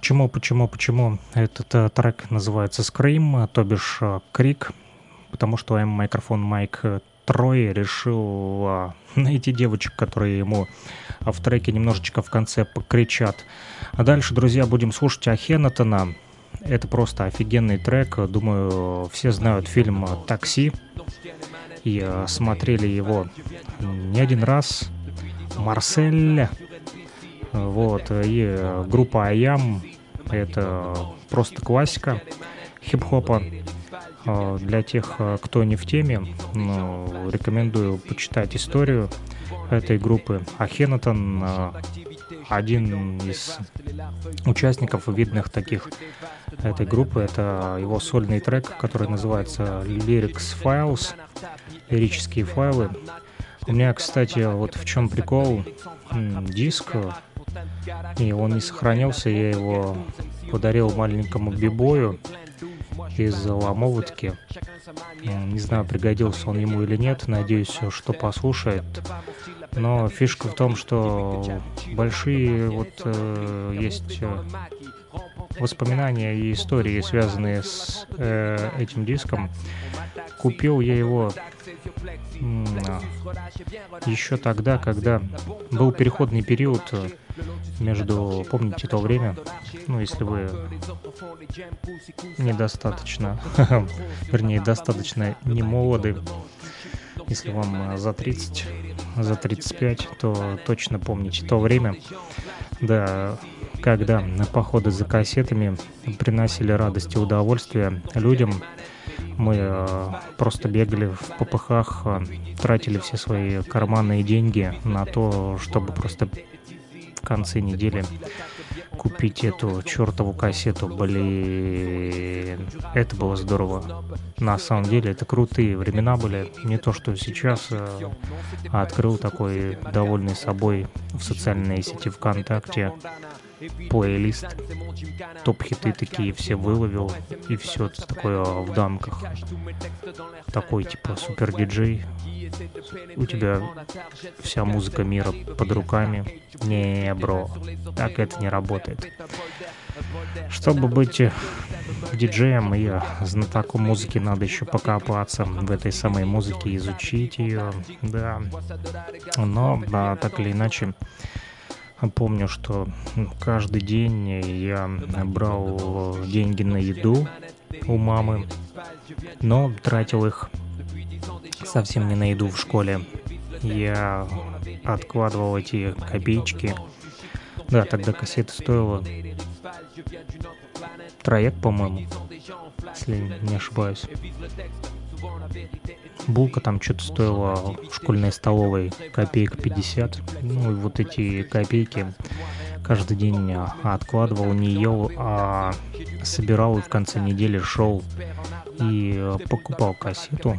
почему, почему, почему этот э, трек называется Scream, то бишь э, Крик, потому что микрофон Майк Трой решил а, найти девочек, которые ему в треке немножечко в конце покричат. А дальше, друзья, будем слушать Ахенатона. Это просто офигенный трек. Думаю, все знают фильм «Такси» и а, смотрели его не один раз. Марсель. Вот. И группа Аям. Это просто классика хип-хопа. А, для тех, а, кто не в теме, ну, рекомендую почитать историю этой группы. Ахенатон один из участников видных таких этой группы. Это его сольный трек, который называется Lyrics Files, лирические файлы. У меня, кстати, вот в чем прикол, диск, и он не сохранился, я его подарил маленькому бибою, из Ломоводки. Не знаю, пригодился он ему или нет, надеюсь, что послушает. Но фишка в том, что большие вот э, есть э, воспоминания и истории, связанные с э, этим диском. Купил я его еще тогда, когда был переходный период э, между, помните то время, ну, если вы недостаточно, вернее, достаточно не молоды, если вам за 30, за 35, то точно помните то время, да, когда походы за кассетами приносили радость и удовольствие людям, мы э, просто бегали в попыхах, э, тратили все свои карманные деньги на то, чтобы просто в конце недели купить эту чертову кассету. Блин, это было здорово. На самом деле, это крутые времена были. Не то, что сейчас э, открыл такой довольный собой в социальной сети ВКонтакте плейлист, топ-хиты такие все выловил, и все такое в дамках. Такой типа супер диджей. У тебя вся музыка мира под руками. Не, бро, так это не работает. Чтобы быть диджеем и знатоком музыки, надо еще покопаться в этой самой музыке, изучить ее, да. Но, да, так или иначе, Помню, что каждый день я брал деньги на еду у мамы, но тратил их совсем не на еду в школе. Я откладывал эти копеечки. Да, тогда кассета стоила троек, по-моему, если не ошибаюсь. Булка там что-то стоила в школьной столовой копеек 50. Ну и вот эти копейки каждый день откладывал, не ел, а собирал и в конце недели шел и покупал кассету.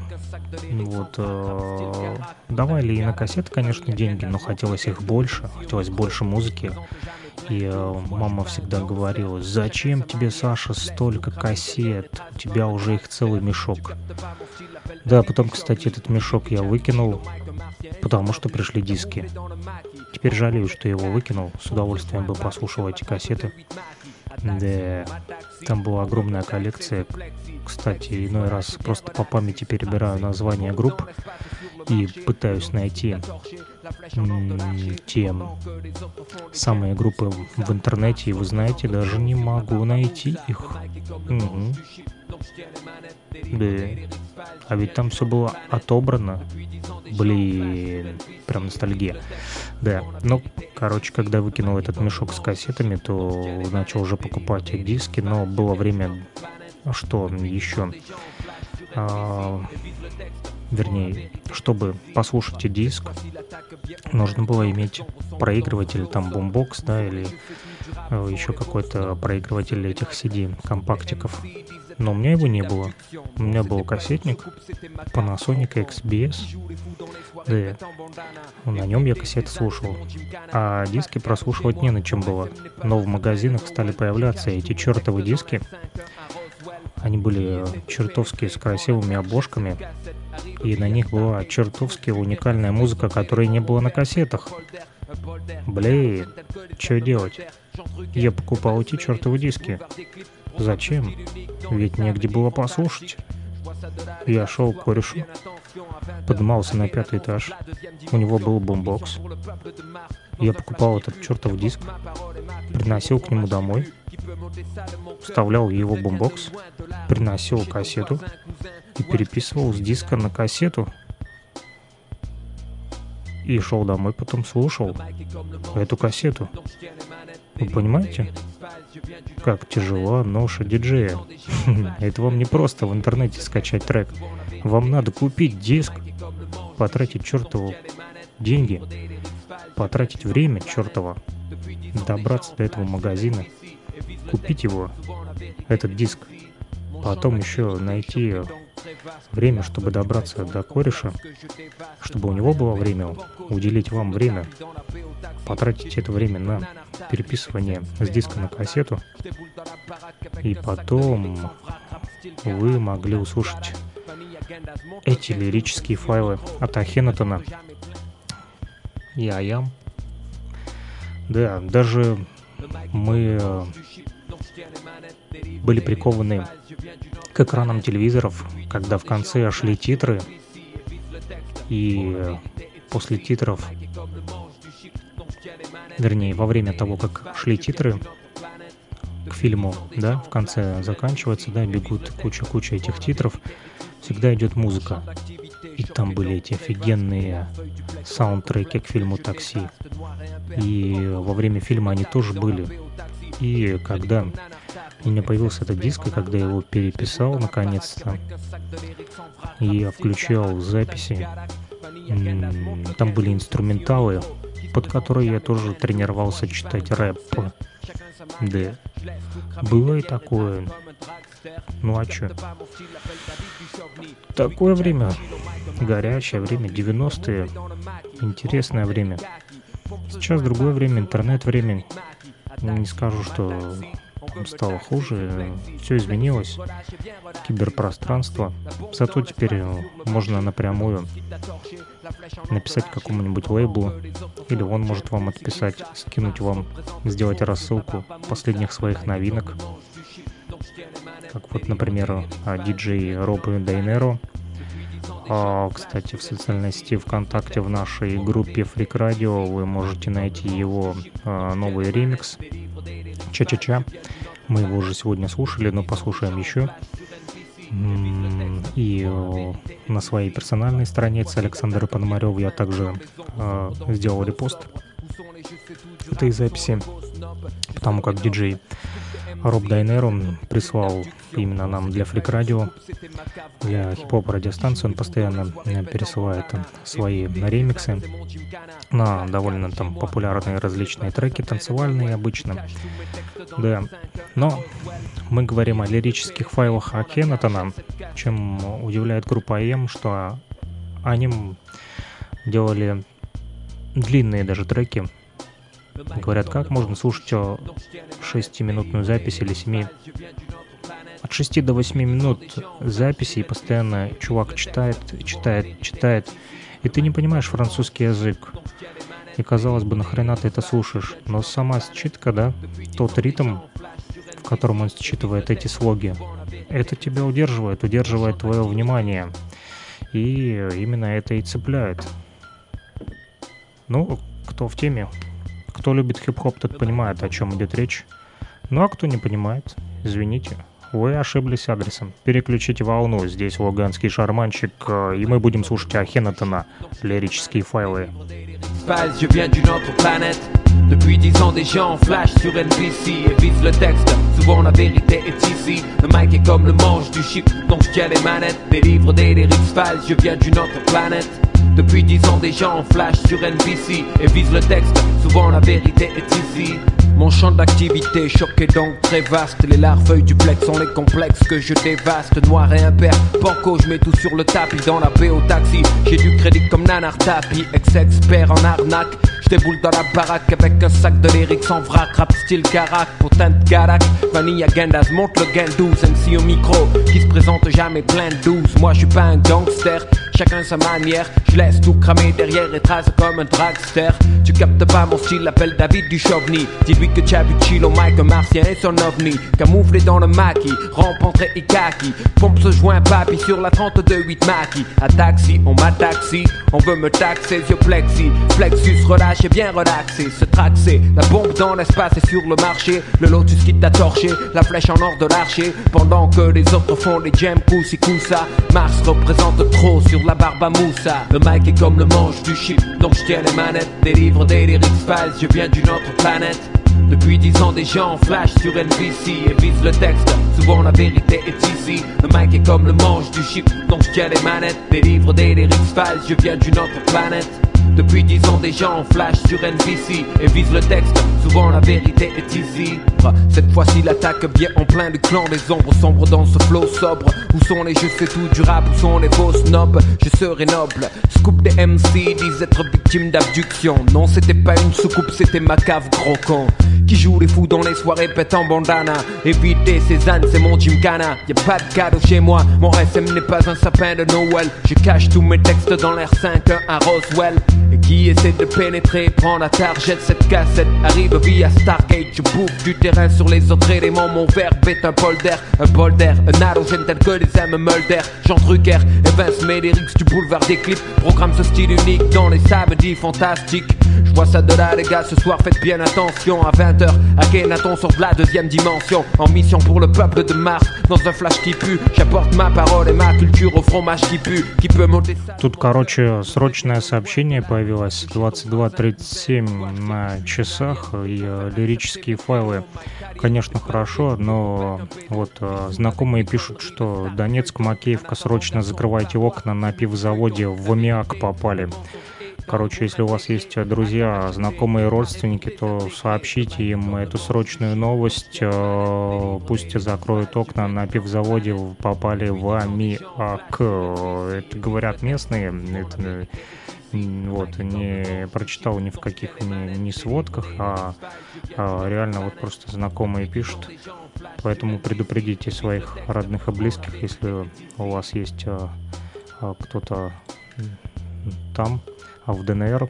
Вот, э, давали и на кассеты, конечно, деньги, но хотелось их больше, хотелось больше музыки. И э, мама всегда говорила, зачем тебе, Саша, столько кассет? У тебя уже их целый мешок. Да, потом, кстати, этот мешок я выкинул, потому что пришли диски. Теперь жалею, что его выкинул. С удовольствием бы послушал эти кассеты. Да, там была огромная коллекция. Кстати, иной раз просто по памяти перебираю названия групп и пытаюсь найти те самые группы в интернете, и вы знаете, даже не могу найти их. Угу. Да. А ведь там все было отобрано. Блин, прям ностальгия. Да, ну, короче, когда выкинул этот мешок с кассетами, то начал уже покупать диски, но было время, что еще? А, вернее, чтобы послушать диск, нужно было иметь проигрыватель, там бумбокс, да, или э, еще какой-то проигрыватель этих CD, компактиков. Но у меня его не было. У меня был кассетник Panasonic XBS. Да, на нем я кассеты слушал. А диски прослушивать не на чем было. Но в магазинах стали появляться эти чертовы диски. Они были чертовски с красивыми обложками. И на них была чертовски уникальная музыка, которой не было на кассетах. Блин, что делать? Я покупал эти чертовы диски. Зачем? Ведь негде было послушать. Я шел к корешу, поднимался на пятый этаж. У него был бомбокс. Я покупал этот чертов диск, приносил к нему домой, вставлял его бомбокс, приносил кассету и переписывал с диска на кассету. И шел домой, потом слушал эту кассету. Вы понимаете, как тяжела ноша диджея? Это вам не просто в интернете скачать трек. Вам надо купить диск, потратить чертову деньги, потратить время чертова, добраться до этого магазина, купить его, этот диск, потом еще найти время, чтобы добраться до кореша, чтобы у него было время, уделить вам время, потратить это время на переписывание с диска на кассету, и потом вы могли услышать эти лирические файлы от Ахенатона и Аям. Да, даже мы э, были прикованы к экранам телевизоров, когда в конце шли титры, и после титров, вернее, во время того, как шли титры к фильму, да, в конце заканчивается, да, бегут куча-куча этих титров, всегда идет музыка. И там были эти офигенные саундтреки к фильму «Такси». И во время фильма они тоже были. И когда у меня появился этот диск, и когда я его переписал наконец-то, я включал записи, там были инструменталы, под которые я тоже тренировался читать рэп. Да, было и такое. Ну а чё? Такое время, горячее время, 90-е, интересное время. Сейчас другое время, интернет-время. Не скажу, что стало хуже, все изменилось, киберпространство. Зато теперь можно напрямую написать какому-нибудь лейблу, или он может вам отписать, скинуть вам, сделать рассылку последних своих новинок. Как вот, например, диджей Роб Дайнеро. А, кстати, в социальной сети ВКонтакте в нашей группе Freak Radio вы можете найти его а, новый ремикс Ча-ча-ча. Мы его уже сегодня слушали, но послушаем еще. И э, на своей персональной странице Александра Пономарева я также э, сделал репост этой записи, потому как диджей Роб Дайнеро прислал именно нам для Фрик Радио, для хип-хоп радиостанции. Он постоянно э, пересылает свои ремиксы на довольно там популярные различные треки, танцевальные обычно. Да, но мы говорим о лирических файлах Акенатона, чем удивляет группа АМ, что они делали длинные даже треки, Говорят, как можно слушать 6-минутную запись или 7 от 6 до 8 минут записи, и постоянно чувак читает, читает, читает, и ты не понимаешь французский язык. И казалось бы, нахрена ты это слушаешь? Но сама считка, да, тот ритм, в котором он считывает эти слоги, это тебя удерживает, удерживает твое внимание. И именно это и цепляет. Ну, кто в теме, кто любит хип-хоп, тот понимает, о чем идет речь. Ну а кто не понимает, извините, вы ошиблись адресом. Переключите волну, здесь луганский шарманчик, э, и мы будем слушать Ахенатона, лирические файлы. Depuis dix ans, des gens flash sur NBC et visent le texte. Souvent, la vérité est ici. Le mic est comme le manche du chip dont je tiens les manettes. Des livres, des lyrics je viens d'une autre planète. Depuis dix ans, des gens flash sur NBC et visent le texte. Souvent, la vérité est ici. Mon champ d'activité choqué donc très vaste. Les larves du plex sont les complexes que je dévaste. Noir et impair, banco, je mets tout sur le tapis. Dans la baie au taxi, j'ai du crédit comme Nanar Tapi, ex-expert en arnaque. J'déboule dans la baraque avec un sac de lyrics en vrac, rap style carac, putain de carac. Vanilla Gendas monte le gain 12, MC au micro, qui se présente jamais plein de douze. Moi je suis pas un gangster, chacun sa manière. Je laisse tout cramer derrière et trace comme un dragster. Tu captes pas mon style, appelle David du Chauvigny. Dis-lui que tu as vu chill au mic, un martien et son ovni. Camouflé dans le maquis, rencontré et kaki. Pompe ce joint papy sur la 32-8 maquis. À taxi, on m'a taxi, on veut me taxer, yeux plexi. Flexus relâché, bien relaxé, se traxer. La bombe dans l'espace et sur le marché. Le lotus qui t'a torché, la flèche en or de l'archer. Pendant que les autres font des jams, coussi coussa. Mars représente trop sur la barbe à moussa. Le mic est comme le manche du chip, donc je tiens les manettes. Des livres, des lyrics files, je viens d'une autre planète. Depuis dix ans, des gens flash sur NBC et visent le texte. Souvent, la vérité est ici. Le mic est comme le manche du chip, donc je tiens les manettes. Des livres, des lyrics files, je viens d'une autre planète. Depuis dix ans, des gens flash sur NBC et visent le texte. Souvent, la vérité est easy. Cette fois-ci, l'attaque vient en plein du clan des ombres sombres dans ce flow sobre. Où sont les je sais tout du rap Où sont les faux snobs Je serai noble. Scoop des MC disent être victime d'abduction. Non, c'était pas une soucoupe, c'était ma cave gros con. Qui joue les fous dans les soirées pète en bandana. Éviter ces ânes, c'est mon gymkhana. Y'a pas de cadeau chez moi, mon SM n'est pas un sapin de Noël. Je cache tous mes textes dans l'air 5 à Roswell. Et qui essaie de pénétrer, prend la target, cette cassette arrive via Stargate. Je bouffe du terrain sur les autres éléments. Mon verbe est un polder, un polder, un halogène tel que les âmes Mulder. Jean Drucker, Evans Médérix du boulevard des clips. Programme ce style unique dans les samedis fantastiques. Je vois ça de là, les gars, ce soir faites bien attention. À 20h, Akhenaton de la deuxième dimension. En mission pour le peuple de Mars, dans un flash qui pue. J'apporte ma parole et ma culture au fromage qui pue. Qui peut monter ça. Тут, короче, срочное сообщение появилось 22.37 на часах и э, лирические файлы, конечно, хорошо, но вот э, знакомые пишут, что Донецк, Макеевка, срочно закрывайте окна на пивзаводе в аммиак попали. Короче, если у вас есть друзья, знакомые, родственники, то сообщите им эту срочную новость. Э, пусть закроют окна на пивзаводе, попали в аммиак. Это говорят местные. Это вот, не прочитал ни в каких ни, ни сводках, а, а реально вот просто знакомые пишут. Поэтому предупредите своих родных и близких, если у вас есть а, а, кто-то там, в ДНР,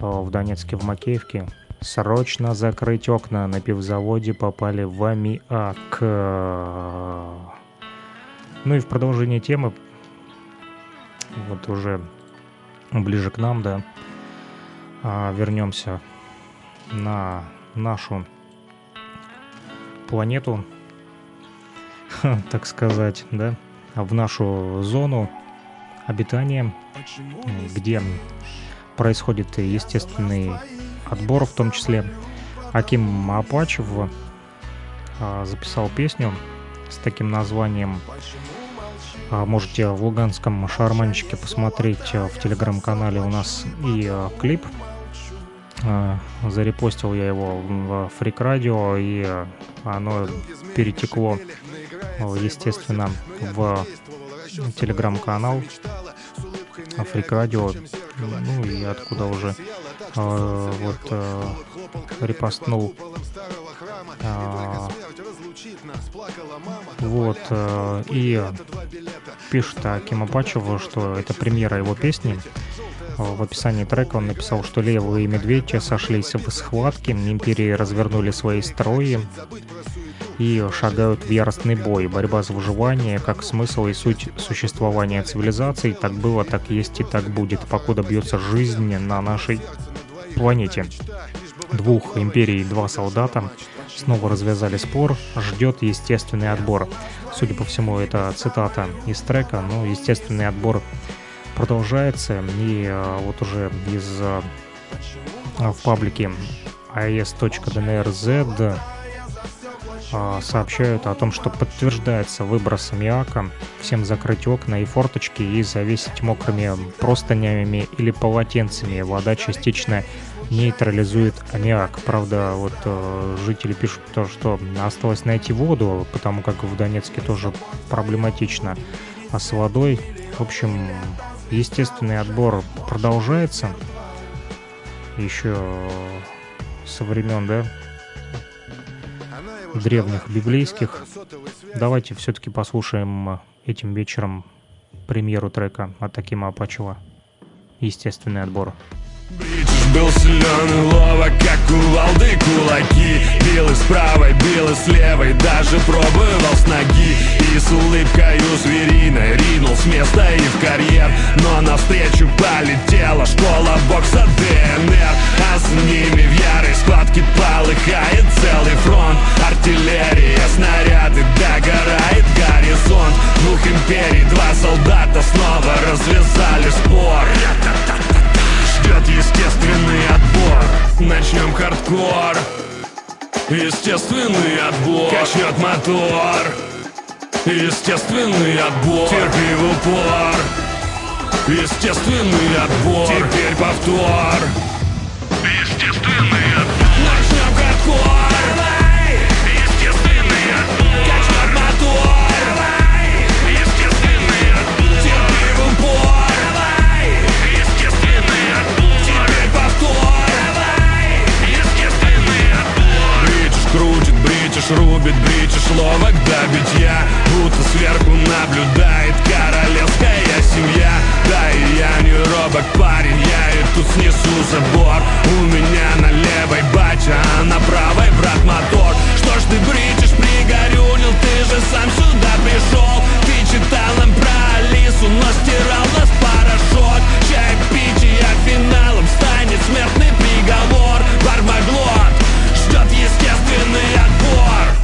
а, в Донецке, в Макеевке, срочно закрыть окна на пивзаводе попали в аммиак. Ну и в продолжение темы, вот уже ближе к нам, да, а, вернемся на нашу планету, так сказать, да, в нашу зону обитания, где происходит естественный отбор, в том числе Аким Апачев а, записал песню с таким названием а, можете в Луганском шарманчике посмотреть а, в телеграм-канале у нас и клип. Зарепостил я его в Фрик Радио, и оно перетекло, естественно, в телеграм-канал Фрик Радио, ну и откуда уже вот репостнул вот. Э, и пишет Аким Апачев, что это премьера его песни. В описании трека он написал, что левые медведи сошлись в схватке, империи развернули свои строи и шагают в яростный бой. Борьба за выживание, как смысл и суть существования цивилизации, так было, так есть и так будет, покуда бьется жизнь на нашей планете. Двух империй, два солдата — снова развязали спор, ждет естественный отбор. Судя по всему, это цитата из трека, но естественный отбор продолжается, и а, вот уже из а, в паблике as.dnrz сообщают о том, что подтверждается выброс аммиака, всем закрыть окна и форточки и завесить мокрыми простынями или полотенцами. Вода частично нейтрализует аммиак. Правда, вот э, жители пишут то, что осталось найти воду, потому как в Донецке тоже проблематично. А с водой, в общем, естественный отбор продолжается. Еще со времен, да, древних библейских. Давайте все-таки послушаем этим вечером премьеру трека от Такима Апачева. Естественный отбор. Бритиш был силен и ловок, как кувалды кулаки. Бил и с правой, бил и с левой, даже пробовал с ноги. И с улыбкой у звериной ринул с места и в карьер. Но навстречу полетела школа бокса ДНР. А с ними в ярой схватке полыхает целый фронт. Артиллерия, снаряды, догорает горизонт. Двух империй, два солдата снова развязали спор ждет естественный отбор. Начнем хардкор. Естественный отбор. Качнет мотор. Естественный отбор. Терпи в упор. Естественный отбор. Теперь повтор. Естественный отбор бритиш рубит, бритиш ловок до битья Будто сверху наблюдает королевская семья. Да и я не робок парень, я и тут снесу забор. У меня на левой батя, а на правой брат мотор. Что ж ты бритиш пригорюнил, ты же сам сюда пришел. Ты читал нам про Алису, но стирал нас порошок. Чай пить и финалом станет смертный приговор. Отбор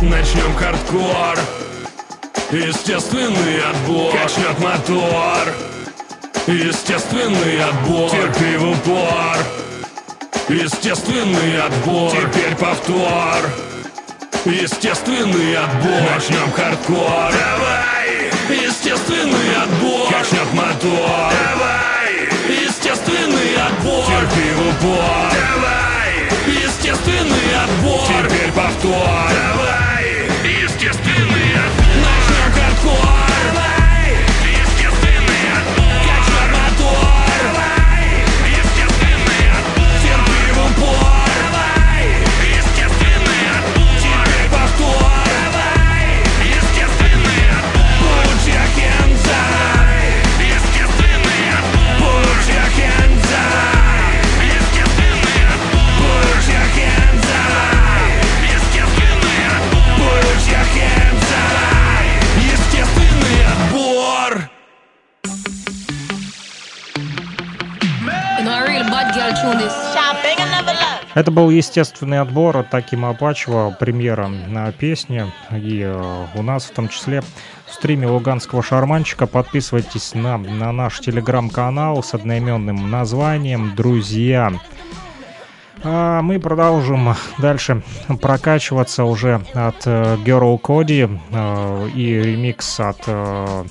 Начнем хардкор. Естественный отбор. Качнет мотор. Естественный отбор. Терпи в упор. Естественный отбор. Теперь повтор. Естественный отбор. Начнем хардкор. Давай! Естественный отбор. Качнет мотор. Давай! Естественный отбор. Терпи в упор. Давай! Естественный отбор. Теперь повтор. Давай Это был естественный отбор от Такима Апачева, премьера на песне. И э, у нас в том числе в стриме Луганского шарманчика. Подписывайтесь на, на наш телеграм-канал с одноименным названием «Друзья». А мы продолжим дальше прокачиваться уже от э, Girl Cody э, и ремикс от э,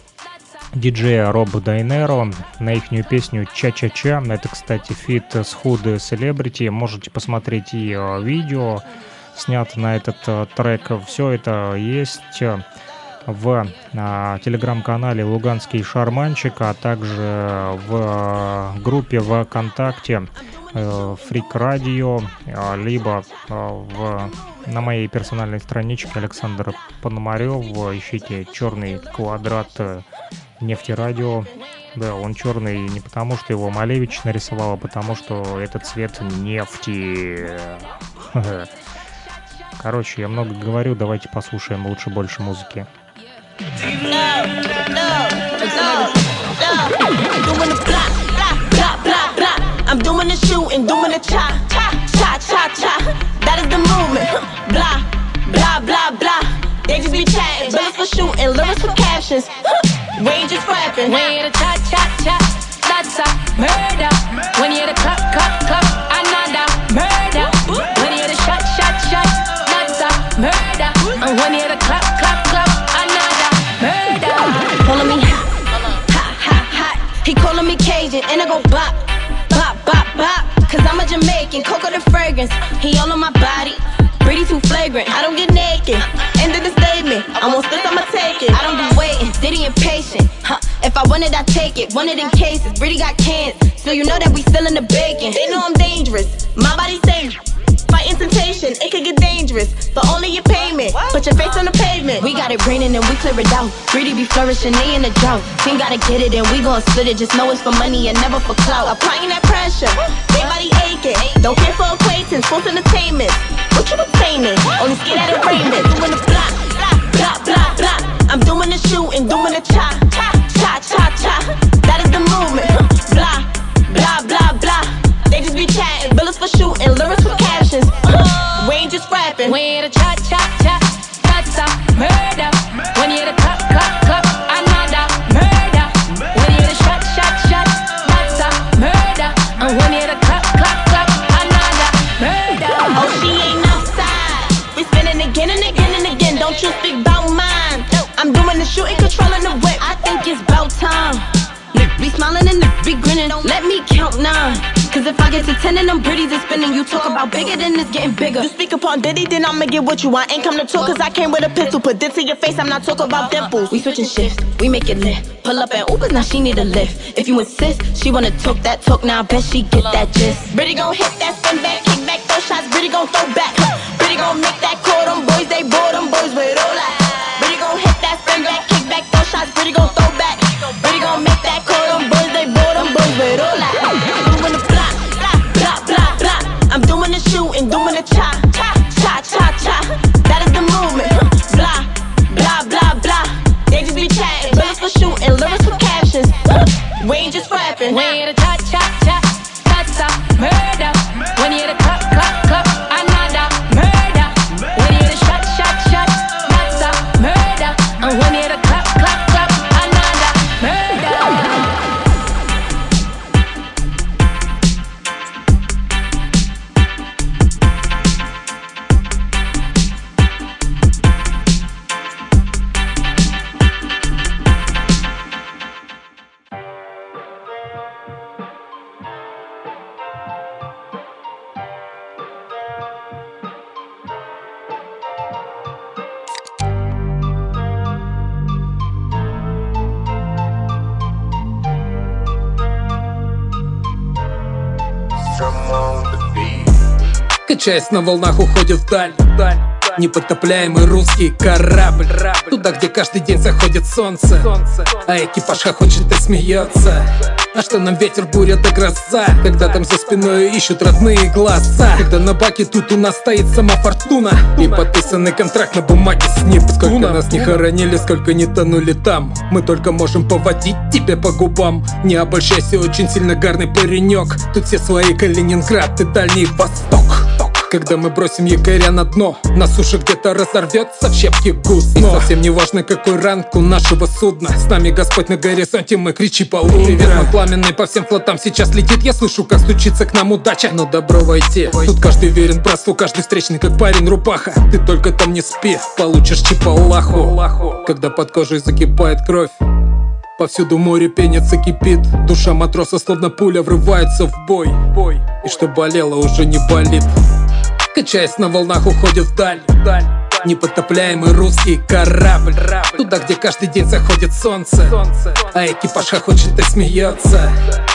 диджея Роб Дайнеро на их песню «Ча-ча-ча». Это, кстати, фит с Hood Celebrity. Можете посмотреть э, видео, снято на этот э, трек. Все это есть э, в э, телеграм-канале «Луганский шарманчик», а также в группе ВКонтакте Фрик Радио, либо в, на моей персональной страничке Александр Пономарев. Ищите черный квадрат нефтерадио. Да, он черный не потому, что его Малевич нарисовал, а потому, что это цвет нефти. Короче, я много говорю, давайте послушаем лучше больше музыки. I'm doing the shooting. They just be chatting, bullets for shooting, lyrics for captions. We ain't just rapping. When you hear the cha cha cha, that's a murder. When you hear the clap clap clap, another murder. When you hear the shot shot shot, that's a murder. And when you hear the clap clap clap, another murder. Calling me hot, hot, hot, hot. He calling me Cajun, and I go bop, bop, bop, bop. Cause I'm a Jamaican, cocoa the fragrance. He all on my body. Pretty too flagrant, I don't get naked. Of the I want this, I'ma take it. I don't do waiting, Diddy impatient. Huh. If I want it, I take it. One of them cases, Brady got cans. So you know that we still in the bacon. They know I'm dangerous, my body's dangerous. Fighting temptation, it could get dangerous, but only your payment. Put your face on the pavement. We got it raining and we clear it out. Greedy be flourishing, they in the drought. Team gotta get it and we gon' split it. Just know it's for money and never for clout. Applying that pressure, they body aching. Don't care for acquaintance, false entertainment. What you obtaining? Only scared at arraignment. Doing the block, blah, blah, blah. I'm doing the shooting, doing the cha, cha, cha, cha, cha. That is the movement. Blah, blah, blah, blah. They just be chatting, bullets for shooting, lyrics for captions. We ain't just rapping. You hear the cha cha cha, that's a murder. When you hear the smiling and niggas be grinning. Let me count nine. Cause if I get to ten and I'm pretty, is spinning, you talk about bigger, than it's getting bigger. You speak upon Diddy, then I'ma get what you want. Ain't come to talk cause I came with a pistol. Put this in your face, I'm not talking about dimples. We switching shifts, we make it lit. Pull up and Uber, now she need a lift. If you insist, she wanna talk that talk, now I bet she get that gist. Britty gon' hit that spin back, kick back, throw shots, Britty gon' throw back. Britty gon' make that call, them boys, they bored, them boys with all that. Britty gon' hit that spin back, kick back, throw shots, Britty gon' throw back. Britty gon' make that all that. Doing the block, blah, blah, blah. I'm doing the shooting, doing the cha, cha, cha, cha, cha. That is the movement. Blah, blah, blah, blah. They just be chatting, bullets for shooting, lyrics for captions. We ain't just rapping. When you hear the cha cha cha, that's a murder. When you hear the Качаясь на волнах, уходит вдаль. Непотопляемый русский корабль. Туда, где каждый день заходит солнце. А экипаж хохочет и смеется. А что нам ветер, буря да гроза? Когда там за спиной ищут родные глаза. Когда на баке тут у нас стоит сама фортуна. И подписанный контракт на бумаге с Нептуна Сколько нас не хоронили, сколько не тонули там. Мы только можем поводить тебя по губам. Не обольщайся, очень сильно гарный паренек. Тут все свои Калининград и Дальний Восток когда мы бросим якоря на дно. На суше где-то разорвется в щепки гусь И совсем не важно, какой ранг у нашего судна. С нами Господь на горизонте, мы кричи по Привет, мой пламенный по всем флотам сейчас летит. Я слышу, как стучится к нам удача. Ну добро войти. Тут каждый верен братству, каждый встречный как парень рубаха. Ты только там не спи, получишь чипалаху. Когда под кожей закипает кровь Повсюду море пенится, кипит. Душа матроса словно пуля врывается в бой. И что болело, уже не болит Качаясь на волнах, уходит вдаль Непотопляемый русский корабль. Туда, где каждый день заходит солнце. А экипаж хохочет и смеется.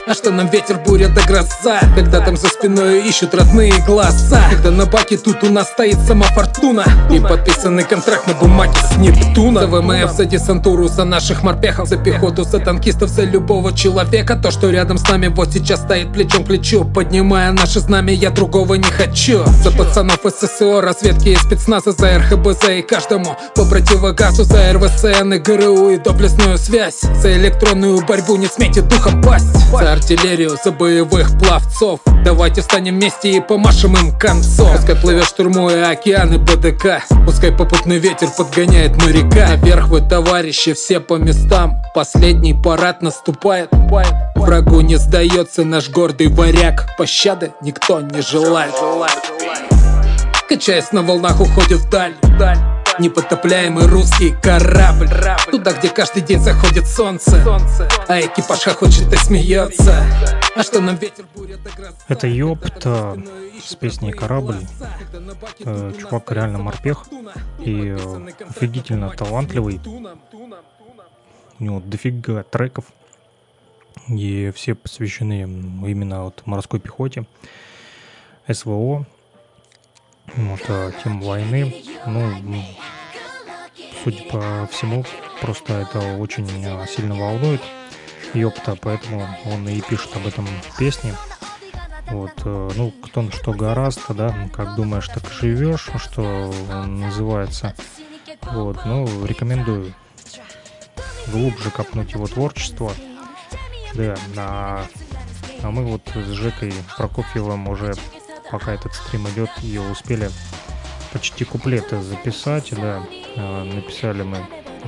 А что нам ветер, буря да гроза? Когда там за спиной ищут родные глаза. Когда на баке тут у нас стоит сама фортуна. И подписанный контракт на бумаге с Нептуна. За ВМФ, за десантуру, за наших морпехов. За пехоту, за танкистов, за любого человека. То, что рядом с нами вот сейчас стоит плечом к плечу. Поднимая наше знамя, я другого не хочу. За пацанов ССО, разведки и спецназа За РХБЗ и каждому по противогазу За РВСН и ГРУ и доблестную связь. За электронную борьбу не смейте духом пасть. За артиллерию, за боевых пловцов. Давайте встанем вместе и помашем им концов. Пускай плывет штурмуя океаны БДК. Пускай попутный ветер подгоняет моряка Наверх вы, товарищи, все по местам. Последний парад наступает. Врагу не сдается наш гордый варяг. Пощады никто не желает Качаясь на волнах, уходит вдаль Непотопляемый русский корабль Туда, где каждый день заходит солнце А экипаж хохочет и смеется А что нам ветер, буря да Это ёпта с песней «Корабль». Э, чувак реально морпех и офигительно талантливый. У него дофига треков. И все посвящены именно вот морской пехоте, СВО. Вот, а, тему войны. Ну, судя по всему, просто это очень а, сильно волнует Йопта, поэтому он и пишет об этом песни. Вот, э, ну, кто что гораст, да, как думаешь, так живешь, что называется. Вот, ну, рекомендую глубже копнуть его творчество. Да, а, а мы вот с Жекой Прокофьевым уже, пока этот стрим идет, ее успели почти куплеты записать, да. Э, написали мы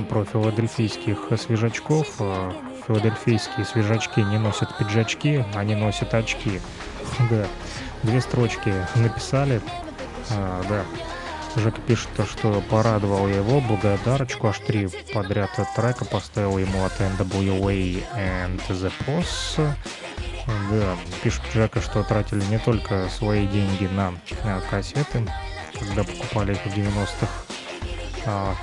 про филадельфийских свежачков. Э, филадельфийские свежачки не носят пиджачки, они носят очки. Да, две строчки написали. А, да, Жека пишет, то, что порадовал его, благодарочку, аж три подряд трека поставил ему от NWA and The Boss. Да, пишет Жека, что тратили не только свои деньги на, на кассеты, когда покупали их в 90-х,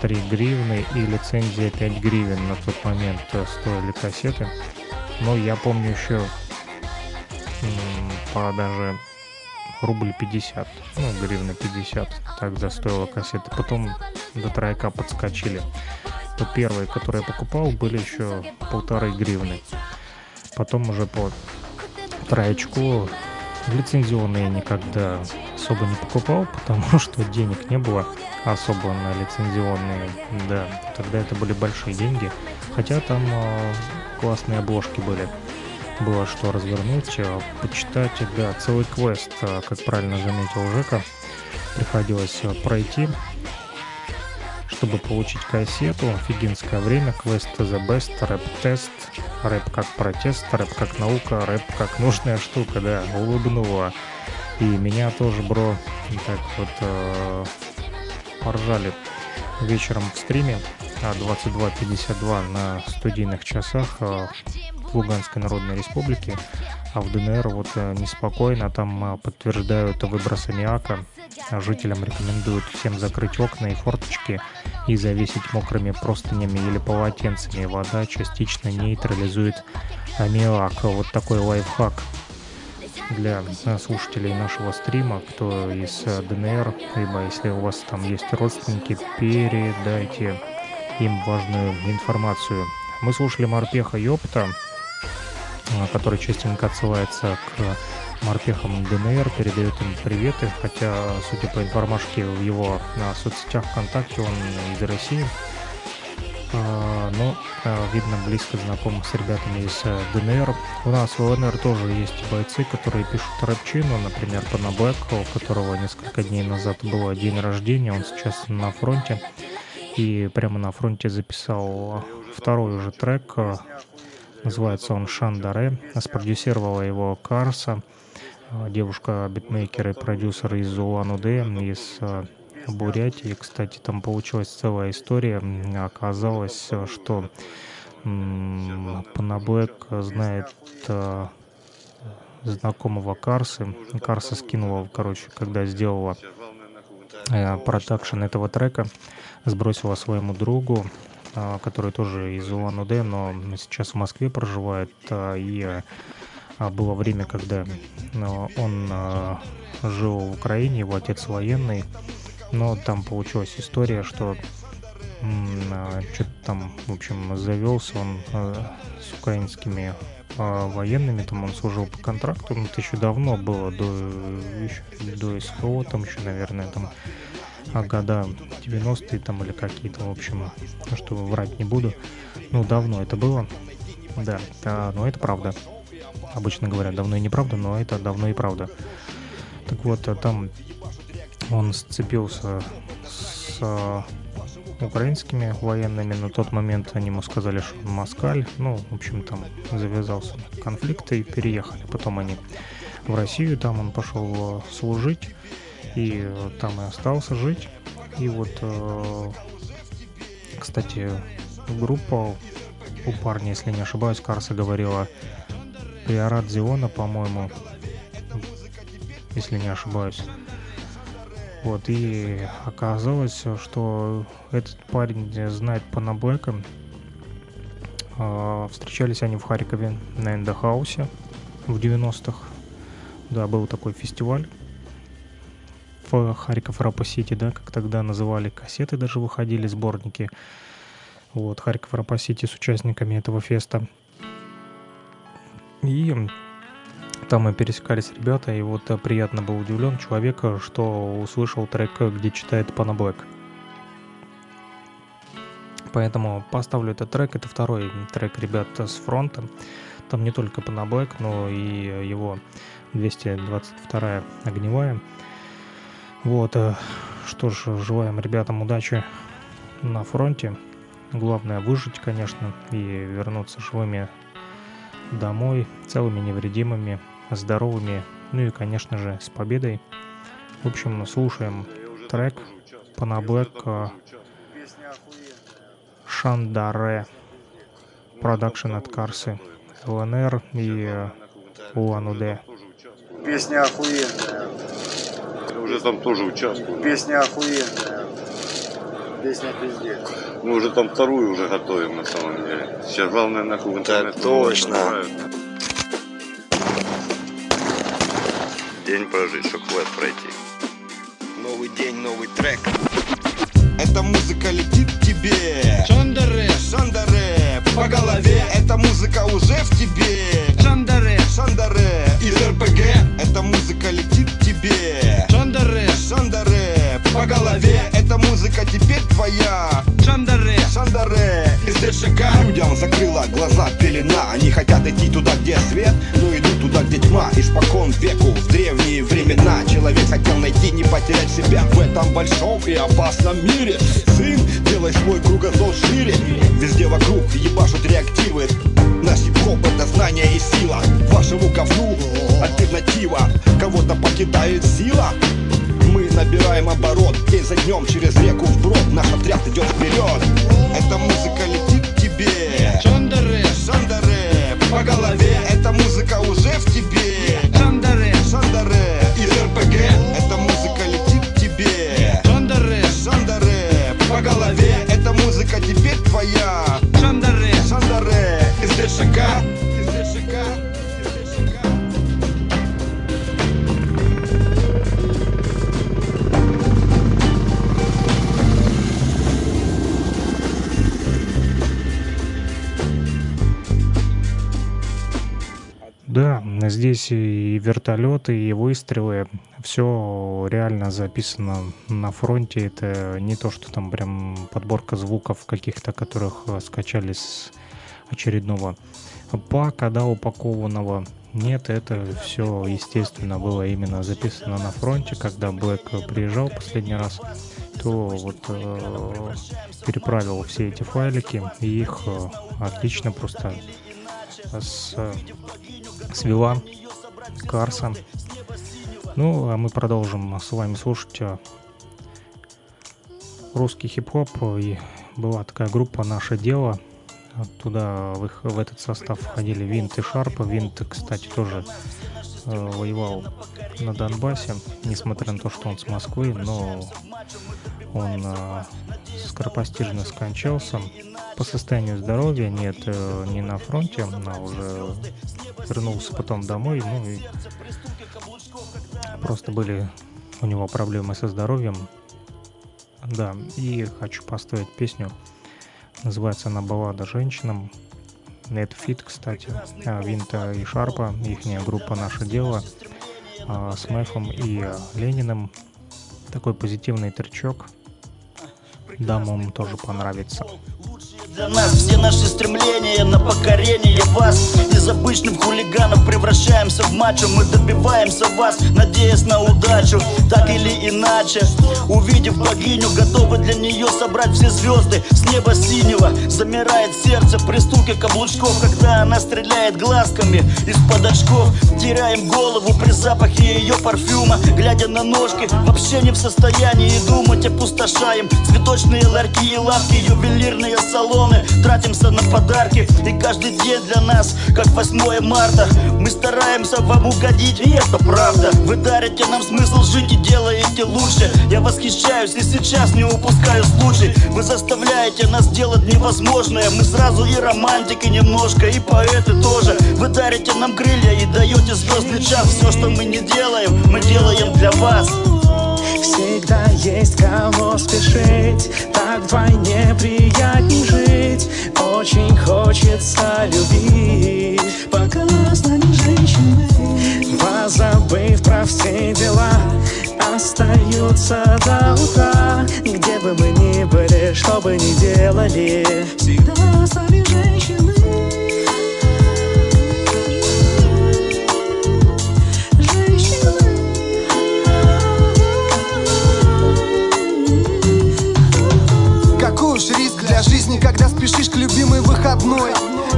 3 а, гривны и лицензия 5 гривен на тот момент стоили кассеты. Но я помню еще по даже рубль 50, ну, гривна 50, тогда стоила кассета. Потом до тройка подскочили. То первые, которые я покупал, были еще полторы гривны. Потом уже по троечку лицензионные никогда особо не покупал, потому что денег не было особо на лицензионные. Да, тогда это были большие деньги. Хотя там э, классные обложки были было что развернуть, э, почитать, да, целый квест, э, как правильно заметил Жека, приходилось э, пройти, чтобы получить кассету. Офигенское время, квест The Best, рэп-тест, рэп как протест, рэп как наука, рэп как нужная штука, да, улыбнула. И меня тоже, бро, так вот э, поржали вечером в стриме 22.52 а, на студийных часах Луганской Народной Республики, а в ДНР вот э, неспокойно, там э, подтверждают выброс аммиака, жителям рекомендуют всем закрыть окна и форточки и завесить мокрыми простынями или полотенцами. Вода частично нейтрализует аммиак. Вот такой лайфхак для слушателей нашего стрима, кто из ДНР, либо если у вас там есть родственники, передайте им важную информацию. Мы слушали Морпеха Э, который частенько отсылается к морпехам ДНР, передает им приветы, хотя, судя по информашке в его на соцсетях ВКонтакте, он из России. А, но, э, видно, близко знаком с ребятами из э, ДНР. У нас в ЛНР тоже есть бойцы, которые пишут рэпчину, например, Пана Блэк, у которого несколько дней назад был день рождения, он сейчас на фронте. И прямо на фронте записал второй уже трек Называется он «Шандаре». Спродюсировала его Карса, э, девушка-битмейкер и продюсер из Улан-Удэ, из э, Бурятии. Кстати, там получилась целая история. Оказалось, что Панаблэк знает э, знакомого Карсы. Карса скинула, короче, когда сделала продакшн этого трека, сбросила своему другу, а, который тоже из Улан-Удэ, но сейчас в Москве проживает. А, и а, было время, когда он жил в Украине, его отец военный, но там получилась история, что что-то там, в общем, завелся он с украинскими военными, там он служил по контракту, ну, это еще давно было, до, еще, до СКО, там еще, наверное, там а года 90-е там или какие-то, в общем, что врать не буду. Ну, давно это было. Да, а, но это правда. Обычно говорят, давно и неправда, но это давно и правда. Так вот, а там он сцепился с а, украинскими военными. На тот момент они ему сказали, что он москаль. Ну, в общем, там завязался конфликт и переехали. Потом они в Россию, там он пошел служить и там и остался жить. И вот, кстати, группа у парня, если не ошибаюсь, Карса говорила Приорат Зиона, по-моему, если не ошибаюсь. Вот, и оказалось, что этот парень знает Пана Блэка. Э, встречались они в Харькове на Эндохаусе в 90-х. Да, был такой фестиваль Харьков Рапа Сити, да, как тогда называли, кассеты даже выходили, сборники. Вот, Харьков Рапа Сити с участниками этого феста. И там мы пересекались ребята, и вот э, приятно был удивлен человек, что услышал трек, где читает Пана Блэк. Поэтому поставлю этот трек. Это второй трек ребят с фронта. Там не только Пана Блэк, но и его 222 огневая. Вот, э, что ж, желаем ребятам удачи на фронте. Главное выжить, конечно, и вернуться живыми домой, целыми, невредимыми, здоровыми, ну и, конечно же, с победой. В общем, слушаем трек Пана Блэк Шандаре Продакшн от Карсы ЛНР и Улан-Удэ. Песня охуенная. Я уже там тоже участвую. Песня охуенная. Песня пиздец. Мы уже там вторую уже готовим на самом деле. Сейчас главное нахуй в интернет. точно. День прожить, чтобы квест пройти. Новый день, новый трек. Эта музыка летит к тебе. Шандаре, Шандаре, по голове. Эта музыка уже в тебе. Шандаре, Шандаре, из РПГ. Эта музыка летит к тебе. Шандаре, Шандаре, по голове. Эта музыка теперь твоя. Шандаре, Шандаре, из ДШК. Людям закрыла глаза пелена. Они хотят идти туда, где свет, но идут туда, где тьма. Испокон веку, в древние времена Человек хотел найти, не потерять себя В этом большом и опасном мире Сын, делай свой кругозор шире Везде вокруг ебашут реактивы Наш хип-хоп это знание и сила Вашему говну альтернатива Кого-то покидает сила набираем оборот. День за днем через реку вброд Наш отряд идет вперед. Эта музыка летит к тебе. Шандаре, Шандаре По голове здесь и вертолеты, и выстрелы, все реально записано на фронте. Это не то, что там прям подборка звуков каких-то, которых э, скачали с очередного пака, да, упакованного. Нет, это все, естественно, было именно записано на фронте. Когда Блэк приезжал последний раз, то вот э, переправил все эти файлики, и их э, отлично просто с, свела Карса. Ну, а мы продолжим с вами слушать а, русский хип-хоп. И была такая группа «Наше дело». Туда в, их, в этот состав входили Винт и Шарп. Винт, кстати, тоже э, воевал на Донбассе, несмотря на то, что он с Москвы, но он э, скоропостижно скончался по состоянию здоровья, нет, э, не на фронте, а уже вернулся потом домой, ну и просто были у него проблемы со здоровьем. Да, и хочу поставить песню, называется она «Баллада женщинам». Фит, кстати, а, Винта и Шарпа, ихняя группа «Наше дело» а, с Мэфом и Лениным. Такой позитивный тречок. Дамам тоже понравится. Для нас все наши стремления на покорение вас. Из обычных хулиганов превращаемся в мачо Мы добиваемся вас, надеясь на удачу Так или иначе. Увидев богиню, готовы для нее собрать все звезды С неба синего. Замирает сердце при стуке каблучков Когда она стреляет глазками из-под очков. Теряем голову при запахе ее парфюма. Глядя на ножки, вообще не в состоянии думать Опустошаем цветочные ларьки и лавки, ювелирные салоны Тратимся на подарки. И каждый день для нас, как 8 марта Мы стараемся вам угодить, и это правда. Вы дарите нам смысл жить и делаете лучше. Я восхищаюсь и сейчас не упускаю случай. Вы заставляете нас делать невозможное. Мы сразу и романтики немножко, и поэты тоже. Вы дарите нам крылья и даете звездный час. Все, что мы не делаем, мы делаем для вас. Всегда есть кого спешить. Так вдвойне приятней жить Очень хочется любить. Пока с нами женщины Позабыв про все дела. Остаются до утра Где бы мы ни были, что бы ни делали. Всегда с нами жизни, когда спешишь к любимой выходной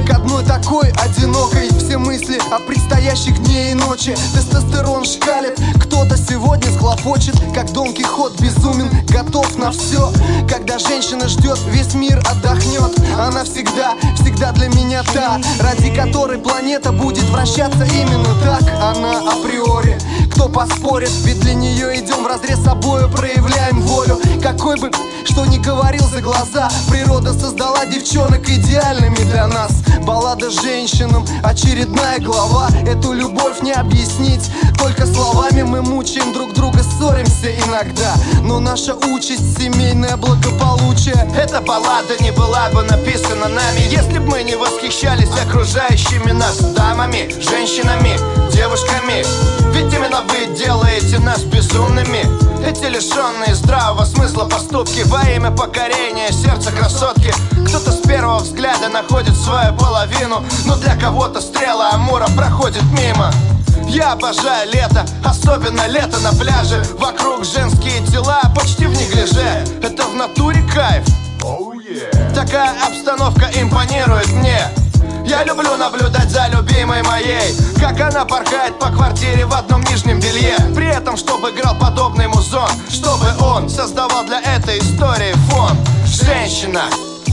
К одной такой одинокой. Все мысли о предстоящих дне и ночи. Тестостерон шкалит. Кто-то сегодня схлопочет Как Дон Кихот безумен Готов на все Когда женщина ждет, весь мир отдохнет Она всегда, всегда для меня та Ради которой планета будет вращаться именно так. Она априори. Кто поспорит, ведь для нее идем в разрез собою Проявляем волю. Какой бы что ни говорил за глаза Природа создала девчонок идеальными для нас Баллада женщинам, очередная глава. Эту любовь не объяснить Только словами мы мучаем друг друга Ссоримся иногда. Но наша участь семейное благополучие. Эта баллада не была бы написана нами Если бы мы не восхищались окружающими нас Дамами, женщинами, девушками. Ведь именно вы делаете нас безумными. Эти лишенные здравого смысла поступки Во имя покорения сердца красотки. Кто-то с первого взгляда находит свою половину Но для кого-то стрела Амура проходит мимо. Я обожаю лето, особенно лето на пляже. Вокруг женские тела почти в неглиже. Это в натуре кайф. Такая обстановка импонирует мне. Я люблю наблюдать за любимой моей. Как она порхает по квартире в одном нижнем белье. При этом, чтобы играл подобный музон. Чтобы он создавал для этой истории фон. Женщина,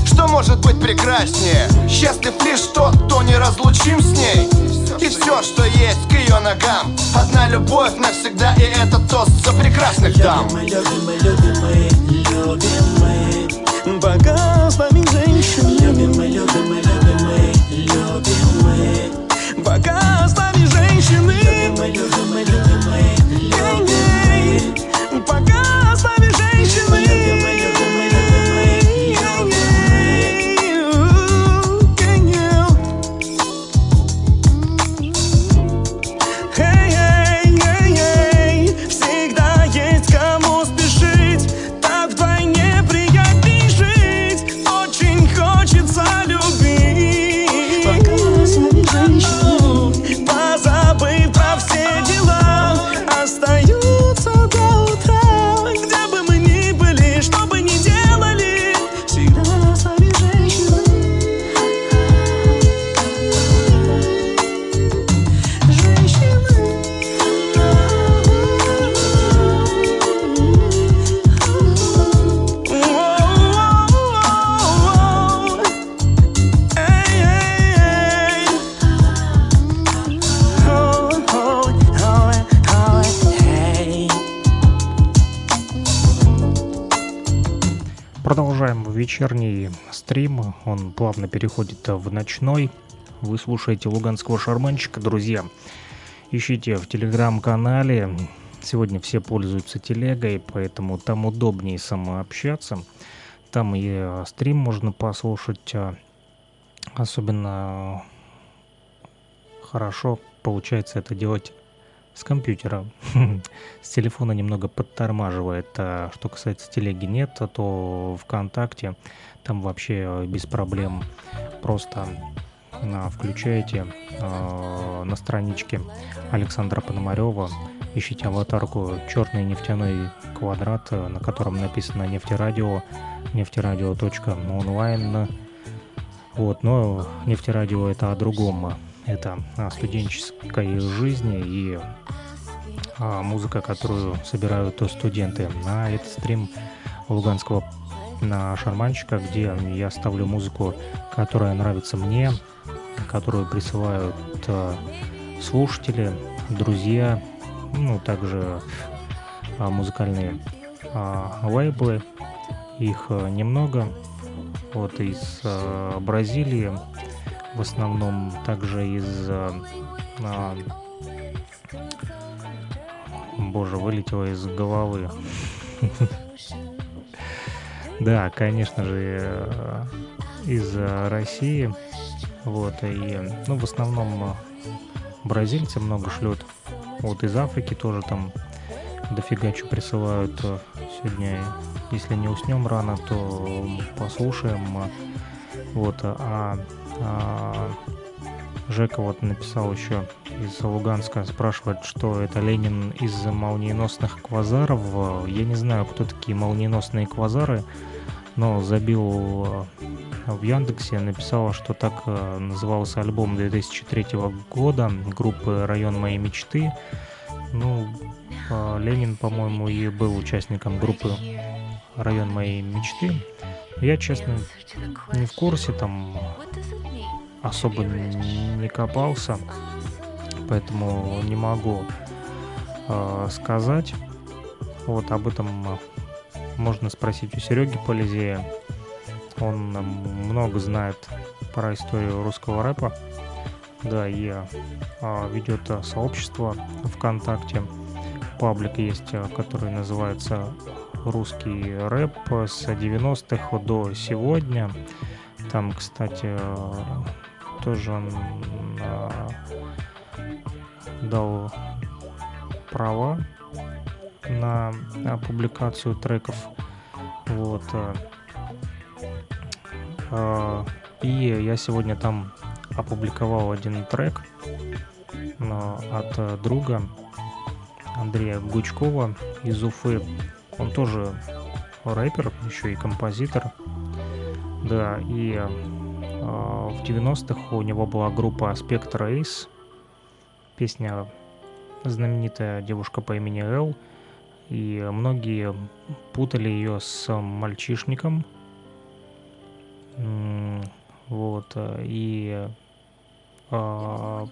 что может быть прекраснее? Счастлив лишь тот, кто не разлучим с ней. И все, что есть к ее ногам. Одна любовь навсегда, и это тост за прекрасных дам. Пока с нами женщины. Любимый, любимый, любимый, любимый Пока с нами женщины Любимый, любимый, любимый, вечерний стрим. Он плавно переходит в ночной. Вы слушаете Луганского шарманщика, друзья. Ищите в телеграм-канале. Сегодня все пользуются телегой, поэтому там удобнее самообщаться. Там и э, стрим можно послушать. а, Особенно хорошо получается это делать с компьютера. С телефона немного подтормаживает. А Что касается телеги нет, а то ВКонтакте там вообще э, без проблем просто а, включаете на страничке Александра Пономарева, ищите аватарку черный нефтяной квадрат, на котором написано нефтерадио, нефтерадио.онлайн. Вот, но нефтерадио это о другом. Это о студенческой жизни и а, музыка, которую собирают студенты. А это стрим Луганского на шарманщика, где я ставлю музыку, которая нравится мне, которую присылают а, слушатели, друзья, ну, также а, музыкальные а, лейблы. Их а, немного. Вот из а, Бразилии, в основном также из а, а, боже, вылетело из головы. Да, конечно же, э, из России. Вот, и, ну, в основном э, бразильцы много шлют. Вот из Африки тоже там дофига что присылают. Сегодня, если не уснем рано, то послушаем. Вот, а Жека вот написал еще из Луганска, спрашивает, что это Ленин из молниеносных квазаров. Я не знаю, кто такие молниеносные квазары, но забил в Яндексе, написала, что так э, назывался альбом 2003 года группы «Район моей мечты». Ну, а, Ленин, по-моему, и был участником группы «Район моей мечты». Я, честно, не в курсе, там особо не копался, поэтому не могу э, сказать. Вот об этом можно спросить у Сереги Полизея. Он много знает про историю русского рэпа. Да, и а, ведет сообщество ВКонтакте. Паблик есть, который называется «Русский рэп» с 90-х до сегодня. Там, кстати, тоже он а, дал права на, публикацию треков. Вот. А, а, и я сегодня там опубликовал один трек от друга Андрея Гучкова из Уфы. Он тоже рэпер, еще и композитор. Да, и а, в 90-х у него была группа Spectre Ace, песня знаменитая девушка по имени Эл, и многие путали ее с мальчишником. Вот, и э,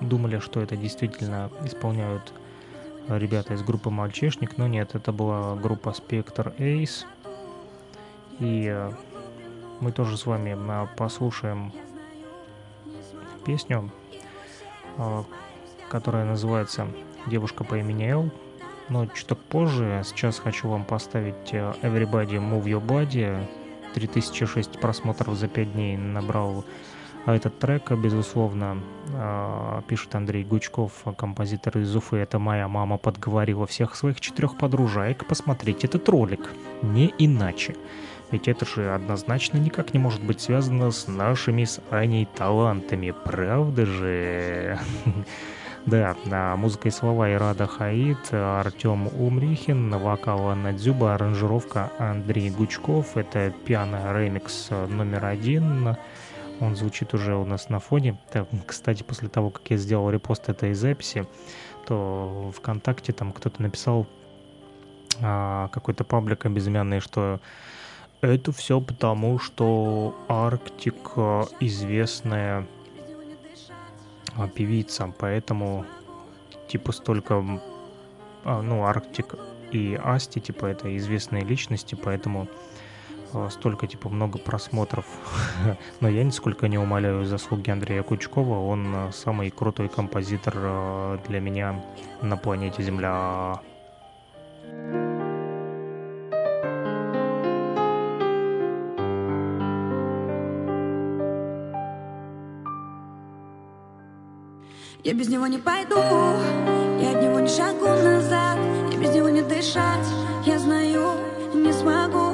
думали, что это действительно исполняют ребята из группы Мальчишник, но нет, это была группа Spectre Ace. И мы тоже с вами а, послушаем песню, а, которая называется «Девушка по имени Эл». Но чуть позже, сейчас хочу вам поставить э, Everybody Move Your Body. 3006 просмотров за 5 дней набрал этот трек, безусловно, а, пишет Андрей Гучков, композитор из Уфы. Это моя мама подговорила всех своих четырех подружаек посмотреть этот ролик. Не иначе. Ведь это же однозначно никак не может быть связано с нашими с Аней талантами, правда же? Да, на музыка и слова Ирада Хаид, Артем Умрихин, вокал Анна Дзюба, аранжировка Андрей Гучков. Это пиано ремикс номер один. Он звучит уже у нас на фоне. Так, кстати, после того, как я сделал репост этой записи, то ВКонтакте там кто-то написал а, какой-то паблик безымянный, что это все потому, что Арктик известная а, певица, поэтому типа столько, а, ну, Арктик и Асти, типа это известные личности, поэтому столько, типа, много просмотров. Но я нисколько не умоляю заслуги Андрея Кучкова. Он самый крутой композитор для меня на планете Земля. Я без него не пойду, я от него не шагу назад, я без него не дышать, я знаю, не смогу,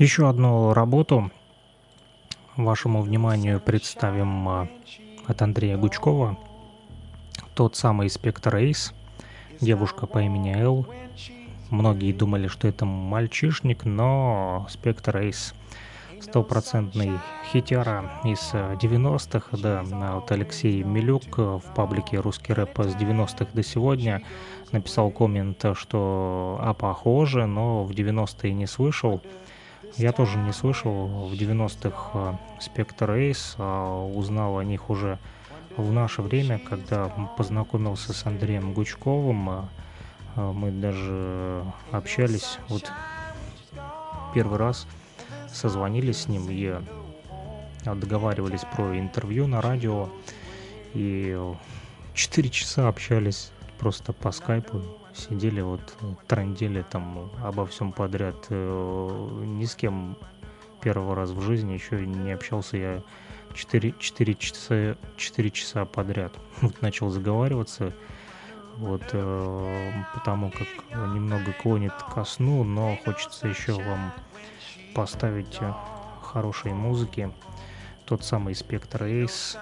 Еще одну работу вашему вниманию представим а, от Андрея Гучкова. Тот самый Спектр Эйс, девушка по имени Эл. Многие думали, что это мальчишник, но Спектр Эйс стопроцентный хитяра из э, 90-х, да, а вот Алексей Милюк э, в паблике «Русский рэп» с 90-х до сегодня написал коммент, что а похоже, но в 90-е не слышал. Я тоже не слышал в 90-х Спектр Эйс, а узнал о них уже в наше время, когда познакомился с Андреем Гучковым. а, Мы даже общались, вот первый раз созвонились с ним и договаривались про интервью на радио. И четыре часа общались просто по скайпу, сидели вот, трандели там обо всем подряд. Э, Ни с кем первый раз в жизни еще не общался я 4, 4, часа, 4 часа подряд. Вот начал заговариваться, вот, э, потому как немного клонит ко сну, но хочется еще вам поставить э, хорошей музыки. Тот самый Спектр Эйс,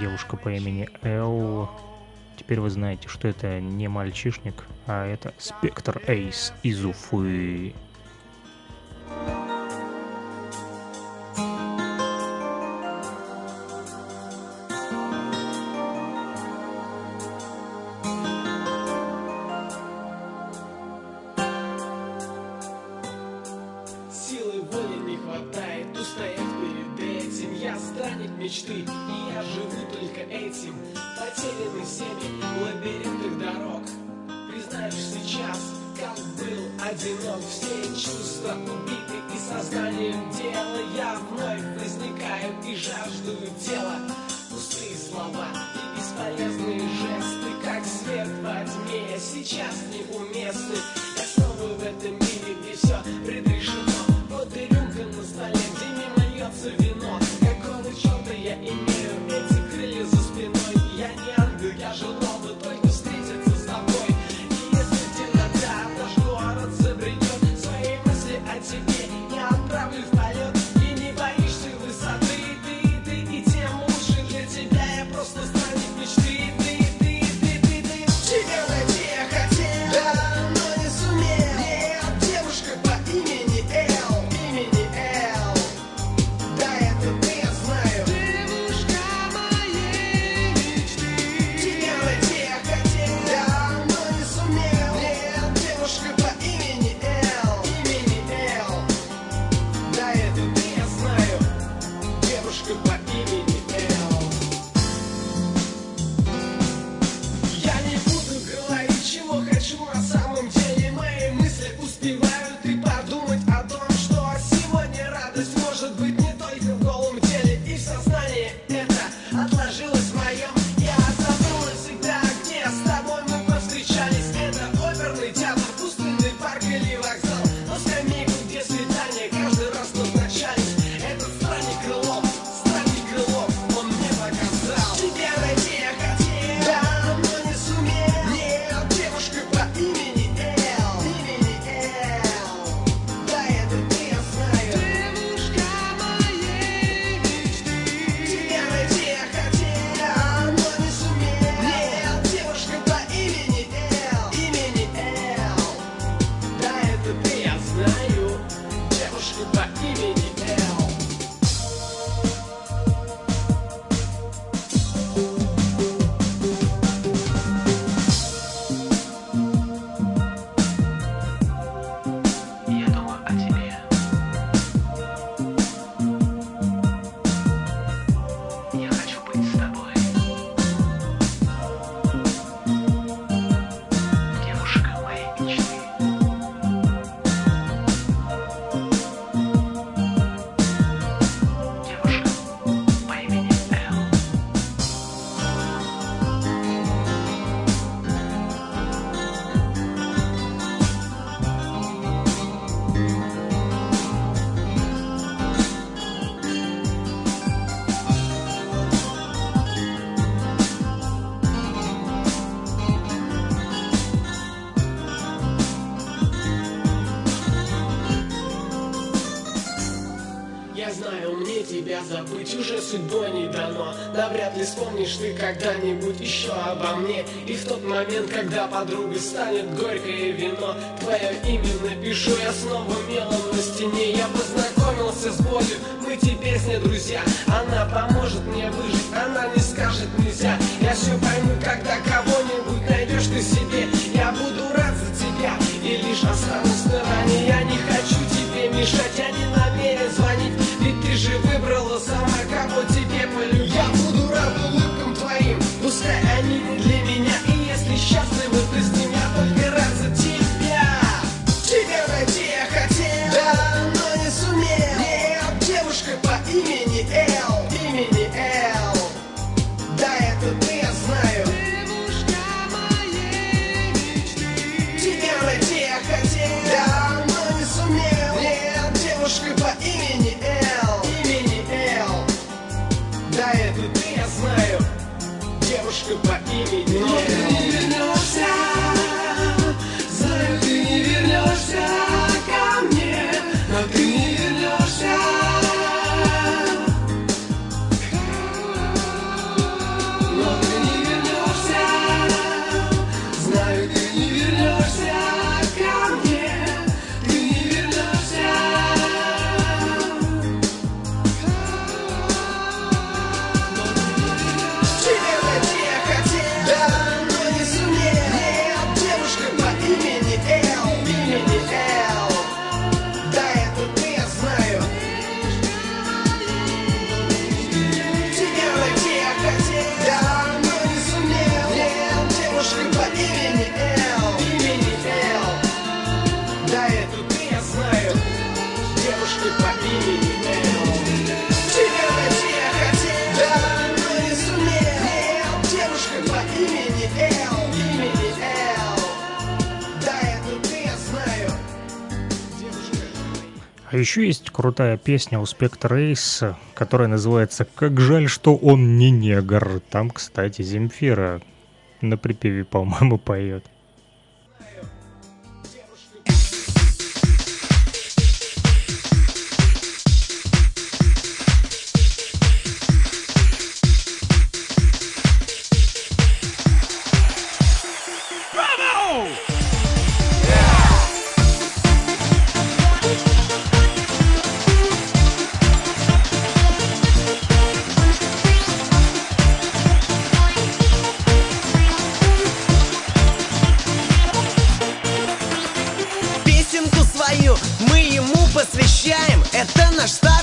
девушка по имени Эл. Теперь вы знаете, что это не мальчишник, а это Спектр Эйс из Уфы. Силы уже судьбой не дано. Навряд ли вспомнишь ты когда-нибудь еще обо мне. И в тот момент, когда подругой станет горькое вино Твое имя напишу я снова. А Еще есть крутая песня у Spectre Race, которая называется «Как жаль, что он не негр». Там, кстати, Земфира на припеве, по-моему, поет.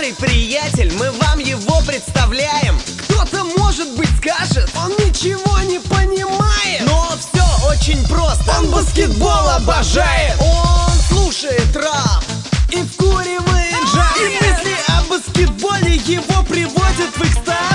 старый приятель, мы вам его представляем. Кто-то, может быть, скажет, он ничего не понимает. Но все очень просто, он баскетбол обожает. Он слушает рап. И вкуривает джаз И мысли о баскетболе его приводят в экстаз.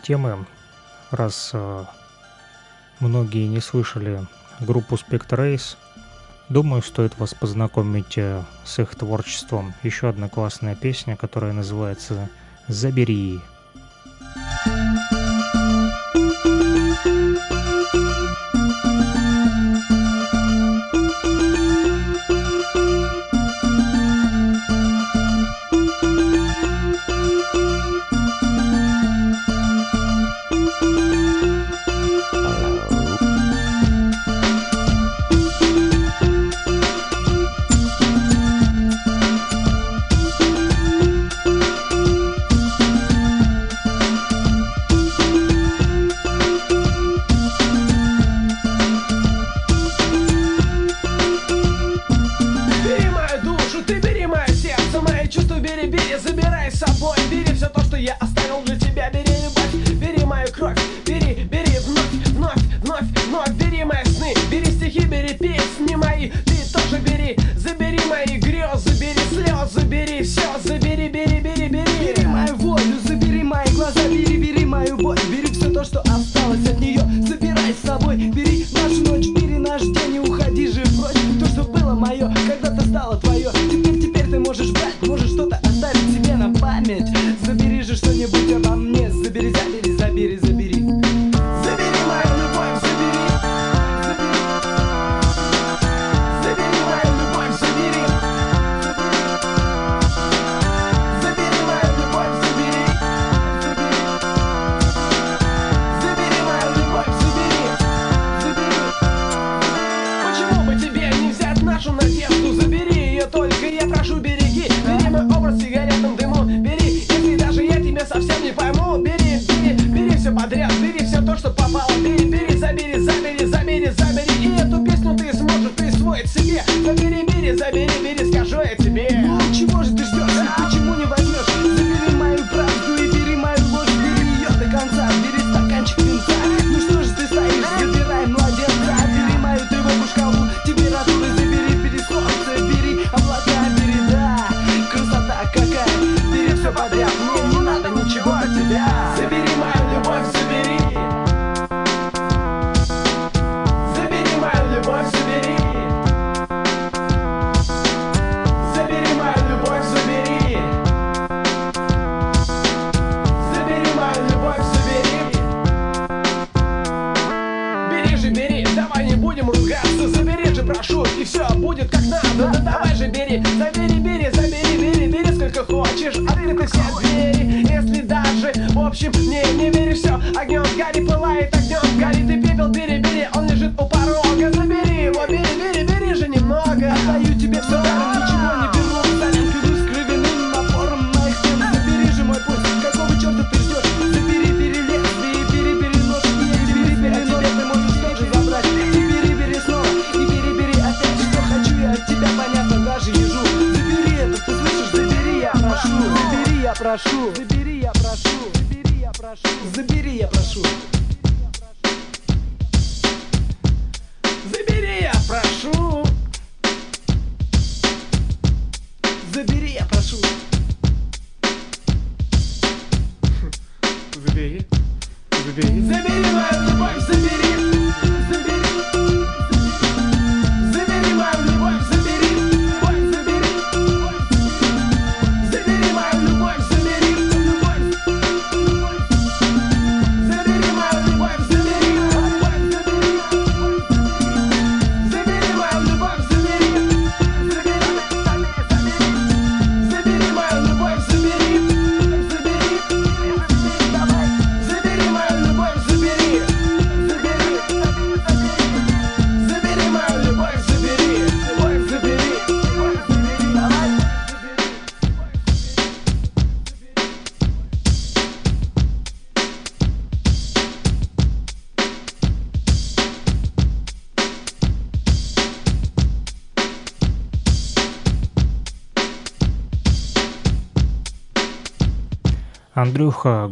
темы, раз э, многие не слышали группу Spectrace, думаю, стоит вас познакомить э, с их творчеством. Еще одна классная песня, которая называется «Забери».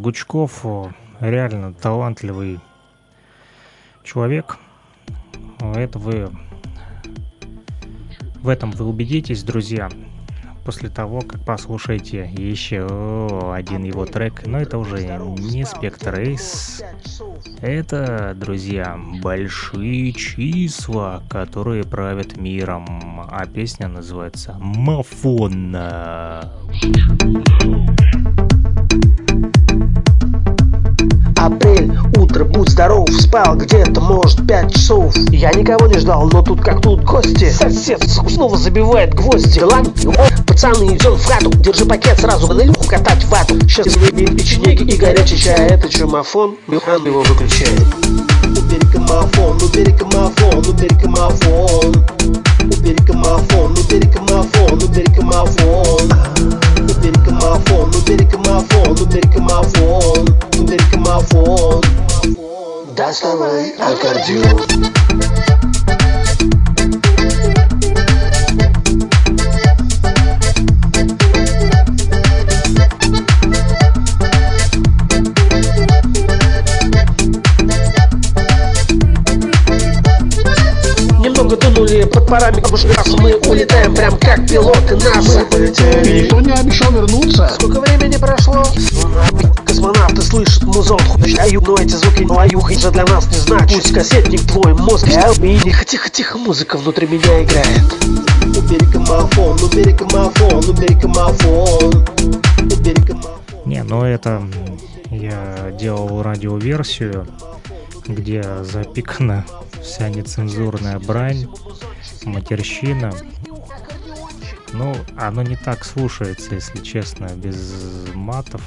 Гучков о, реально талантливый человек. Это вы в этом вы убедитесь, друзья, после того, как послушаете еще один его трек. Но это уже не Спектр Эйс. Это, друзья, большие числа, которые правят миром. А песня называется «Мафон». Апрель, Спал где-то, может, пять часов. Я никого не ждал, но тут как тут гости. Сосед снова забивает гвозди. Ладно, пацаны, идем в хату. Держи пакет сразу, на люху катать вату. Сейчас выпьем печенеги и горячий чай. Это чумофон, Мюхан его выключает. Убери камафон, убери камафон, убери камафон Убери камафон, убери камафон, убери камафон Убери камафон, убери камафон, убери камафон Убери камафон Доставай аккордеон. Немного дунули под парами обожгаса Мы улетаем прям как пилоты НАСА И никто не обещал вернуться. Сколько времени прошло? Космонавты слышат музон Аю, но эти звуки лаюха же для нас не значит Пусть кассетник твой мозг И тихо, тихо, тихо, музыка внутри меня играет Убери камафон, убери камафон, убери камафон Убери камафон Не, ну это я делал радиоверсию, где запикана вся нецензурная брань, матерщина. Ну, оно не так слушается, если честно, без матов.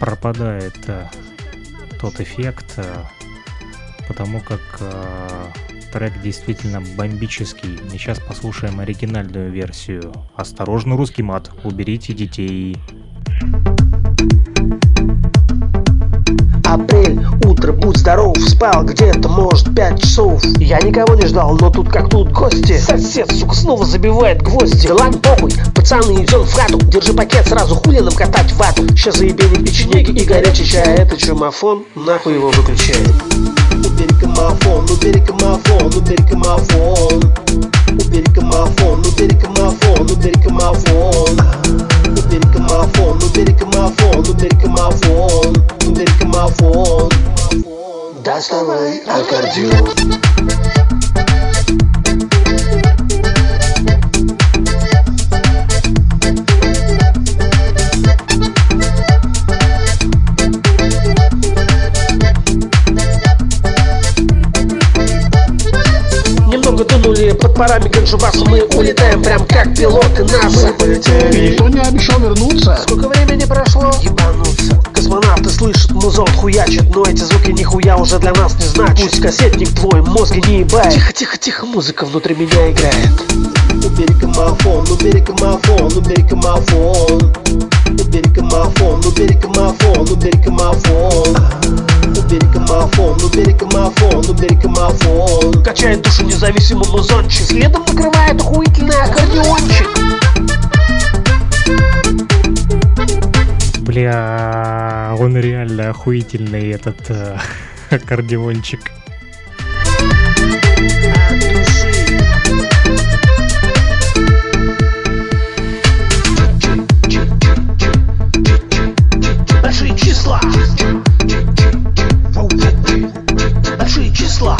Пропадает э, тот эффект, э, потому как э, трек действительно бомбический. И сейчас послушаем оригинальную версию. Осторожно, русский мат, уберите детей. Апрель, утро, будь здоров Спал где-то, может, пять часов. Я никого не ждал, но тут как тут гости. Сосед, сука, снова забивает гвозди. Да ладно, похуй, пацаны, идем в хату. Держи пакет сразу, хули нам катать вату. Сейчас заебеним печенеги и горячий чай. Это чумофон, нахуй его выключает. Убери камафон, убери камафон, убери камафон Убери камафон, убери камафон, убери камафон Убери камафон, убери камафон, убери камафон Убери камафон Доставай аккордеон Немного парами Ганжубаса Мы улетаем прям как пилоты НАСА И никто не обещал вернуться. Сколько времени прошло? Ебануться. Космонавты слышат, музон хуячит Но эти звуки нихуя уже для нас не значат. Пусть кассетник твой мозги не ебает Тихо, тихо, тихо, музыка внутри меня играет. Убери камафон, убери камафон, убери камафон Убери камафон, убери камафон, убери камафон Убери камафон, убери камафон, убери камафон Качает душу независимый музончик. Следом накрывает охуительный аккордеончик. Бля, он реально охуительный этот э, аккордеончик. Большие числа Большие числа.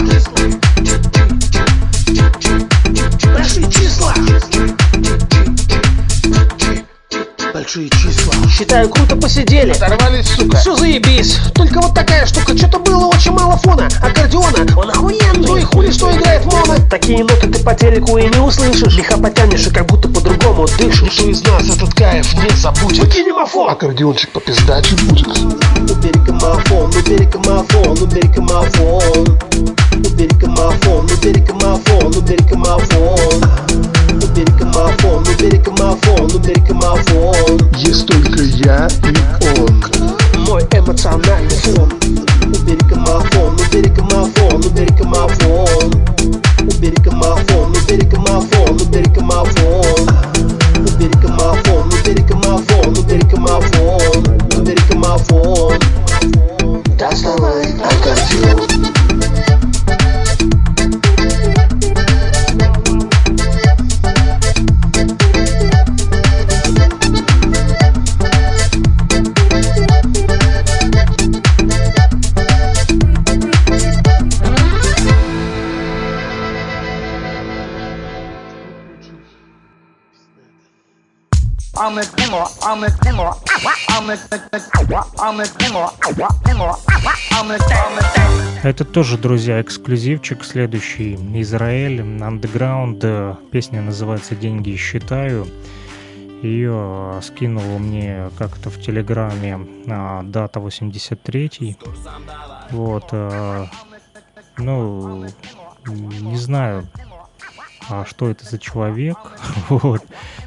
Большие числа Большие числа. Считаю, круто посидели. Оторвались, сука. Все заебись. Только вот такая штука. Что-то было очень мало фона Аккордеона. Он охуенный. Ну и хули, что играет моно Такие ноты ты по телеку и не услышишь. Лихо потянешь и как будто по-другому дышишь. Никто из нас этот кайф не забудет. Выкинь мафон Аккордеончик попиздачить будет. Убери камафон, убери камафон, убери камафон Убери камафон, убери камафон, убери камафон Lubirika Mafon, Lubirika Mafon, Lubirika Mafon Есть только я и он? Мой эмоциональный фон. Лубирика Мafon, Lubirika Mafon, Lubirika Mafon Lubirika Mafon, Lubirika Mafon, Lubirika Mafon Lubirika Mafon, Lubirika Mafon, Lubirika Mafon Lubirika Mafon That's the life I got you Это тоже, друзья, эксклюзивчик. Следующий Израиль, Underground. Песня называется «Деньги считаю». Ее скинул мне как-то в Телеграме а, дата 83 Вот. э, ну, не знаю, а что это за человек. Вот.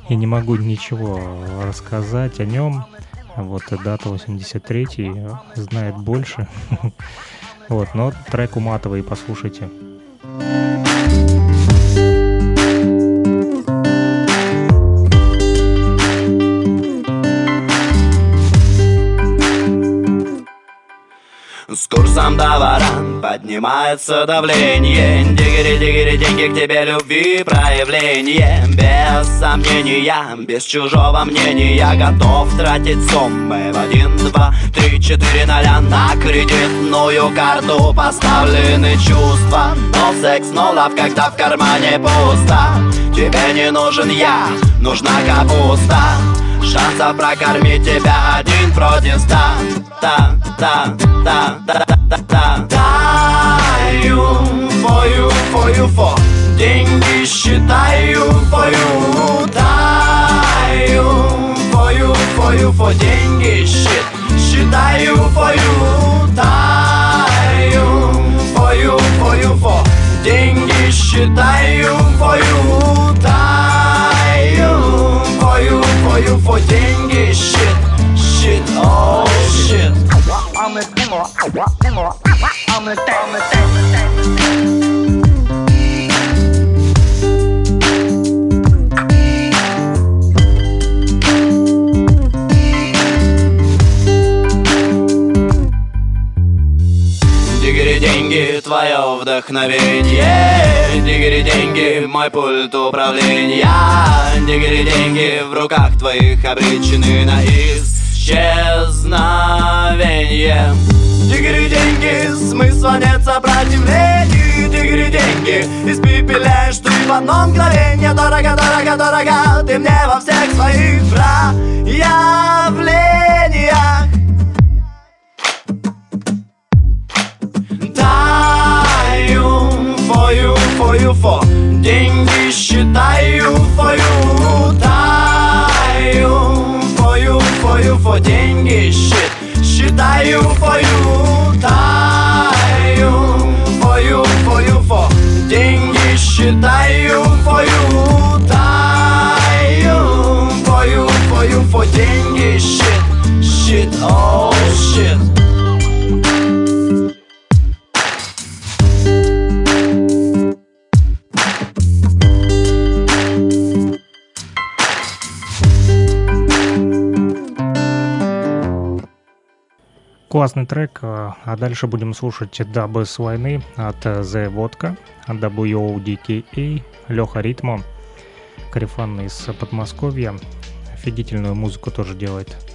Я не могу ничего рассказать о нем. Вот э, дата 83 знает больше. Вот, но трек уматовый, послушайте. С курсом товара поднимается давление. Дигери-дигери, деньги к тебе любви проявление. Без сомнения, без чужого мнения Готов тратить суммы в один, два, три, четыре ноля На кредитную карту. Поставлены чувства Но секс, но лав, когда в кармане пусто. Тебе не нужен я, нужна капуста. Шансов прокормить тебя один против ста Та, та, та, та, та, та, та Даю фою, фою, фо Деньги считаю фою Даю фою, фою, фо Деньги счит, считаю фою Даю фою, фою, фо Деньги считаю фою Даю фою, фою, фо Деньги счит, счит, oh shit Дигери деньги, твое вдохновение. Дигери деньги, мой пульт управления. Дигери деньги, в руках твоих обречены на исчезновение. Дигери деньги, смысла нет сопротивлений Дигери деньги, испепеляешь ты в одно мгновение Дорого, дорого, дорого, ты мне во всех своих проявлениях. Даю фою, фою, фо. Деньги считаю фою. Даю фою, фою, фо Деньги счит, считаю фою Даю фою, фою, фо Деньги считаю фою Даю фою, фою, фо Деньги счит, счит, oh shit Классный трек, а а дальше будем слушать дабы с войны от э, The Vodka, WODKA, Леха Ритмо, Карифан из Подмосковья. Офигительную музыку тоже делает.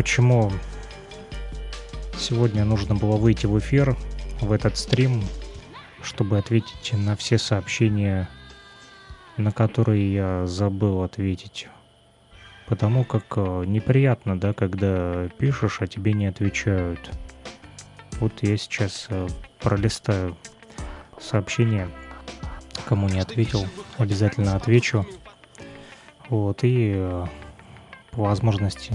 Почему сегодня нужно было выйти в эфир, в этот стрим, чтобы ответить на все сообщения, на которые я забыл ответить. Потому как э, неприятно, да, когда пишешь, а тебе не отвечают. Вот я сейчас э, пролистаю сообщение, кому не ответил, обязательно отвечу. Вот, и э, по возможности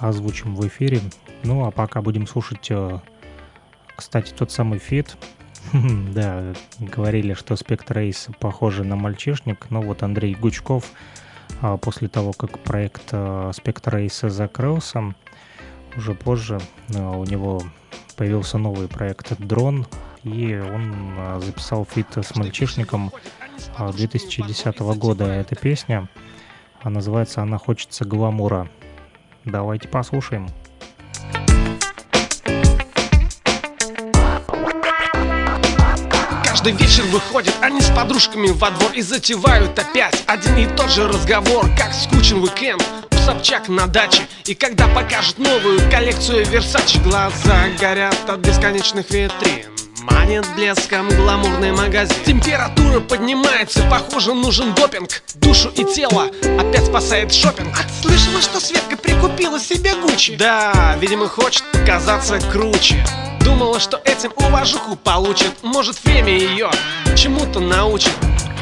озвучим в эфире. Ну, а пока будем слушать, э, кстати, тот самый фит. Да, говорили, что Спектр Рейс похоже на мальчишник, но вот Андрей Гучков а, после того, как проект э, Спектр Рейса закрылся, уже позже э, у него появился новый проект «Дрон», и он э, записал фит с мальчишником э, 2010 года. Эта песня, а называется «Она хочется гламура». Давайте послушаем. Каждый вечер выходят они с подружками во двор и затевают опять один и тот же разговор, как скучен уикенд. Собчак на даче И когда покажут новую коллекцию Версачи Глаза горят от бесконечных витрин Манит блеском гламурный магазин. Температура поднимается, похоже нужен допинг. Душу и тело опять спасает шопинг. Слышала, что Светка прикупила себе Гуччи? Да, видимо хочет показаться круче. Думала, что этим уважуху получит. Может время ее чему-то научит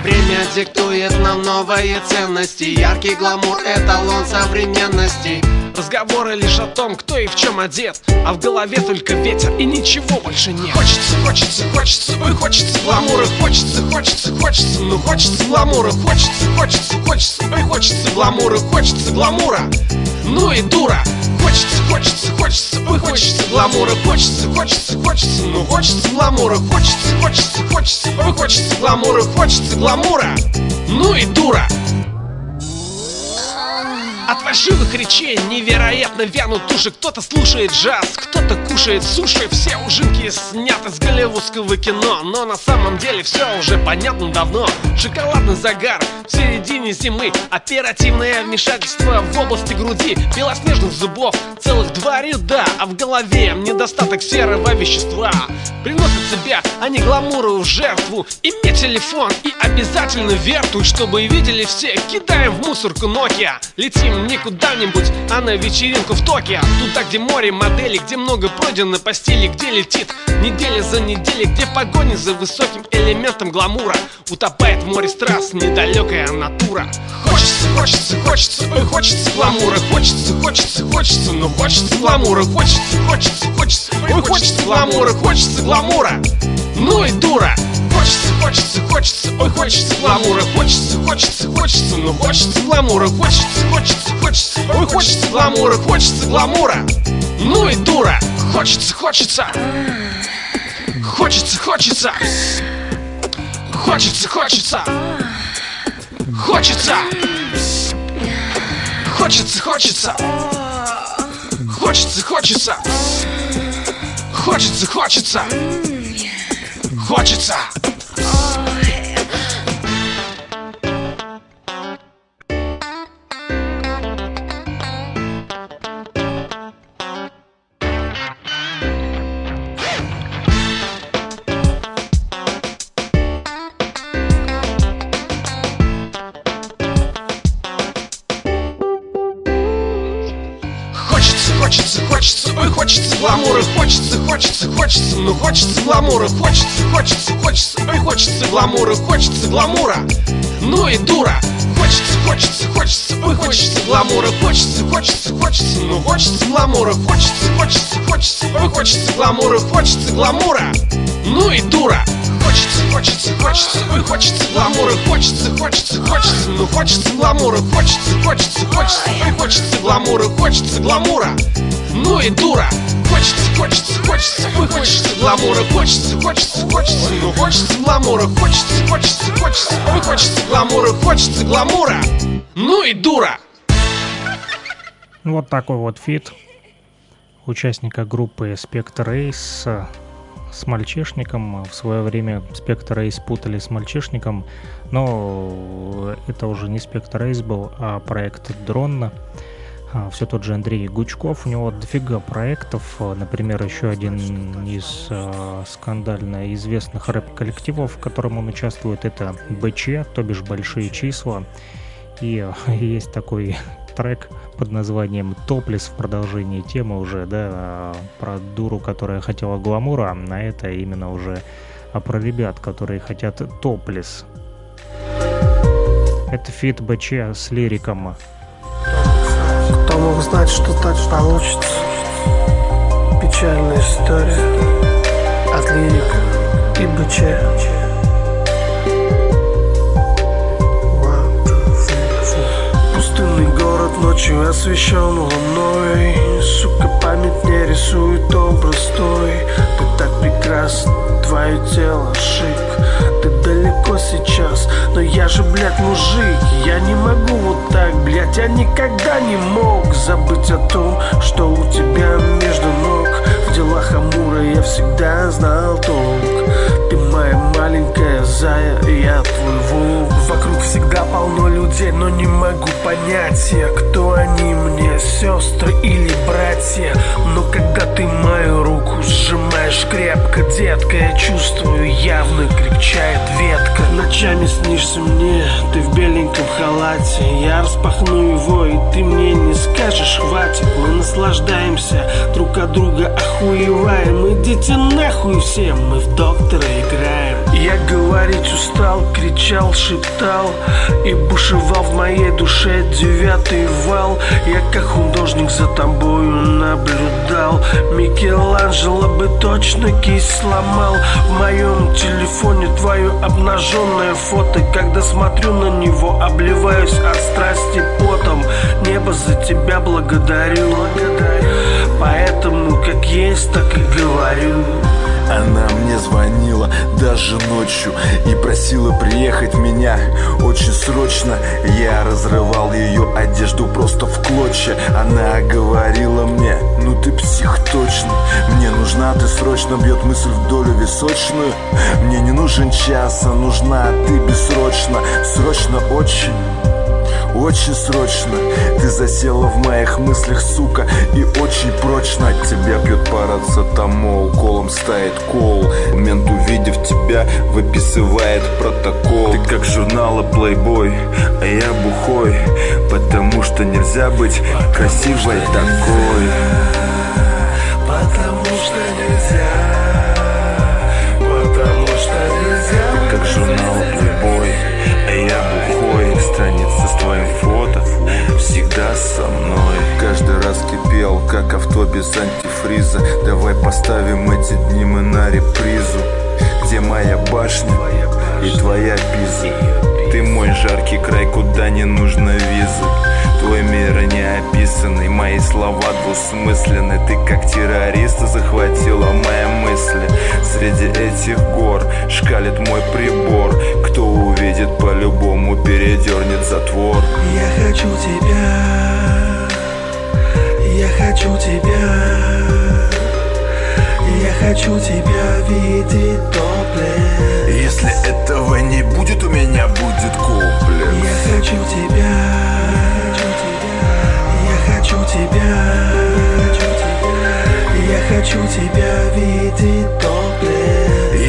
Время диктует нам новые ценности. Яркий гламур — эталон современности. Разговоры лишь о том, кто и в чем одет. А в голове только ветер и ничего больше нет. Хочется, хочется, хочется, ой, хочется гламура. Хочется, хочется, хочется, ну хочется гламура. Хочется, хочется, хочется, ой, хочется гламура. Хочется гламура, ну и дура Хочется, хочется, хочется, ой, хочется гламура. Хочется, хочется, хочется, ну хочется гламура. Хочется, хочется, хочется, ой, хочется гламура. Хочется гламура, ну и дура от фальшивых речей невероятно вянут уши. Кто-то слушает джаз, кто-то кушает суши. Все ужинки сняты с голливудского кино. Но на самом деле все уже понятно давно. Шоколадный загар в середине зимы. Оперативное вмешательство в области груди. Белоснежных зубов целых два ряда. А в голове недостаток серого вещества. Приносят себя они гламуру в жертву. Иметь телефон и обязательно вертуй Чтобы видели все, кидаем в мусорку Nokia. Летим не куда-нибудь, а на вечеринку в Токио. Туда, где море моделей, где много пройдено по стиле Где летит. Неделя за неделей Где в погоне за высоким элементом гламура. Утопает в море страз недалекая натура. Хочется, хочется, хочется, ой, хочется гламура. Хочется, хочется, хочется, но хочется гламура. Хочется, хочется, хочется, ой, хочется гламура Хочется гламура, ну и дура. Хочется, хочется, хочется, ой, хочется гламура. Хочется, хочется, хочется, но хочется гламура. Хочется, хочется, хочется, ой, хочется гламура. Хочется гламура, ну и дура. Хочется Хочется, хочется Хочется, хочется Хочется. Хочется, хочется Хочется, хочется Хочется, хочется Хочется Хочется, Хочется, хочется, ну хочется гламура. Хочется, хочется, хочется, ой, хочется гламура Хочется гламура, ну и дура. Хочется, хочется, хочется, ой, хочется гламура. Хочется, хочется, хочется, ну хочется гламура. Хочется, хочется, хочется, ой, хочется гламура. Хочется гламура, ну и дура Хочется, хочется, хочется, ой, хочется гламура Хочется, хочется, хочется, ну хочется гламура Хочется, хочется, хочется, ой, хочется гламура Хочется гламура, ну и дура Хочется, хочется, хочется, ой, хочется гламура Хочется, хочется, хочется, ну хочется гламура Хочется, хочется, хочется, ой, хочется гламура Хочется гламура, ну и дура Вот такой вот фит участника группы Спектр Рейс с мальчишником. В свое время Спектр Рейс путали с мальчишником, но это уже не Спектр Рейс был, а проект Дрон. все тот же Андрей Гучков. У него дофига проектов. А, Например, еще один из а, скандально известных рэп-коллективов, в котором он участвует, это БЧ, то бишь Большие числа. И а, есть такой трек под названием «Топлес» в продолжении темы уже, да, про дуру, которая хотела гламура, а это именно уже а про ребят, которые хотят топлес. Это фит БЧ с лириком. Кто мог знать, что так получится? Печальная история от лирика и БЧ. Ночью освещен луной. Сука, память не рисует образ твой Ты так прекрасна, твое тело шик. Ты далеко сейчас, но я же, блядь, мужик. Я не могу вот так, блядь, я никогда не мог Забыть о том, что у тебя между ног. В делах Амура я всегда знал толк. Ты моя маленькая зая, я твой волк Вокруг всегда полно людей, но не могу понять я Кто они мне, сестры или братья. Но когда ты мою руку сжимаешь крепко, детка Я чувствую, явно крепчает ветка. Ночами снишься мне, ты в беленьком халате. Я распахну его, и ты мне не скажешь, хватит Мы наслаждаемся, друг от друга охуеваем. Идите нахуй все, мы в доктора играем Я говорить устал, кричал, шептал И бушевал в моей душе девятый вал Я как художник за тобою наблюдал Микеланджело бы точно кисть сломал В моем телефоне твое обнаженное фото Когда смотрю на него, обливаюсь от страсти потом Небо за тебя благодарю Поэтому как есть, так и говорю Она мне звонила даже ночью И просила приехать меня. Очень срочно Я разрывал ее одежду просто в клочья. Она говорила мне, ну ты псих точно. Мне нужна ты срочно, бьет мысль в долю височную. Мне не нужен час, а нужна ты бессрочно. Срочно очень очень срочно. Ты засела в моих мыслях, сука И очень прочно. От тебя пьет парацетамол Колом ставит кол. Мент, увидев тебя, выписывает протокол. Ты как журнала Playboy, а я бухой Потому что нельзя быть красивой такой. Потому что нельзя всегда со мной. Каждый раз кипел, как авто без антифриза. Давай поставим эти дни мы на репризу. Где моя башня и твоя пиза Ты мой жаркий край, куда не нужно визы. Твой мир неописанный, мои слова двусмысленны. Ты как террориста захватила мои мысли. Среди этих гор шкалит мой прибор. Кто увидит по-любому передернет затвор. Я хочу тебя. Я хочу тебя. Я хочу тебя видеть Если этого не будет, у меня будет комплекс Я хочу тебя Я хочу тебя Я хочу тебя видеть топлес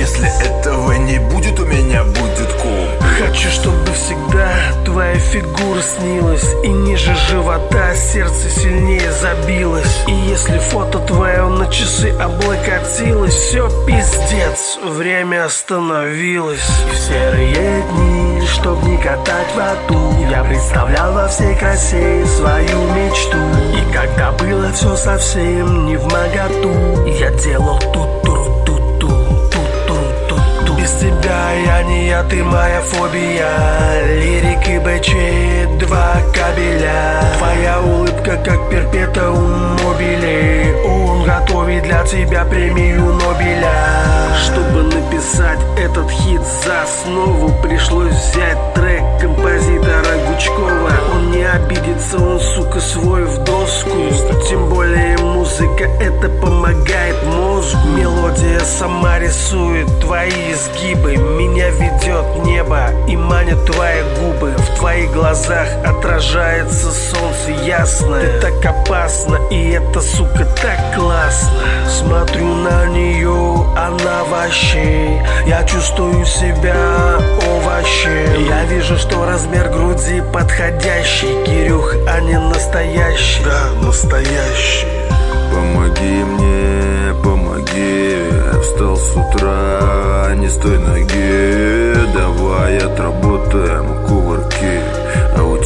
Если этого не будет, у меня будет комплекс Хочу, чтобы всегда твоя фигура снилась. И ниже живота сердце сильнее забилось. И если фото твое на часы облокотилось Все пиздец, время остановилось. И в серые дни, чтоб не катать в аду. Я представлял во всей красе свою мечту. И когда было все совсем не в моготу Я делал тут без тебя я не я, ты моя фобия. Лирик и БЧ, два кабеля. Твоя улыбка как перпетаум мобиле. Он готовит для тебя премию Нобеля. Чтобы написать этот хит за основу Пришлось взять трек композитора Гучкова. Он не обидится он, сука, свой в доску. Тем более музыка это помогает мозгу. Мелодия сама рисует твои изгибы Меня ведет небо и манят твои губы. В твоих глазах отражается солнце ясно Ты так опасна и это, сука, так классно. Смотрю на нее, она вообще. Я чувствую себя овощем. Я вижу, что размер груди подходящий. Кирюх, а не настоящий. Да, настоящий. Помоги мне, помоги Встал с утра, не с той ноги Давай отработаем кувырки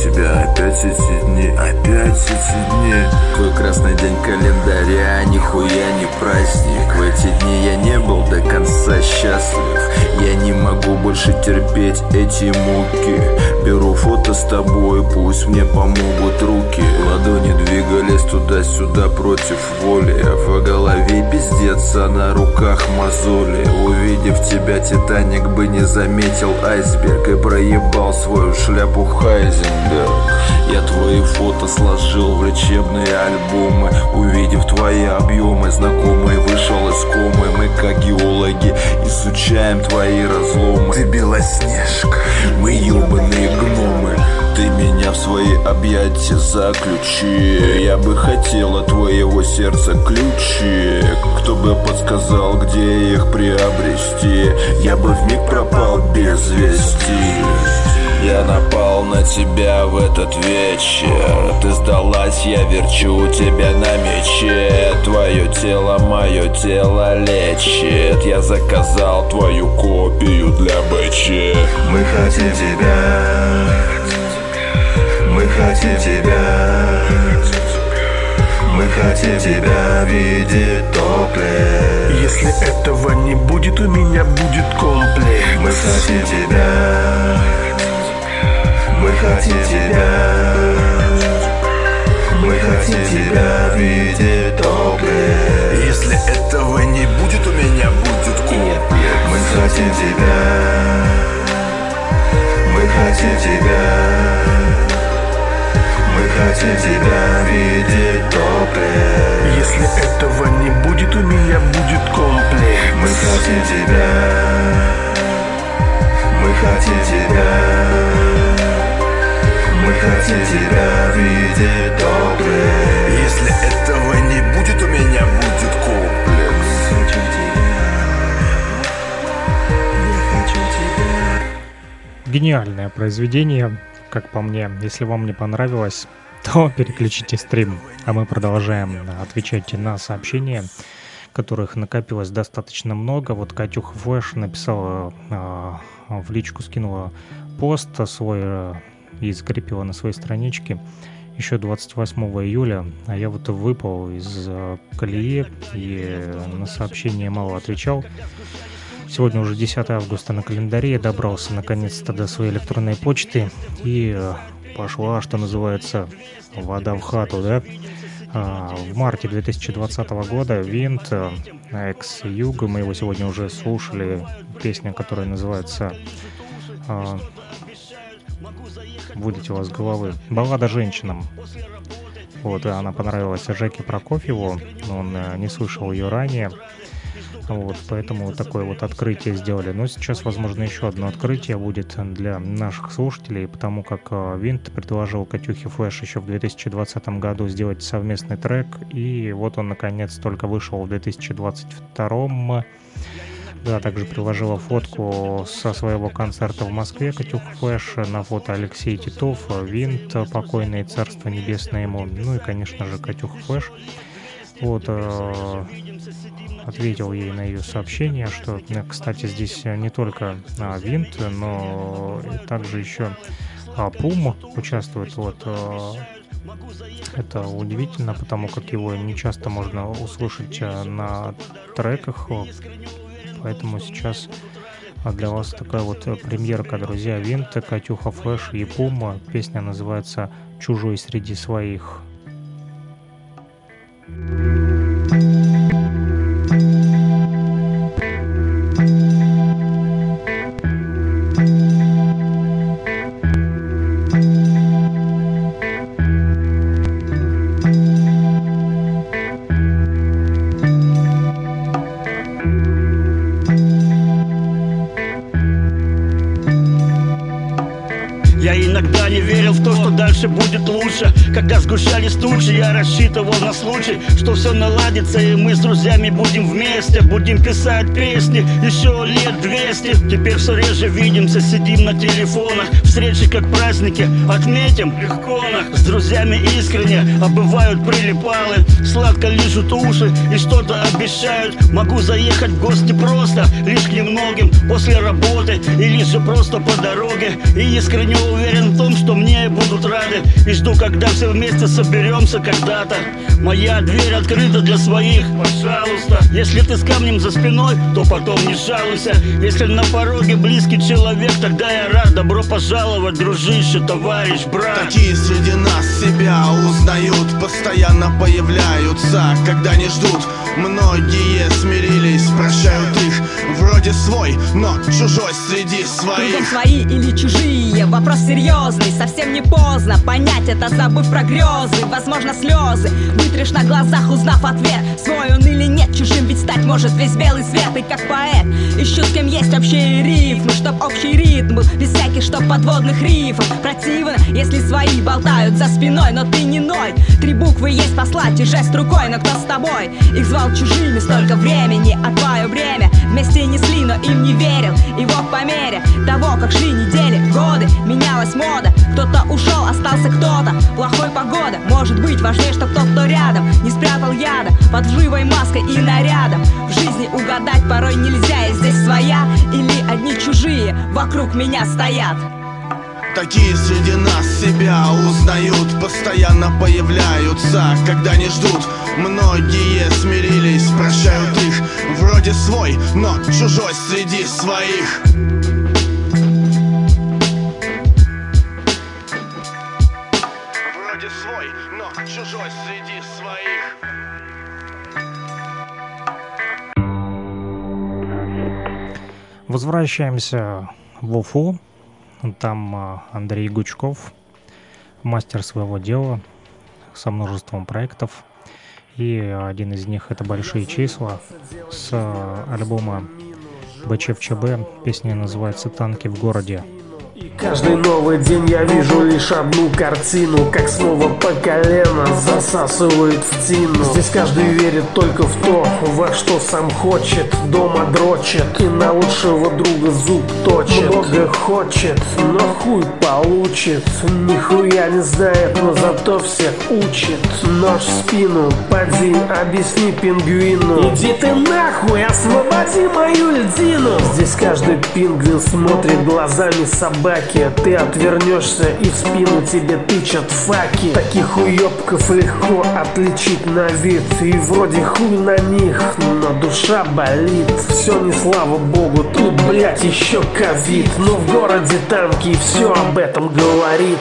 тебя опять эти дни, опять эти дни. Твой красный день календаря, нихуя не праздник. В эти дни я не был до конца счастлив. Я не могу больше терпеть эти муки. Беру фото с тобой, пусть мне помогут руки. Ладони двигались туда-сюда против воли. В голове пиздец, а на руках мозоли. Увидев тебя, Титаник бы не заметил айсберг И проебал свою шляпу Хайзенберг Я твои фото сложил в лечебные альбомы. Увидев твои объемы, знакомый вышел из комы. Мы как геологи изучаем твои разломы. Ты Белоснежка Мы ебаные гномы. Ты меня в свои объятия заключи. Я бы хотел от твоего сердца ключи. Кто бы подсказал, где их приобрести? Я бы вмиг пропал без вести я напал на тебя в этот вечер. Ты сдалась, я верчу тебя на мече. Твое тело, мое тело лечит. Я заказал твою копию для БЧ Мы хотим тебя. Мы хотим тебя. Мы хотим тебя видеть топле. Если этого не будет, у меня будет комплекс Мы хотим тебя Мы хотим тебя. Мы хотим тебя видеть топле Если этого не будет, у меня будет комплекс Мы хотим тебя. Мы хотим тебя. Мы хотим тебя видеть топле Если этого не будет, у меня будет комплекс Мы хотим тебя. Мы хотим тебя Мы хотим тебя видеть топле Если этого не будет, у меня будет комплекс Гениальное произведение, как по мне. Если вам не понравилось, то переключите стрим. А мы продолжаем отвечать на сообщения, которых накопилось достаточно много. Вот Катюха Флэш написала э, в личку, скинула пост свой э, и закрепила на своей страничке еще 28 июля, а я вот выпал из э, колеи и на сообщение мало отвечал. Сегодня уже 10 августа на календаре, я добрался наконец-то до своей электронной почты и э, пошла, что называется, вода в хату, да? А, В марте 2020 года Винт, э, экс Юга, мы его сегодня уже слушали, песня, которая называется вылетела с головы. Баллада женщинам. Вот, и она понравилась Жеке Прокофьеву, он э, не слышал ее ранее. Вот, поэтому вот такое вот открытие сделали. Но сейчас, возможно, еще одно открытие будет для наших слушателей, потому как э, Винт предложил Катюхе Флэш еще в 2020 году сделать совместный трек, и вот он, наконец, только вышел в 2022 да, также приложила фотку со своего концерта в Москве Катюх Флэш. На фото Алексей Титов, Винт, покойный Царство Небесное ему. Ну и, конечно же, Катюх Флэш. Вот, э, ответил ей на ее сообщение, что, э, кстати, здесь не только а, Винт, но также еще а, Пум участвует. Вот, э, это удивительно, потому как его не часто можно услышать э, на треках. Поэтому сейчас а, для вас такая вот э, премьерка, друзья. Винт, Катюха Флэш и Пума. Песня называется «Чужой среди своих». Я в лучше. Когда сгущались тучи, я рассчитывал на случай Что все наладится и мы с друзьями будем вместе. Будем писать песни еще лет двести. Теперь все реже видимся, сидим на телефонах. Встречи как праздники, отметим легко С друзьями искренне, а бывают прилипалы. Сладко лижут уши и что-то обещают. Могу заехать в гости просто, лишь к немногим После работы. Или же просто по дороге. И искренне уверен в том, что мне будут рады. И жду, когда все вместе соберемся когда-то. Моя дверь открыта для своих, пожалуйста. Если ты с камнем за спиной, то потом не жалуйся. Если на пороге близкий человек, тогда я рад. Добро пожаловать, дружище, товарищ, брат. Такие среди нас себя узнают Постоянно появляются, когда не ждут. Многие смирились, прощают их Вроде свой, но чужой среди своих. Кругом свои или чужие, вопрос серьезный Совсем не поздно понять это, забыв про грезы. Возможно слезы, вытрешь на глазах, узнав ответ. Свой он или нет, чужим ведь стать может весь белый свет. И как поэт, ищу с кем есть общие рифмы Чтоб общий ритм был, без всяких чтоб подводных рифов. Противно, если свои болтают за спиной, но ты не ной. Три буквы есть послать и жест рукой, но кто с тобой? Их звал чужими столько времени, а твое бремя. Вместе несли, но им не верил И вот по мере. Того, как шли недели, годы Менялась мода, кто-то ушел, остался кто-то Плохой погода, может быть важнее, что тот, кто рядом Не спрятал яда под лживой маской и нарядом. В жизни угадать порой нельзя, я здесь своя Или одни чужие вокруг меня стоят. Такие среди нас себя узнают Постоянно появляются, когда не ждут. Многие смирились, прощают их Вроде свой, но чужой среди своих Возвращаемся в Уфу. Там а, Андрей Гучков, мастер своего дела, со множеством проектов. И один из них это «Большие числа» с а, альбома БЧФЧБ. Песня называется «Танки в городе». Каждый новый день я вижу лишь одну картину Как снова по колено засасывает в тину. Здесь каждый верит только в то, во что сам хочет Дома дрочит и на лучшего друга зуб точит. Много хочет, но хуй получит Нихуя не знает, но зато всех учит. Нож в спину, поди, объясни пингвину. Иди ты нахуй, освободи мою льдину. Здесь каждый пингвин смотрит глазами собаки Ты отвернешься и в спину тебе тычат факи. Таких уебков легко отличить на вид И вроде хуй на них, но душа болит. Все не слава богу, тут, блять, еще ковид. Но в городе танки, и все об этом говорит.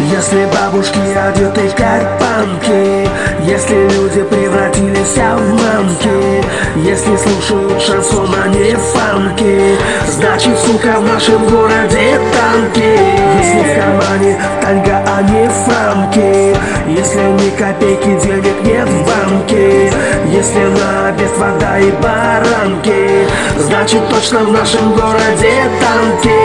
Если бабушки одеты как панки Если люди превратились в мамки Если слушают шансон, а не фанки Значит, сука, в нашем городе танки Если в кармане танго, а не франки. Если ни копейки денег нет в банке. Если на обед вода и баранки. Значит, точно в нашем городе танки.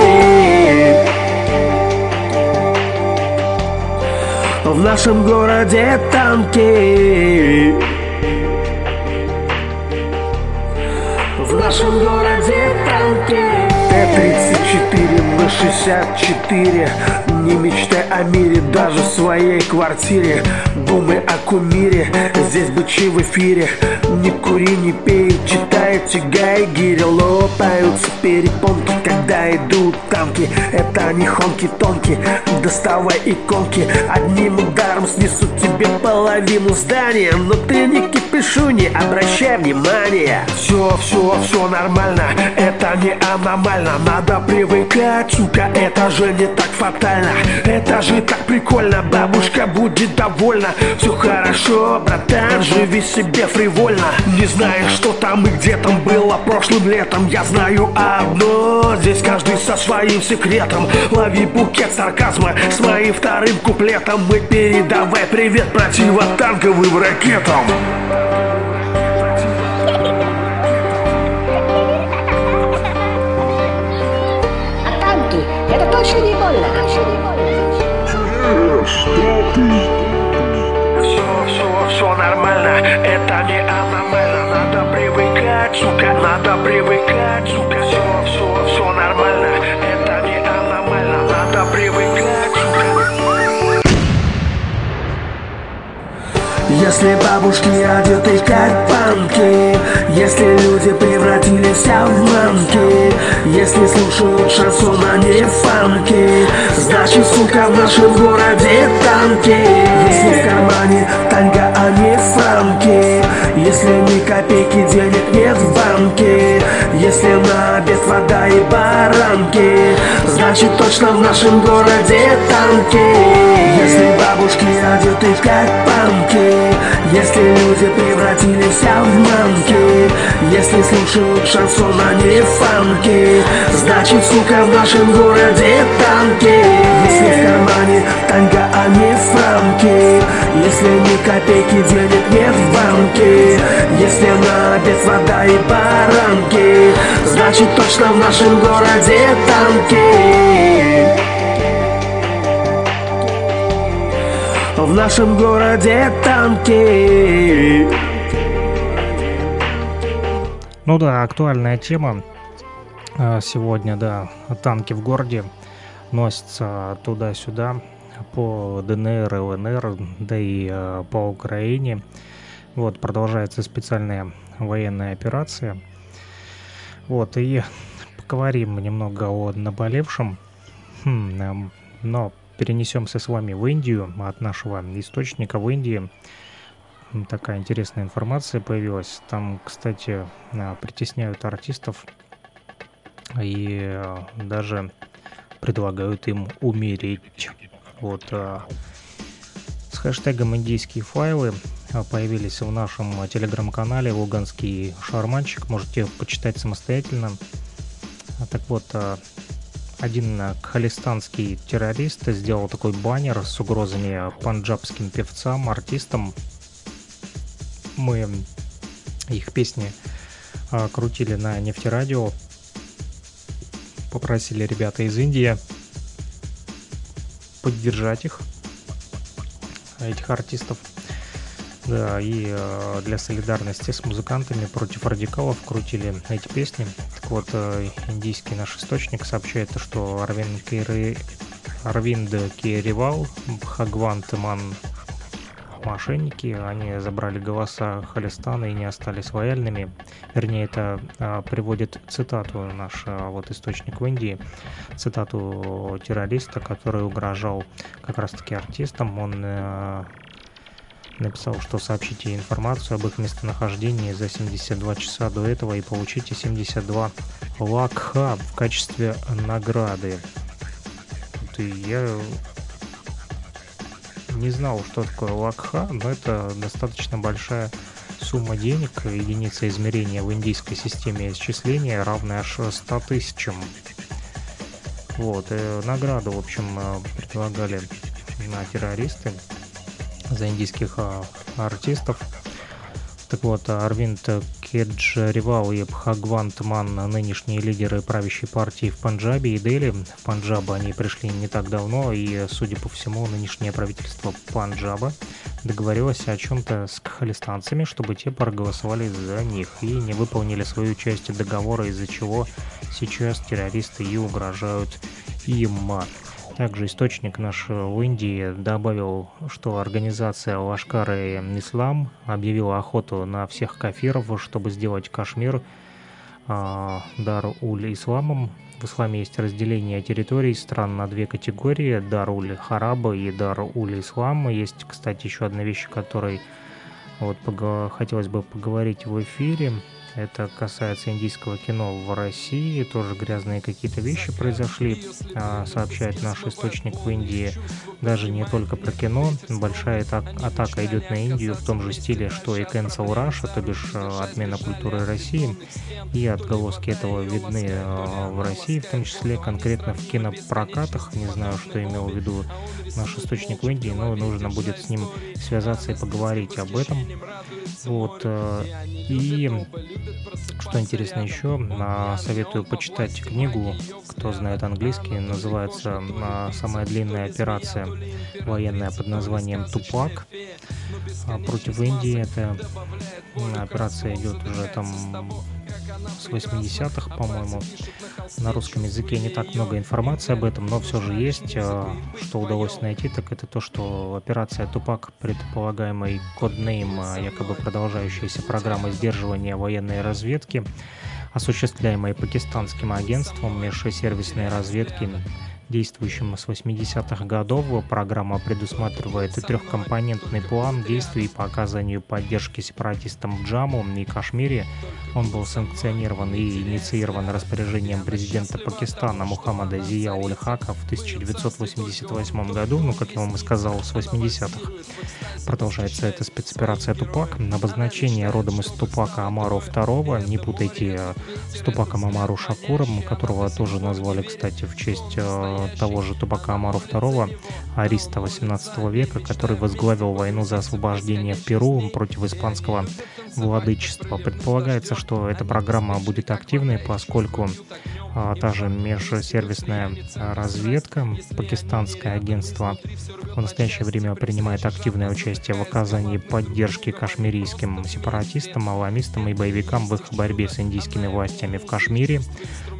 В нашем городе танки. В нашем городе танки Т-34 на 64 Не мечтай о мире, даже в своей квартире. Думай о кумире, здесь бычи в эфире. Не кури, не пей, читайте Гайгири Лопаются перепонки, когда идут танки. Это не хонки-тонки, доставай иконки. Одним ударом снесут тебе половину здания. Но ты не кипишу, не обращай внимания. Все, все, все нормально, это не аномально. Надо привыкать, сука, это же не так фатально. Это же так прикольно, бабушка будет довольна. Все хорошо, братан, живи себе фривольно. Не знаешь, что там и где там было прошлым летом. Я знаю одно, здесь каждый со своим секретом. Лови букет сарказма с моим вторым куплетом Мы передавай привет противотанковым ракетам. А танки, это точно не больно. Все, все, все нормально, это не аномально Надо привыкать, сука, надо привыкать, сука. Все, все, все нормально, это не аномально. Надо привыкать, сука. Если бабушки одеты как панки Если люди превратились в мамки Если слушают шансон, а не фанки Значит, сука, в нашем городе танки. Если в кармане танго, а не Если ни копейки денег нет в банке Если на обед вода и баранки Значит, точно в нашем городе танки. Если бабушки одеты как панки Если люди превратились в мамки Если слушают шансон, а не фанки Значит, сука, в нашем городе танки Если в кармане танго, а не франки. Если ни копейки денег нет в банке Если на обед вода и баранки Значит, точно в нашем городе танки. В нашем городе танки. Ну да, актуальная тема а, сегодня, да, танки в городе носятся туда-сюда по ДНР, ЛНР, да и а, по Украине. Вот, продолжается специальная военная операция. Вот, и поговорим немного о наболевшем. Хм, эм, но перенесемся с вами в Индию, от нашего источника в Индии. Такая интересная информация появилась. Там, кстати, а, притесняют артистов и э, даже предлагают им умереть. Вот а, с хэштегом индийские файлы появились в нашем телеграм-канале Луганский шарманчик. Можете почитать самостоятельно. Так вот, а, один кхалистанский террорист сделал такой баннер с угрозами панджабским певцам, артистам. Мы их песни а, крутили на нефтерадио. Попросили ребята из Индии поддержать их, этих артистов. Да, и э, для солидарности с музыкантами против радикалов крутили эти песни. Так вот, э, индийский наш источник сообщает, что Арвинд, Кери... Арвинд Киривал, Бхагвант Ман мошенники, они забрали голоса Халистана и не остались лояльными. Вернее, это а, приводит цитату наш а, вот источник в Индии, цитату террориста, который угрожал как раз-таки артистам. Он э, написал, что сообщите информацию об их местонахождении за 72 часа до этого и получите 72 лакха в качестве награды. И я не знал, что такое лакха, но это достаточно большая сумма денег, единица измерения в индийской системе исчисления, равная аж 100 тысячам. Вот, э, награду, в общем, э, предлагали на террористы за индийских а, артистов. Так вот, Арвинд Кеджаривал и Бхагвант Ман, нынешние лидеры правящей партии в Панджабе и Дели. В Панджаб они пришли не так давно, и, судя по всему, нынешнее правительство Панджаба договорилось о чем-то с кхалистанцами, чтобы те проголосовали за них и не выполнили свою часть договора, из-за чего сейчас террористы и угрожают им. Также источник наш в Индии добавил, что организация Лашкар Ислам объявила охоту на всех кафиров, чтобы сделать Кашмир а, Дар-уль-Исламом. В исламе есть разделение территорий стран на две категории – Дар-уль-Хараба и Дар-уль-Ислам. Есть, кстати, еще одна вещь, о которой вот, хотелось бы поговорить в эфире. Это касается индийского кино в России. Тоже грязные какие-то вещи произошли, а, сообщает наш источник в Индии. Даже не только про кино. Большая атак- атака идет на Индию в том же стиле, что и Cancel Russia, то бишь э, отмена культуры России. И отголоски этого видны э, в России, в том числе конкретно в кинопрокатах. Не знаю, что имел в виду наш источник в Индии, но нужно будет с ним связаться и поговорить об этом. Вот. И Что интересно еще, а, советую почитать книгу, кто знает английский, называется а, «Самая длинная операция военная под названием «Тупак» а, против Индии». Эта операция идет уже там с 80-х, по-моему. На русском языке не так много информации об этом, но все же есть. Что удалось найти, так это то, что операция «Тупак», предполагаемый коднейм, якобы продолжающаяся программа сдерживания военной разведки, осуществляемой пакистанским агентством межсервисной разведки действующим с 80-х годов. Программа предусматривает трехкомпонентный план действий по оказанию поддержки сепаратистам в Джаму и Кашмире. Он был санкционирован и инициирован распоряжением президента Пакистана Мухаммада Зия Уль-Хака в 1988 году, ну, как я вам и сказал, с 80-х. Продолжается эта спецоперация Тупак. Обозначение родом из Тупака Амару II. Не путайте с Тупаком Амару Шакуром, которого тоже назвали, кстати, в честь э, того же Тупака Амару II, ариста 18 века, который возглавил войну за освобождение Перу против испанского владычества. Предполагается, что эта программа будет активной, поскольку а, та же межсервисная разведка, пакистанское агентство в настоящее время принимает активное участие в оказании поддержки кашмирийским сепаратистам, аламистам и боевикам в их борьбе с индийскими властями в Кашмире.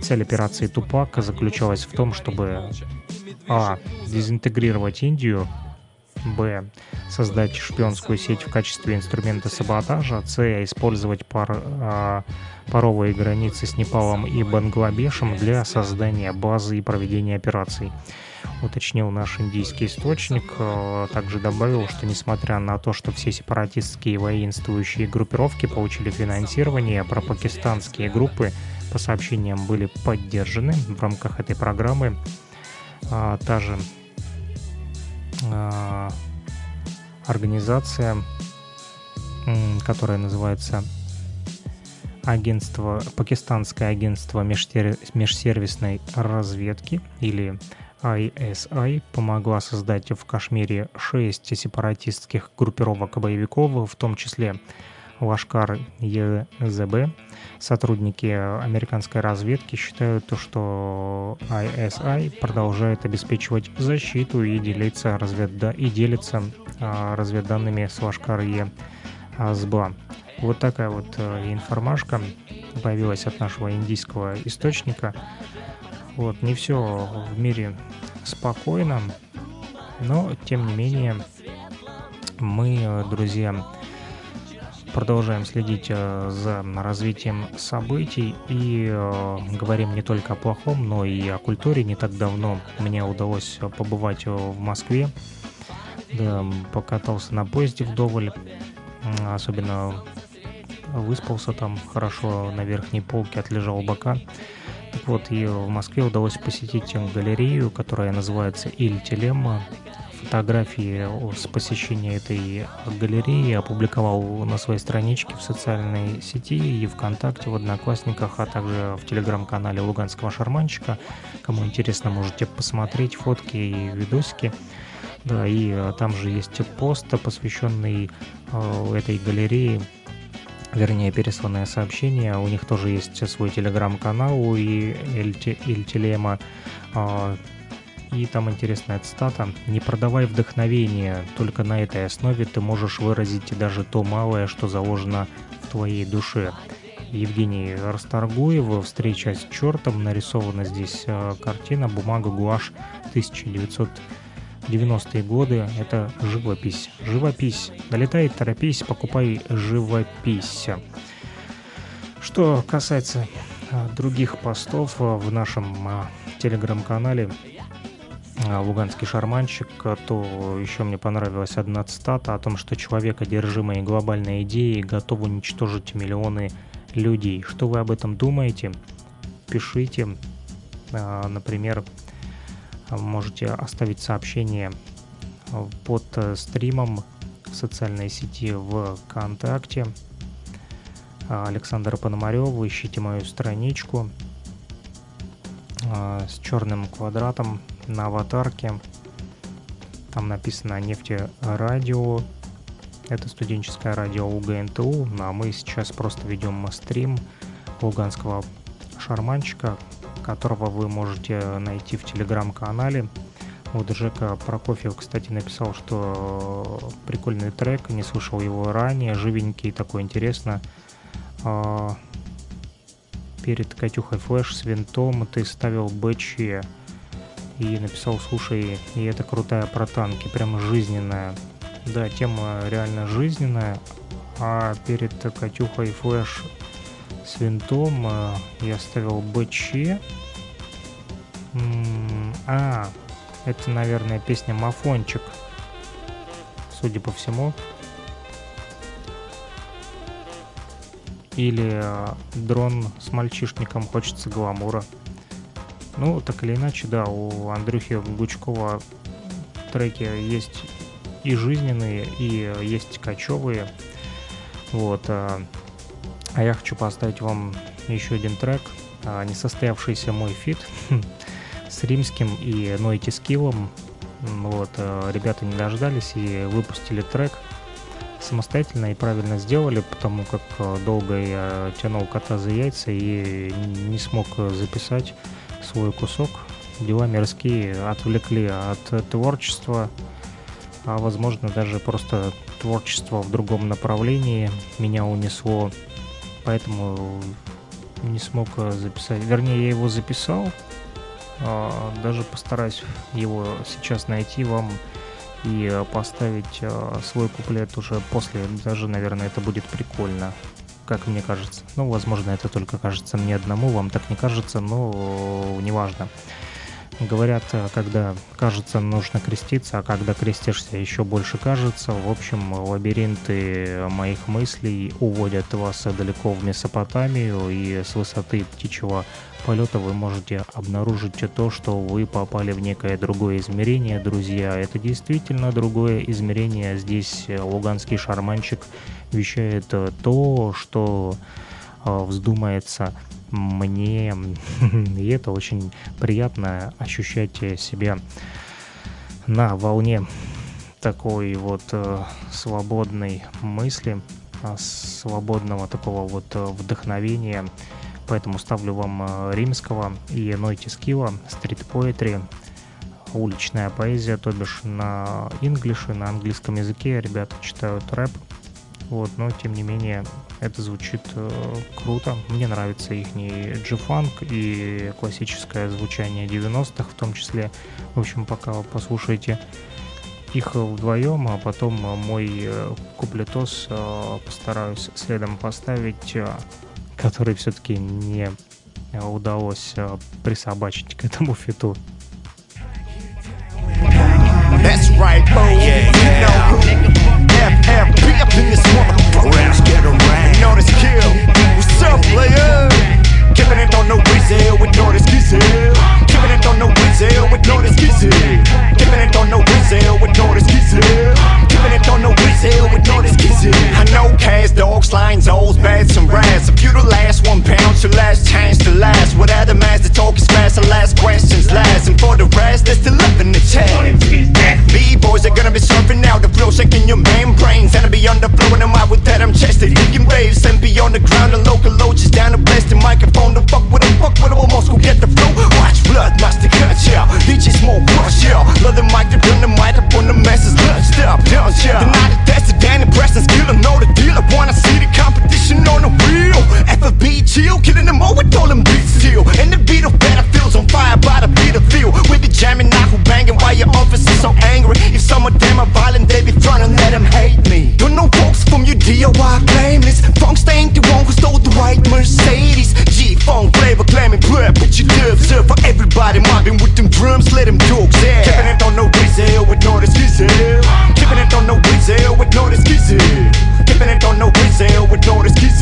Цель операции Тупак заключалась в том, чтобы а. дезинтегрировать Индию, б. создать шпионскую сеть в качестве инструмента саботажа, с. использовать пар, а, паровые границы с Непалом и Бангладешем для создания базы и проведения операций уточнил наш индийский источник. А, также добавил, что несмотря на то, что все сепаратистские воинствующие группировки получили финансирование, пропакистанские группы по сообщениям были поддержаны в рамках этой программы. А, та же а, организация, которая называется агентство, пакистанское агентство межсервисной разведки или ISI помогла создать в Кашмире шесть сепаратистских группировок боевиков, в том числе Лашкар ЕЗБ. Сотрудники американской разведки считают, что ISI продолжает обеспечивать защиту и делиться, разведда... и делится а, разведданными с Лашкар ЕЗБ. Вот такая вот э, информашка появилась от нашего индийского источника. Вот, не все в мире спокойно, но тем не менее мы, э, друзья, продолжаем следить э, за развитием событий и э, говорим не только о плохом, но и о культуре. Не так давно мне удалось побывать в Москве, да, покатался на поезде вдоволь, особенно выспался там хорошо на верхней полке, отлежал бока. Так вот, и в Москве удалось посетить галерею, которая называется Иль Телема фотографии с посещения этой галереи опубликовал на своей страничке в социальной сети и ВКонтакте, в Одноклассниках, а также в телеграм-канале Луганского шарманщика. Кому интересно, можете посмотреть фотки и видосики. Да, и а, там же есть пост, посвященный э, этой галерее, вернее, пересланное сообщение. У них тоже есть свой телеграм-канал у Ильтилема. И там интересная цитата. «Не продавай вдохновение, только на этой основе ты можешь выразить даже то малое, что заложено в твоей душе». Евгений Расторгуев «Встреча с чертом». Нарисована здесь э, картина «Бумага гуашь 1990-е годы». Это живопись. Живопись. Долетай, торопись, покупай живопись. Что касается э, других постов э, в нашем телеграм-канале, луганский шарманщик, то еще мне понравилась одна цитата о том, что человек, одержимый глобальной идеей, готов уничтожить миллионы людей. Что вы об этом думаете? Пишите. А, например, можете оставить сообщение под стримом в социальной сети ВКонтакте. Александр Пономарев, ищите мою страничку с черным квадратом на аватарке. Там написано нефтерадио. Это студенческое радио УГНТУ. Ну, а мы сейчас просто ведем стрим луганского шарманчика, которого вы можете найти в телеграм-канале. Вот Жека Прокофьев, кстати, написал, что прикольный трек, не слышал его ранее, живенький, такой интересно. А, перед Катюхой Флэш с винтом ты ставил БЧ и написал, слушай, и это крутая про танки, прям жизненная. Да, тема реально жизненная, а перед Катюхой Флэш с винтом э, я ставил БЧ. А, это, наверное, песня Мафончик, судя по всему. Или э, дрон с мальчишником хочется гламура. Ну, так или иначе, да, у Андрюхи Гучкова треки есть и жизненные, и есть кочевые. Вот. А, а я хочу поставить вам еще один трек, а, несостоявшийся мой feat с Римским и Нойти Скиллом. Вот, а, ребята не дождались и выпустили трек самостоятельно и правильно сделали, потому как долго я тянул кота за яйца и не смог записать свой кусок. Дела мирские отвлекли от творчества, а возможно даже просто творчество в другом направлении меня унесло, поэтому не смог записать. Вернее, я его записал, а, даже постараюсь его сейчас найти вам и поставить а, свой куплет уже после. Даже, наверное, это будет прикольно, как мне кажется. Ну, возможно, это только кажется мне одному, вам так не кажется, но неважно. Говорят, э, когда кажется, нужно креститься, а когда крестишься, еще больше кажется. В общем, лабиринты моих мыслей уводят вас далеко в Месопотамию, и с высоты птичьего полета вы можете обнаружить то, что вы попали в некое другое измерение, друзья. Это действительно другое измерение. Здесь луганский шарманчик вещает то, что э, вздумается мне, и это очень приятно ощущать себя на волне такой вот э, свободной мысли, э, свободного такого вот э, вдохновения. Поэтому ставлю вам э, римского и Нойти Скилла, стрит поэтри, уличная поэзия, то бишь на инглише, на английском языке. Ребята читают рэп, вот, но тем не менее это звучит э, круто. Мне нравится их G-Funk и классическое звучание 90-х в том числе. В общем, пока вы послушаете их вдвоем, а потом мой э, куплетос э, постараюсь следом поставить, э, который все-таки не удалось э, присобачить к этому фиту. That's right, yeah, you know. FFP up get around. You know this kill. What's up, player? Keeping it on no whistle with no excuse. Keeping it on no whistle with no excuse. Keeping it on no whistle with no excuse. Keeping it on no whistle with no excuse. I know cast dogs, lines, O's, bats, and rats. If you the last one pound, your last chance to last. Without the mask, the talk is fast, the last questions last. And for the rest, there's still love in the chat. B-boys are gonna be surfing out the flow, shaking your membranes. And I be on the floor and I'm out with that, I'm chested. Digging waves and be on the ground, the local loaches down the blast the microphone. The fuck with them, fuck with them, almost go get the flow. Watch blood, master cut, yeah. DJ smoke, rush, yeah. Love the mic, to bring the mic up on the masses, lunch, stop, down, yeah. The night of that's the Danny Preston skill, I know the deal. I wanna see the competition on the wheel. FFB chill, killing them all with all them beats still. And the beat of battlefields on fire by the beat of field. With the jamming, now who banging why your office is so angry. If some of them are violent, they be front and let them hate me. Don't know folks from your DIY claim this. Funk's ain't the one who stole the white Mercedes. G Funk flavor claiming blood, put you up for everybody mobbing with them drums, let them dogs yeah. Keeping it on no whistle with no excuse. Keeping it on no whistle with no excuse. Keeping it on no whistle with no excuse.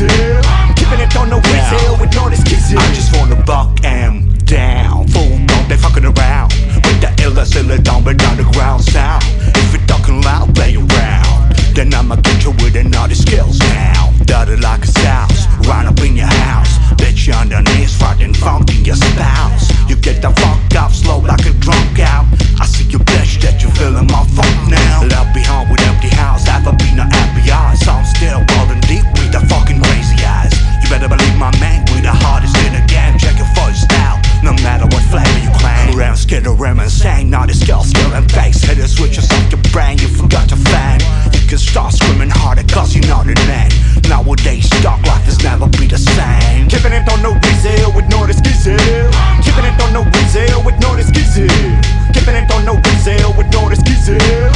Keeping it on no whistle with no excuse. I just wanna buck am down. Full on, they fucking around. With the illest, ill down, but underground sound. If you're talking loud, play around. Then I'ma get you with another skills now. Dirty like a souse, run up in your house. Confusion is fighting found in your spouse You get the fuck off slow like a drunk out. I see you bitch that you feeling my funk now. Left behind with empty house, ever been a happy eyes. I'm still rolling deep with the fucking crazy eyes. You better believe my man with the hardest in the game. Check your first style, no matter what flavor you claim Ram, skitter, and insane, not a skill, skill and face Hit the switches off your brain, you forgot to fan. You can start screaming harder cause you not the man. Nowadays, dark life has never be the same. It on no diesel with no excuse. Keeping it on no diesel with no excuse. Keeping it on no diesel with no excuse.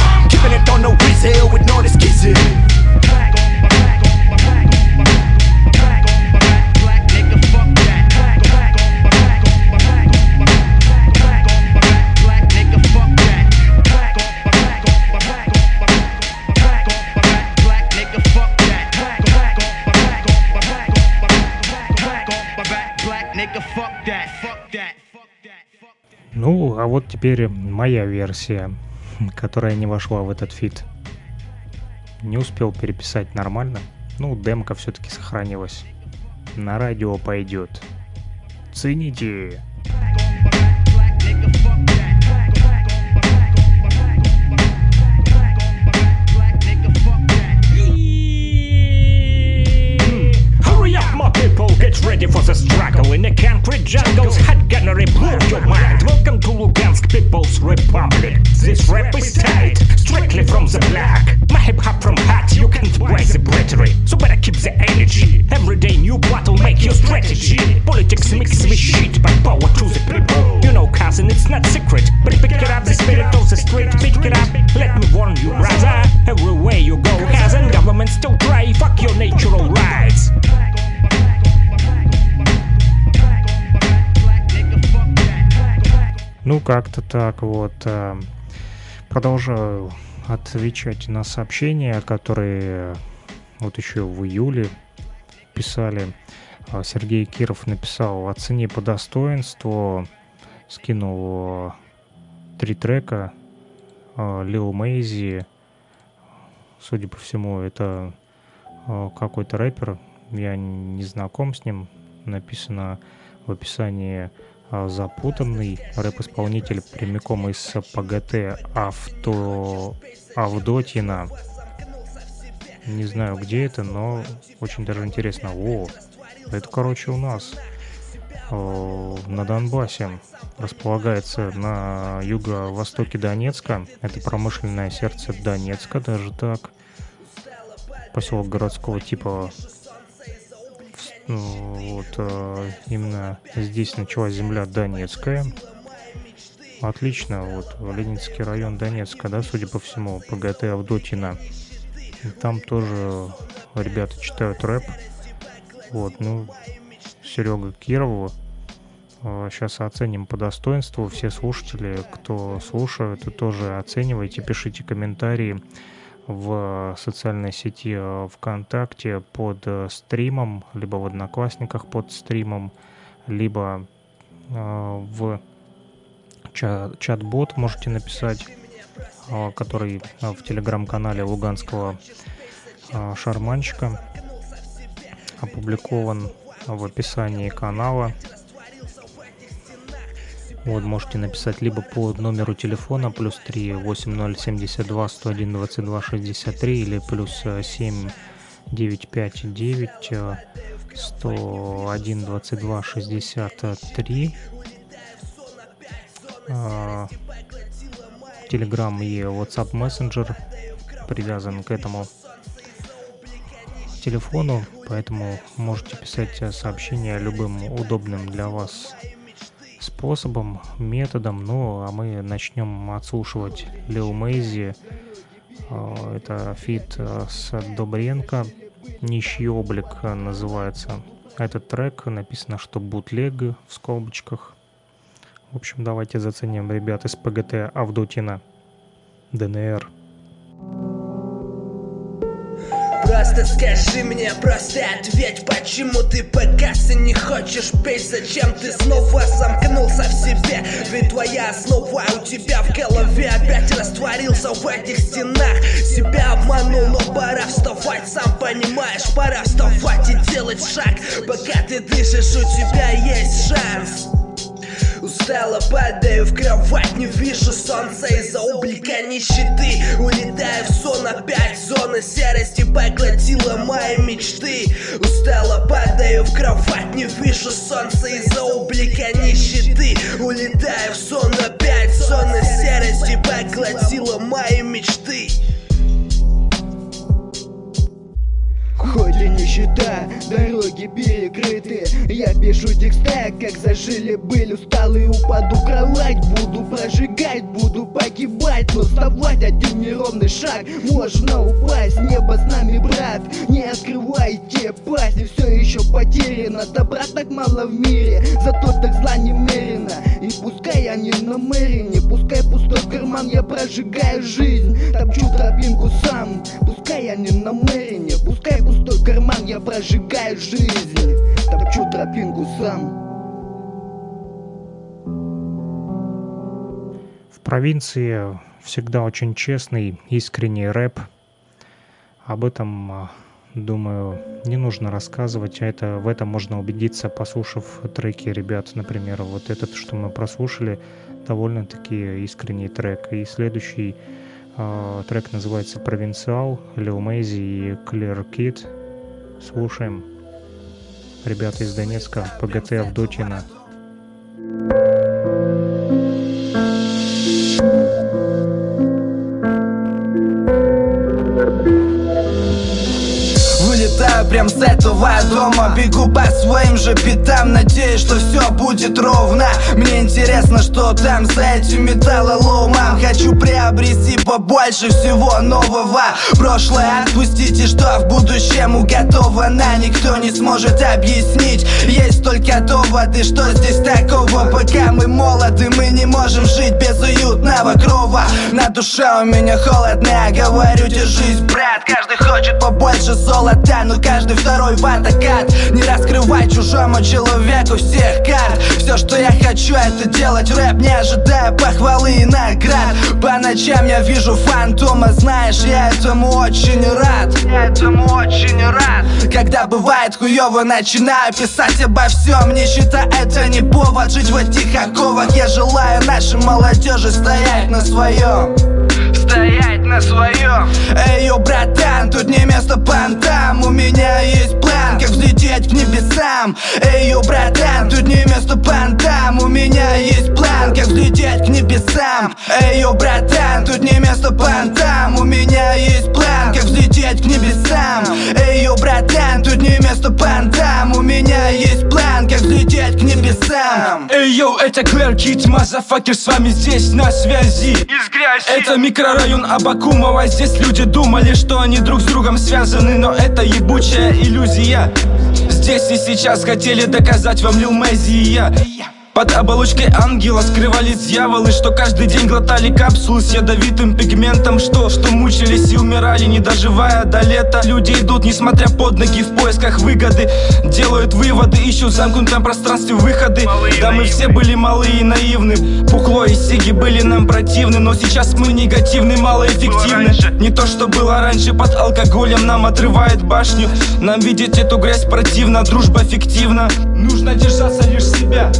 Ну, а вот теперь моя версия, которая не вошла в этот фит. Не успел переписать нормально. Ну, демка все-таки сохранилась. На радио пойдет. Цените. Hurry people, get ready for the struggle in the concrete jungles. Hot gunnery blow your mind. Welcome to Lugansk People's Republic. This rap is tight, strictly from the black. My hip hop from heart, you can't buy the battery. So better keep the energy. Every day new battle, make your strategy. Politics mix with shit, but power to the people. You know, cousin, it's not secret. But pick it up, the spirit of the street, pick it up. Let me warn you, brother. Everywhere you go, cousin, government still try. Fuck your natural rights. Ну, как-то так вот. э, Продолжаю отвечать на сообщения, которые вот еще в июле писали. А, Сергей Киров написал «Оцени по достоинству». Скинул э, три трека. Лил Мейзи. Судя по всему, это э, какой-то рэпер. Я не знаком с ним. Написано в описании запутанный рэп-исполнитель прямиком из ПГТ Авто Авдотина. Не знаю, где это, но очень даже интересно. О, это, короче, у нас э, на Донбассе располагается на юго-востоке Донецка. Это промышленное сердце Донецка, даже так. Поселок городского типа вот э, именно здесь началась земля Донецкая. Отлично, вот Ленинский район Донецка, да, судя по всему, ПГТ Авдотина. Там тоже ребята читают рэп. Вот, ну, Серега Кирова. Сейчас оценим по достоинству. Все слушатели, кто слушает, тоже оценивайте, пишите комментарии в социальной сети э, ВКонтакте под э, стримом, либо в Одноклассниках под стримом, либо э, в ча- чат-бот можете написать, который в телеграм-канале Луганского шарманщика опубликован в описании канала. Вот, можете написать либо по номеру телефона плюс 3 8072 101 22 63 или плюс 7 959 101 22 63 Telegram и WhatsApp Messenger привязан к этому телефону, поэтому можете писать сообщения любым удобным для вас способом, методом. Ну, а мы начнем отслушивать Лил Мейзи. Э, Это feat э, с Добренко. Нищий облик называется. Этот трек написано, что бутлег в скобочках. В общем, давайте заценим ребят из ПГТ Авдотина. ДНР. Просто скажи мне, просто ответь, почему ты пока что не хочешь? Петь Зачем ты снова замкнулся в себе? Ведь твоя основа у тебя в голове Опять растворился в этих стенах. Себя обманул, но пора вставать Сам понимаешь, пора вставать и делать шаг. Пока ты дышишь, у тебя есть шанс Устала, падаю в кровать, не вижу солнца из-за облика нищеты. Улетаю в сон опять, зона серости поглотила мои мечты. Устала, падаю в кровать, не вижу солнца из-за облика нищеты. Улетаю в сон опять, поглотила мои мечты Хоть и нищета, дороги перекрыты. Я пишу текста, как зажили были усталый Упаду кровать, буду прожигать, буду погибать Но вставать один неровный шаг, можно упасть Небо с нами, брат, не открывайте пасть И все еще потеряно, добра так мало в мире Зато так зла немерено. И пускай я не намерене, пускай пустой карман Я прожигаю жизнь, топчу тропинку сам Пускай я не намерене, пускай пустой карман Я прожигаю жизнь, топчу тропинку сам В провинции всегда очень честный, искренний рэп. Об этом, а, думаю, не нужно рассказывать, а это, в этом можно убедиться, послушав треки ребят. Например, вот этот, что мы прослушали, довольно-таки искренний трек. И следующий трек называется «Провинциал», Лил Мейзи и Clear Kid. Слушаем. Ребята из Донецка, ПГТ Авдотина. Вылетаю прям с этого дома Бегу по своим же пятам Надеюсь, что все будет ровно Мне интересно, что там за этим металлоломом Хочу приобрести побольше всего нового. Прошлое отпустить и что в будущем уготовано Никто не сможет объяснить. Есть только доводы, что здесь такого. Пока мы молоды, мы не можем жить без уютного крова. На душе у меня холодно, говорю, держись, брат. Каждый хочет побольше золота, но каждый второй в атакат. Не раскрывай чужому человеку всех карт. Все, что я хочу, это делать рэп, не ожидая похвалы и наград. По ночам я вижу фантома, знаешь, я этому очень рад. Я этому очень рад. Когда бывает хуёво, начинаю писать обо всем Нищета это не повод жить в этих оковах. Я желаю нашей молодежи стоять на своем Стоять на своем Эй, йо, братан, тут не место понтам. У меня есть план, как взлететь к небесам. Эй, йо, братан, тут не место понтам. У меня есть план, как взлететь к небесам. Эй, йо, братан, тут не место понтам. У меня есть план, как взлететь к небесам. Эй, йо, братан, тут не место понтам. У меня есть план, как взлететь к небесам. Эй, йоу, это Клэр Кит, motherfucker, с вами здесь на связи. Это микрорайон Абакумова, здесь люди думали, что они друг с другом связаны Но это ебучая иллюзия. Здесь и сейчас хотели доказать вам Лил Мэзи и под оболочкой ангела скрывались дьяволы Что каждый день глотали капсулы с ядовитым пигментом. Что, что мучились и умирали, не доживая до лета. Люди идут, несмотря под ноги, в поисках выгоды. Делают выводы, ищут в замкнутом пространстве выходы. Да мы все были малые и наивны. Пухло и сиги были нам противны Но сейчас мы негативны, малоэффективны. Не то, что было раньше под алкоголем Нам отрывает башню. Нам видеть эту грязь противно, дружба фиктивна. Нужно держаться лишь себя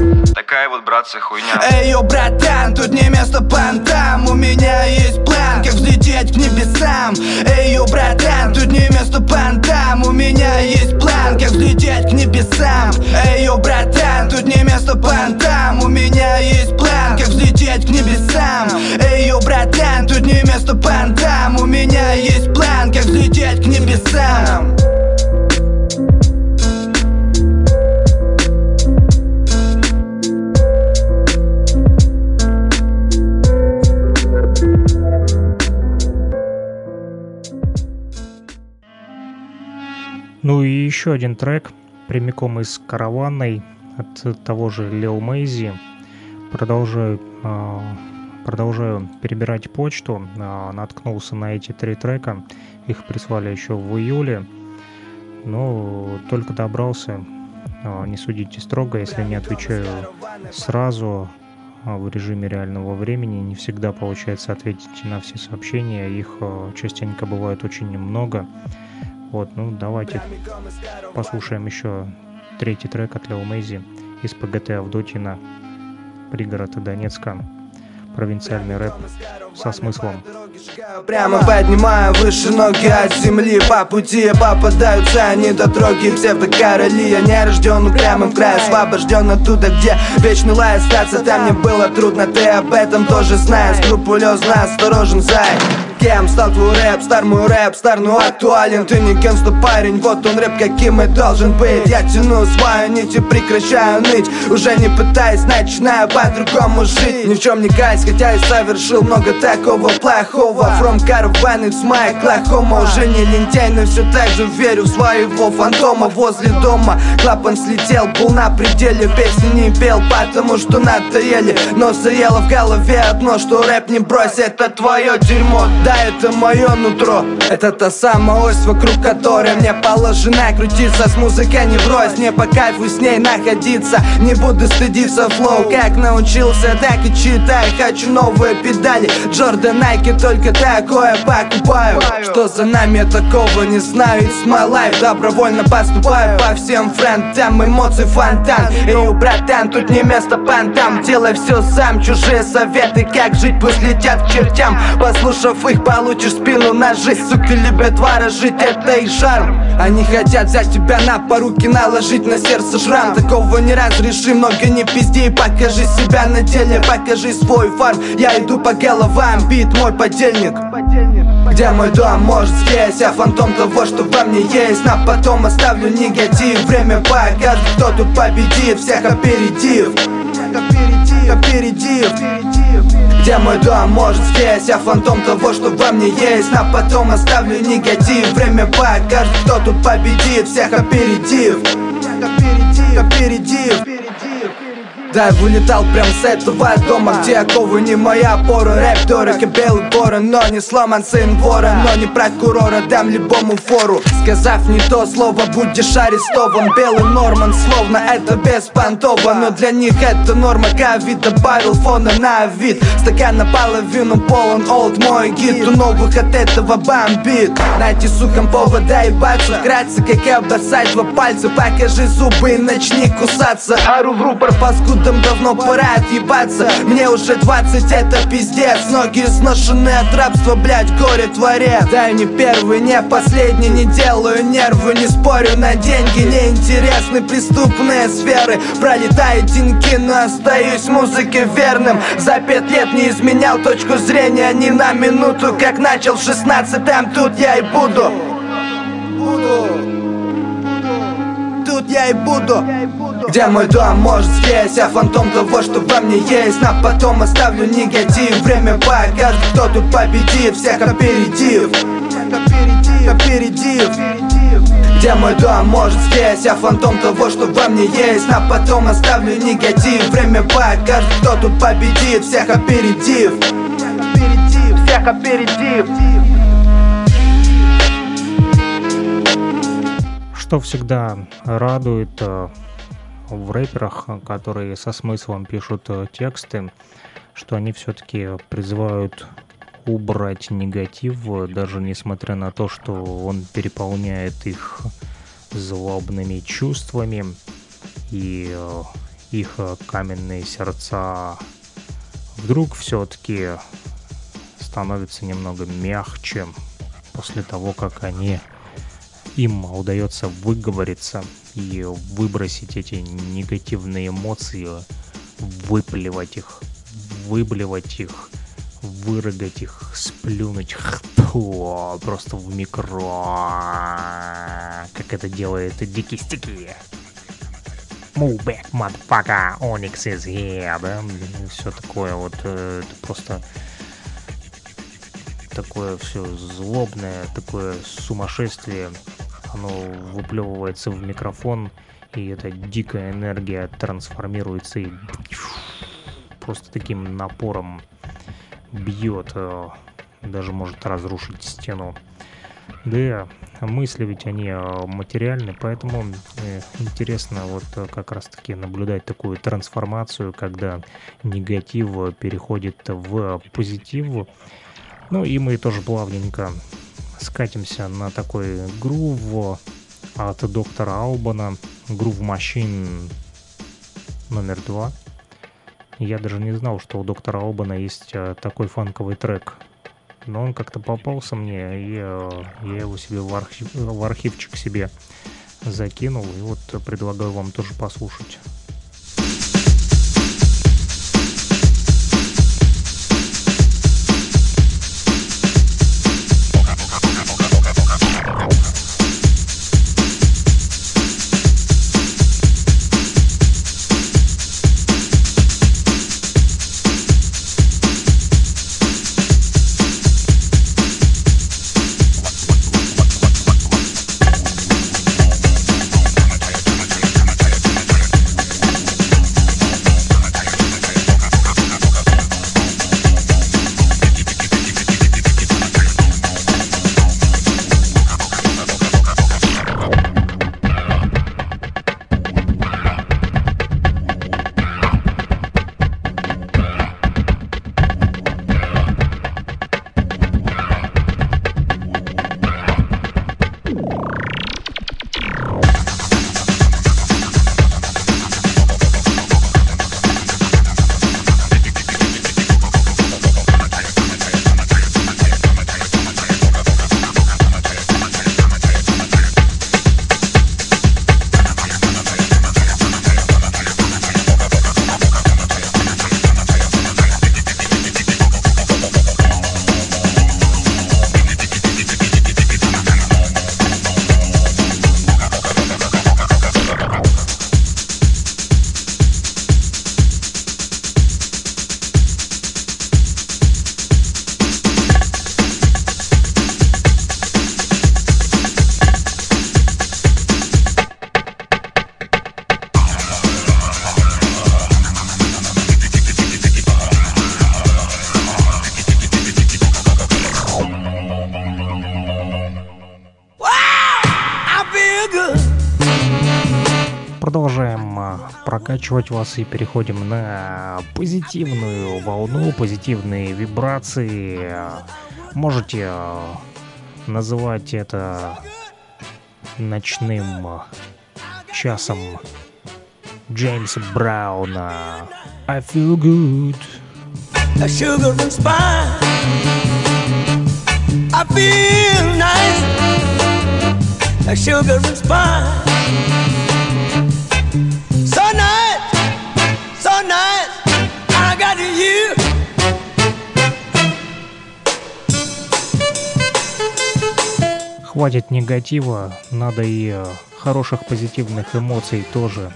Такая вот, братцы, хуйня. Эй, йо, братан, тут не место понтам. У меня есть план, как взлететь к небесам. Эй, йо, братан, тут не место понтам. У меня есть план, как взлететь к небесам. Эй, йо, братан, тут не место понтам. У меня есть план, как взлететь к небесам. Эй, йо, братан, тут не место понтам. У меня есть план, как взлететь к небесам Ну и еще один трек, прямиком из «Караванной» от того же Лео Мейзи. Продолжаю, а, продолжаю перебирать почту, а, наткнулся на эти три трека, их прислали еще в июле, но только добрался, а, не судите строго, если не отвечаю сразу в режиме реального времени, не всегда получается ответить на все сообщения, их частенько бывает очень много. Вот, ну давайте послушаем еще третий трек от Лео Мейзи из ПГТ Авдотина, пригорода Донецка. провинциальный рэп со смыслом. Прямо поднимаю выше ноги от земли. По пути попадаются они до дороги. Псевдокороли, я не рожден упрямым в край Освобожден оттуда, где вечный лай Остаться. Там мне было трудно, ты об этом тоже знаешь. Скрупулезно осторожен, зай Кем стал твой рэп, стар мой рэп, стар, но актуален. Ты не кем, парень, вот он рэп, каким и должен быть. Я тяну свою нить и прекращаю ныть. Уже не пытаясь, начинаю по-другому жить. Ни в чем не каюсь, хотя и совершил много такого плохого. From caravan it's my Oklahoma. Уже не лентяй, но все так же верю в своего фантома. Возле дома клапан слетел, был на пределе. Песни не пел, потому что надоели. Но заело в голове одно, что рэп не брось Это твое дерьмо, да это мое нутро. Это та самая ось, вокруг которой мне положена крутиться. С музыкой не врозь, не по кайфу с ней находиться. Не буду стыдиться флоу, как научился, так и читаю. Хочу новые педали, Джордан, Найки, только такое покупаю. Что за нами я такого не знаю, it's my life. Добровольно поступаю по всем фронтам, эмоций фонтан. И у братан, тут не место понтам. Делай все сам, чужие советы, как жить, пусть летят к чертям. Послушав их, получишь спину ножи Сука любят ворожить, это их шарм. Они хотят взять тебя на поруки, наложить на сердце шрам. Такого не разреши, много не пизди Покажи себя на деле, покажи свой фарм Я иду по головам, бит мой подельник. Где мой дом, может здесь. Я фантом того, что во мне есть. На потом оставлю негатив. Время покажет, кто тут победит. Всех опередив. Опередив где мой дом, может здесь. Я фантом того, что во мне есть. На потом оставлю негатив. Время покажет, кто тут победит. Всех опередив. Опередив да, я вылетал прям с этого дома Где оковы не моя опора Рэп дорого, белый ворон Но не сломан сын вора. Но не прокурора Дам любому фору. Сказав не то слово, будешь арестован. Белый Норман, словно это беспонтово. Но для них это норма Ковид добавил фона на вид. Стакан наполовину полон Олд мой гид. У новых от этого бомбит. Найти сухом повода ебаться Вкратце, как обоссать два пальца. Покажи зубы и начни кусаться. Ору в рупор, паскуда Будем давно пора отъебаться. Мне уже 20, это пиздец. Ноги сношены от рабства, блять, горе творец. Да не первый, не последний, не делаю нервы Не спорю на деньги, неинтересны преступные сферы. Пролетают деньги, но остаюсь музыке верным. За пять лет не изменял точку зрения ни на минуту. Как начал в 16 там тут я и буду. Буду Тут я и буду. Где мой дом, может здесь Я фантом того, что во мне есть. На потом оставлю негатив. Время покажет, кто тут победит. Всех опередив. Опередив где мой дом, может здесь? Я фантом того, что во мне есть. На потом оставлю негатив. Время покажет, кто тут победит. Всех опередив. Всех опередив Что всегда радует э, в рэперах, которые со смыслом пишут э, тексты, что они все-таки призывают убрать негатив, даже несмотря на то, что он переполняет их злобными чувствами, и э, их каменные сердца. Вдруг все-таки становятся немного мягче после того, как они им удается выговориться и выбросить эти негативные эмоции, выплевать их, выблевать их, вырыгать их, сплюнуть хто, просто в микро, как это делает Дикий Стики. Move back, motherfucker, Onyx is here, да, все такое вот, э, это просто такое все злобное, такое сумасшествие, оно выплевывается в микрофон, и эта дикая энергия трансформируется и просто таким напором бьет, э, даже может разрушить стену. Да, мысли ведь они э, материальны, поэтому э, интересно вот как раз таки наблюдать такую трансформацию, когда негатив переходит в позитив. Ну и мы тоже плавненько скатимся на такой грув от доктора Албана, грув Machine номер два. Я даже не знал, что у доктора Обана есть э, такой фанковый трек. Но он как-то попался мне, и э, я его себе в, архив, в архивчик себе закинул. И вот предлагаю вам тоже послушать. Прокачивать вас и переходим на позитивную волну, позитивные вибрации. Можете а, называть это ночным часом Джеймса Брауна. I feel good. a sugar and spice. I feel nice, a sugar and spice. Хватит негатива, надо и э, хороших позитивных эмоций тоже.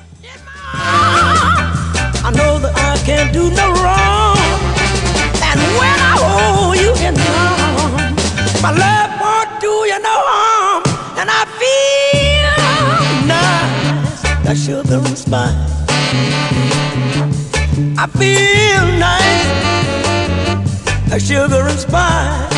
I feel nice, like sugar and spice.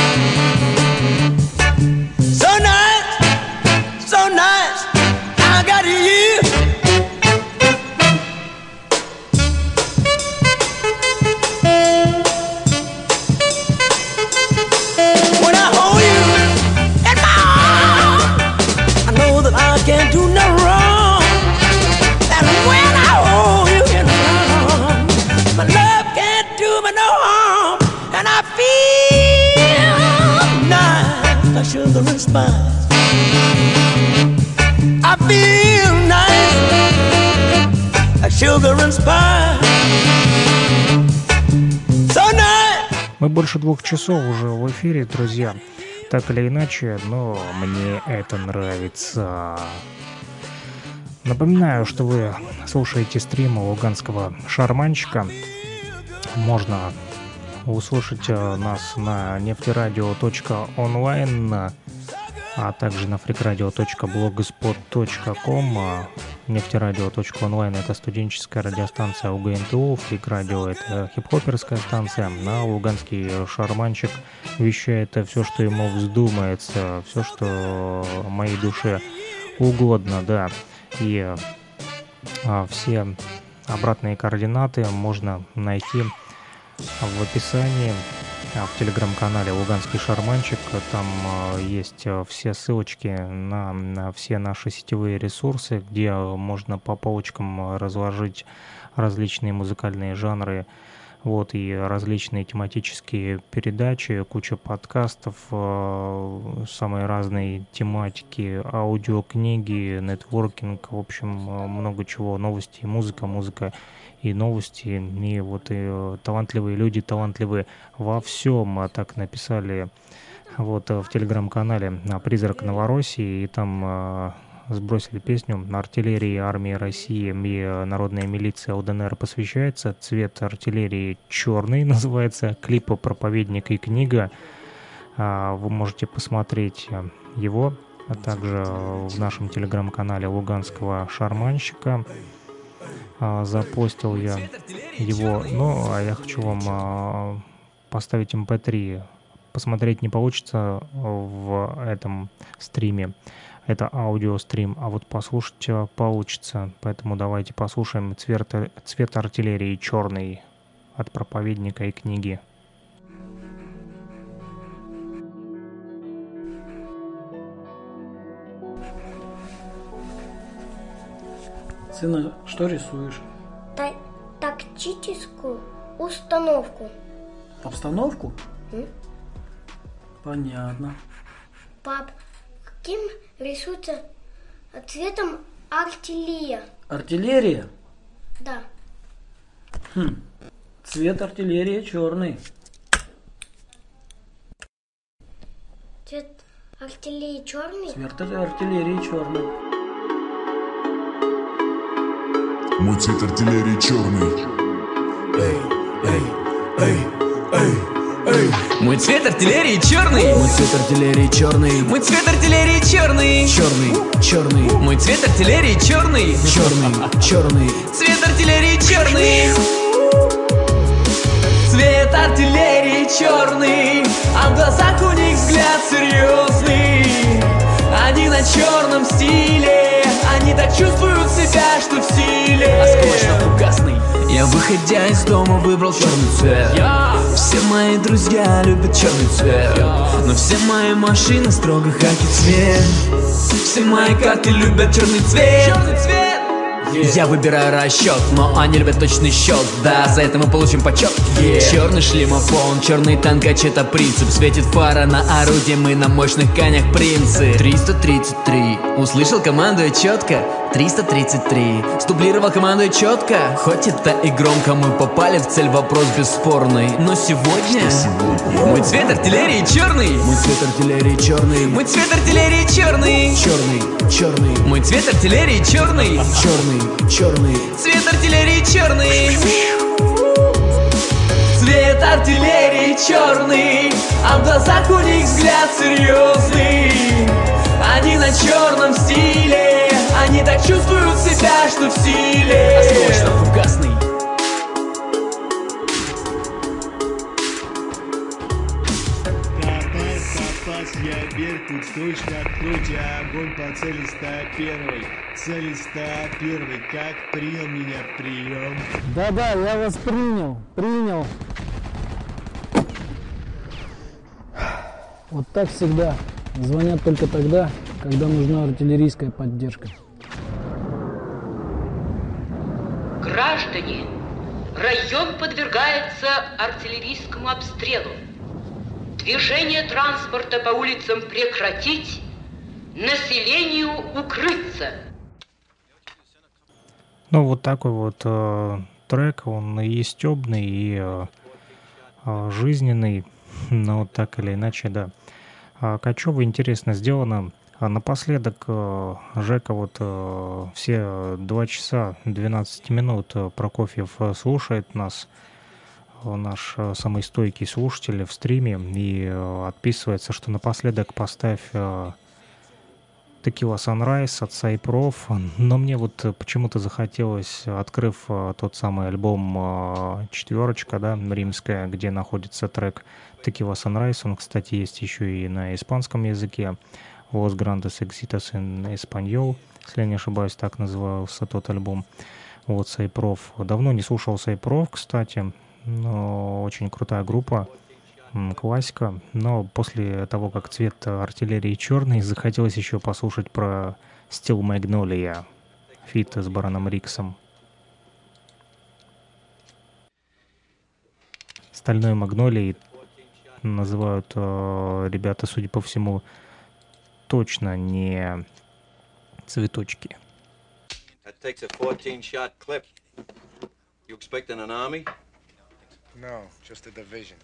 Мы больше двух часов уже в эфире, друзья. Так или иначе, но мне это нравится. Напоминаю, что вы слушаете стрим луганского шарманщика. Можно услышать э, нас на нефтерадио.онлайн, а также на freakradio.blogspot.com. А Нефтерадио.онлайн это студенческая радиостанция УГНТУ, Фрик-радио это хип-хоперская станция, на Луганский шарманчик вещает все, что ему вздумается, все, что моей душе угодно, да. И а, все обратные координаты можно найти в описании в телеграм-канале Луганский Шарманчик. Там а, есть а, все ссылочки на, на все наши сетевые ресурсы, где можно по полочкам разложить различные музыкальные жанры, вот, и различные тематические передачи, куча подкастов, самые разные тематики, аудиокниги, нетворкинг, в общем, много чего, новости, музыка, музыка и новости, и вот и э, талантливые люди, талантливые во всем, а так написали вот в телеграм-канале «Призрак Новороссии», и там сбросили песню «Артиллерии армии России и народная милиция УДНР посвящается». Цвет артиллерии черный называется. Клипы «Проповедник» и книга. А, вы можете посмотреть его, а также в нашем телеграм-канале Луганского шарманщика. А, запостил я его. Ну, а я хочу вам поставить mp3. Эм Посмотреть не получится в этом стриме это аудиострим, а вот послушать э, получится. Поэтому давайте послушаем цвет, цвет артиллерии черный от проповедника и книги. Сына, что рисуешь? Та тактическую установку. Обстановку? М? Понятно. Пап, каким рисуется цветом артиллерия. Артиллерия? Да. Хм. Цвет артиллерии черный. Цвет артиллерии черный? Цвет артиллерии черный. Мой цвет артиллерии черный. Эй, эй, эй, эй. Мой цвет артиллерии черный. Мой цвет артиллерии черный. Мой цвет артиллерии черный. Черный, черный. Мой цвет артиллерии черный. Черный, черный. Цвет артиллерии черный. Цвет артиллерии черный, а в глазах у них взгляд серьезный. Они на черном стиле, они так чувствуют себя, что в силе. Осколочно-фугасный. Я выходя из дома выбрал черный цвет Я. Все мои друзья любят черный цвет Я. Но все мои машины строго хаки цвет Все мои карты любят черный цвет Черный цвет. Yeah. Я выбираю расчет, но они любят точный счет Да, за это мы получим почет Yeah. Черный шлемофон, черный танкач это принцип. Светит фара на орудие, мы на мощных конях принцы. 333, услышал команду и четко 333, стублировал команду и четко Хоть это и громко, мы попали в цель, вопрос бесспорный. Но сегодня, мой цвет артиллерии черный Мой цвет артиллерии черный. Мой цвет артиллерии черный Черный, черный. Мой цвет артиллерии черный Черный, черный. Цвет артиллерии черный. Цвет артиллерии черный. А в глазах у них взгляд серьезный. Они на черном стиле. Они так чувствуют себя, что в силе. Осколочно-фугасный. Копай, я Беркут, точно откройте огонь по цели 101 Цели 101 как принял меня прием? Да-да, я вас принял, принял. Вот так всегда. Звонят только тогда, когда нужна артиллерийская поддержка. Граждане, район подвергается артиллерийскому обстрелу. Движение транспорта по улицам прекратить, населению укрыться. Ну, вот такой вот э, трек, он и стебный, и э, э, жизненный, но так или иначе, да. Качева интересно сделано. А напоследок э, Жека вот э, все 2 часа 12 минут Прокофьев слушает нас, наш э, самый стойкий слушатель в стриме, и э, отписывается, что напоследок поставь э, Текила Sunrise от Сайпров, но мне вот э, почему-то захотелось, открыв э, тот самый альбом э, «Четверочка», да, римская, где находится трек Текила Sunrise, он, кстати, есть еще и на испанском языке, Los Grandes Exitos en Español, если я не ошибаюсь, так назывался тот альбом. Вот, Сайпров. Давно не слушал Сайпров, кстати, но очень крутая группа, классика. Но после того, как цвет артиллерии черный, захотелось еще послушать про Steel Magnolia, фит с Бароном Риксом. стальной магнолией называют э, ребята, судя по всему, точно не цветочки. That takes a 14 shot clip. You expecting an army? No, just a division.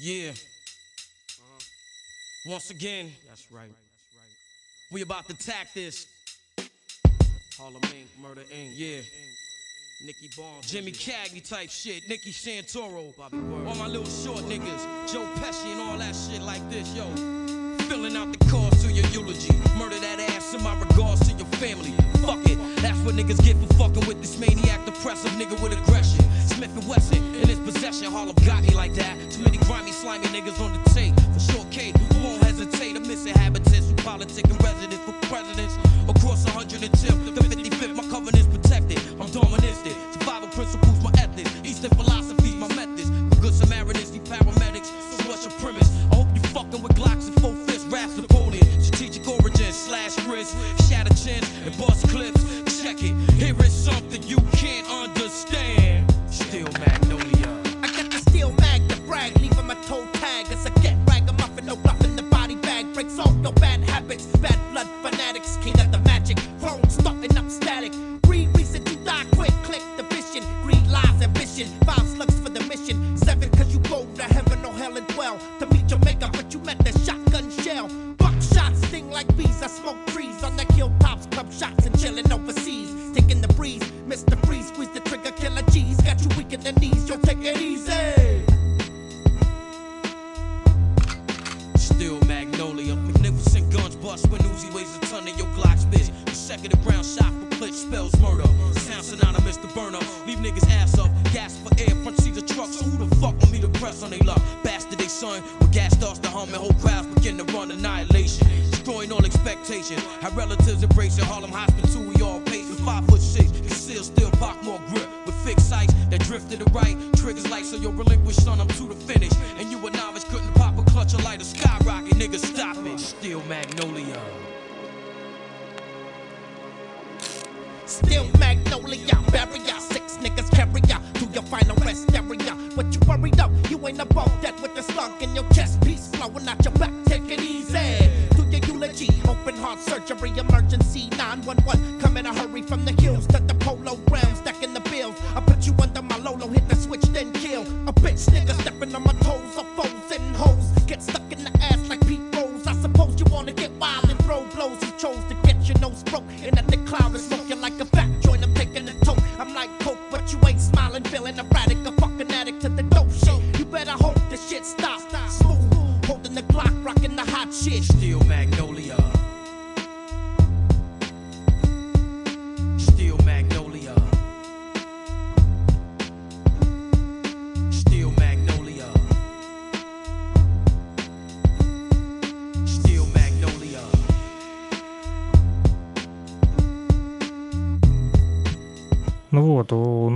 Yeah. Uh-huh. Once again, that's right. We about to tack this. Harlem Inc., Murder Inc., yeah. Nicky Barnes, Jimmy Cagney type shit, Nicky Santoro, all my little short niggas, Joe Pesci and all that shit like this, yo. Filling out the cards to your eulogy. Murder that ass in my regards to your family. Fuck it, that's what niggas get for fucking with this maniac, depressive nigga with aggression. Smith and Wesson in his possession, Harlem got me like that. Too many grimy, slimy niggas on the tape. For short K, who won't hesitate. I'm missing habitants who politic and residents for presidents across 110th. The 55th, my covenant's protected. I'm dominant. Survival principles, my ethics. Eastern philosophies,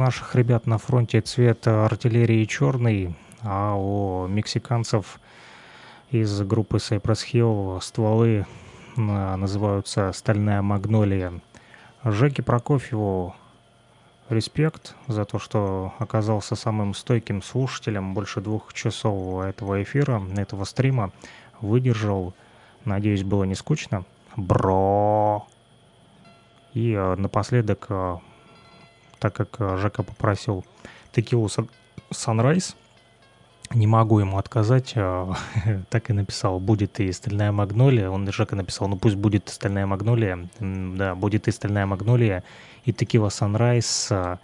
наших ребят на фронте цвет артиллерии черный, а у мексиканцев из группы Cypress Hill стволы называются «Стальная магнолия». Жеке Прокофьеву респект за то, что оказался самым стойким слушателем больше двух часов этого эфира, этого стрима. Выдержал. Надеюсь, было не скучно. Бро! И э, напоследок, э, так как э, Жека попросил текилу Sunrise, не могу ему отказать, э, так и написал, будет и стальная магнолия. Он Жека написал, ну пусть будет стальная магнолия. Да, будет и стальная магнолия, и текила Sunrise, э,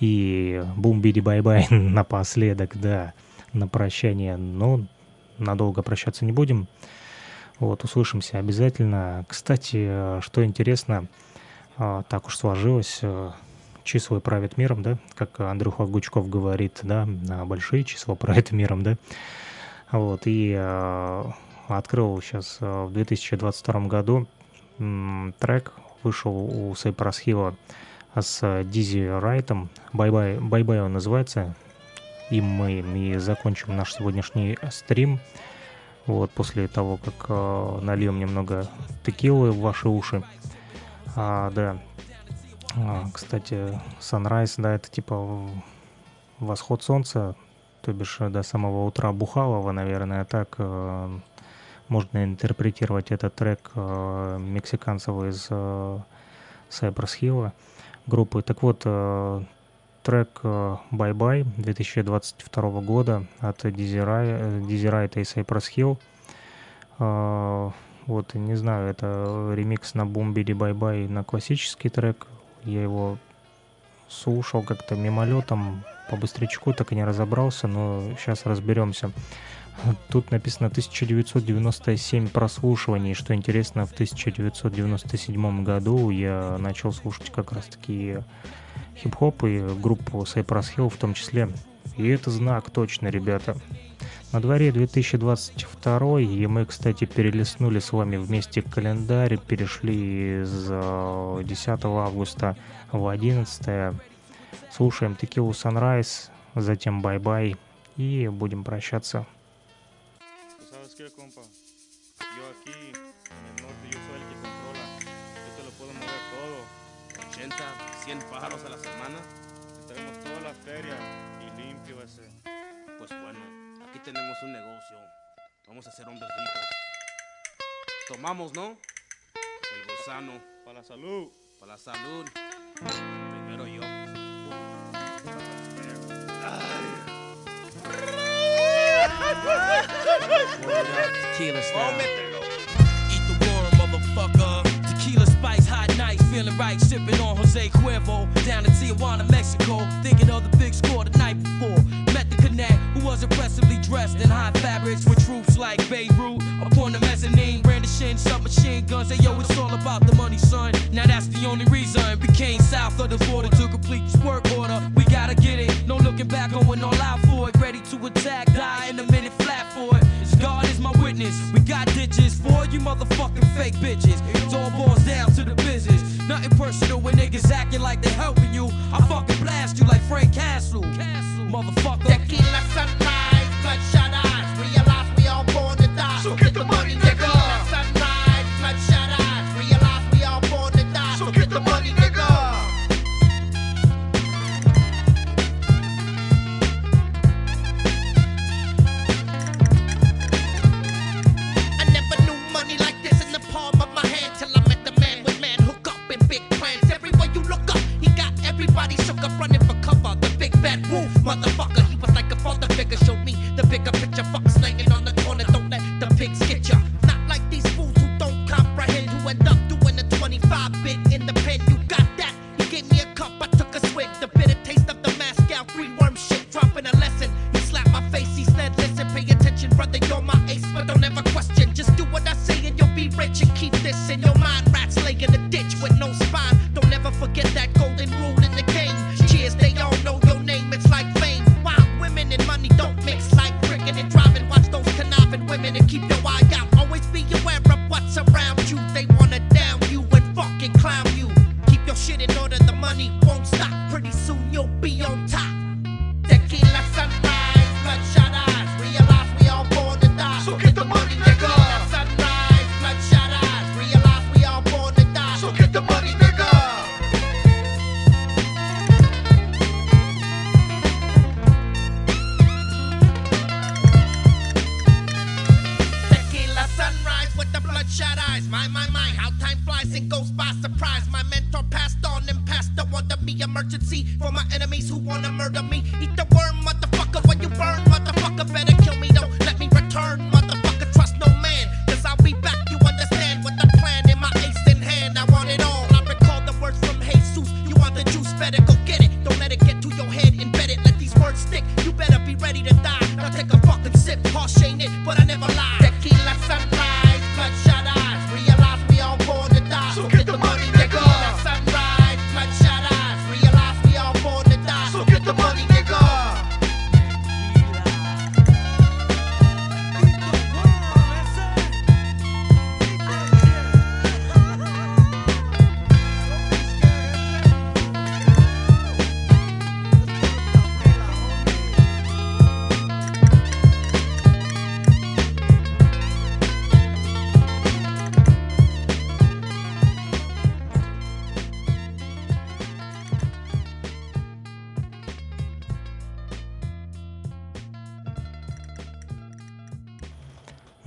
и бум биди бай бай напоследок, да, на прощание. Но надолго прощаться не будем. Вот, услышимся обязательно. Кстати, что интересно, так уж сложилось, числа правят миром, да, как Андрюха Гучков говорит, да, а большие числа правят миром, да. Вот, и э, открыл сейчас э, в 2022 году м, трек, вышел у Cypress Hill с Дизи Райтом, «Bye Bye», «Bye Bye» он называется, им мы и закончим наш сегодняшний стрим. Вот, после того, как э, нальем немного текилы в ваши уши. А, да. А, кстати, Sunrise, да, это типа восход солнца, то бишь э, до самого утра Бухалова, наверное, так э, можно интерпретировать этот трек э, мексиканцев из э, Cypress Hill группы. Так вот, э, трек Bye Bye 2022 года от Дизирайта и Cypress Hill. Э, вот, не знаю, это ремикс на Bidi Bye Bye на классический трек. Я его слушал как-то мимолетом, по быстрячку, так и не разобрался, но сейчас разберемся. Тут написано 1997 прослушиваний. Что интересно, в 1997 году я начал слушать как раз-таки хип-хоп и группу Cypress Hill в том числе. И это знак точно, ребята. На дворе 2022, и мы, кстати, перелистнули с вами вместе календарь, перешли с 10 августа в 11. Слушаем Текилу Sunrise, затем Бай-Бай и будем прощаться. ¿Sabes qué, compa? Yo aquí, en el norte, yo tenemos un negocio. Vamos a ser hombres ricos. Tomamos, ¿no? El gusano. Para la salud. Para la salud. Primero yo. Tequila style. Eat the worm, motherfucker. Tequila spice, hot nights, feeling right, sipping on Jose Cuervo. Down in Tijuana, Mexico, thinking of the big score the night before. Connect, who was impressively dressed in high fabrics with troops like Beirut. Upon the mezzanine, brandishing submachine guns. Hey yo, it's all about the money, son. Now that's the only reason we came south of the border to complete this work order. We gotta get it, no looking back, going all out for it. Ready to attack, die in a minute, flat for it. God is my witness. We got ditches for you motherfucking fake bitches. It all boils down to the business. Nothing personal when niggas acting like they helping you. I fucking blast you like Frank Castle. Motherfucker. Tequila sunrise, bloodshot eyes.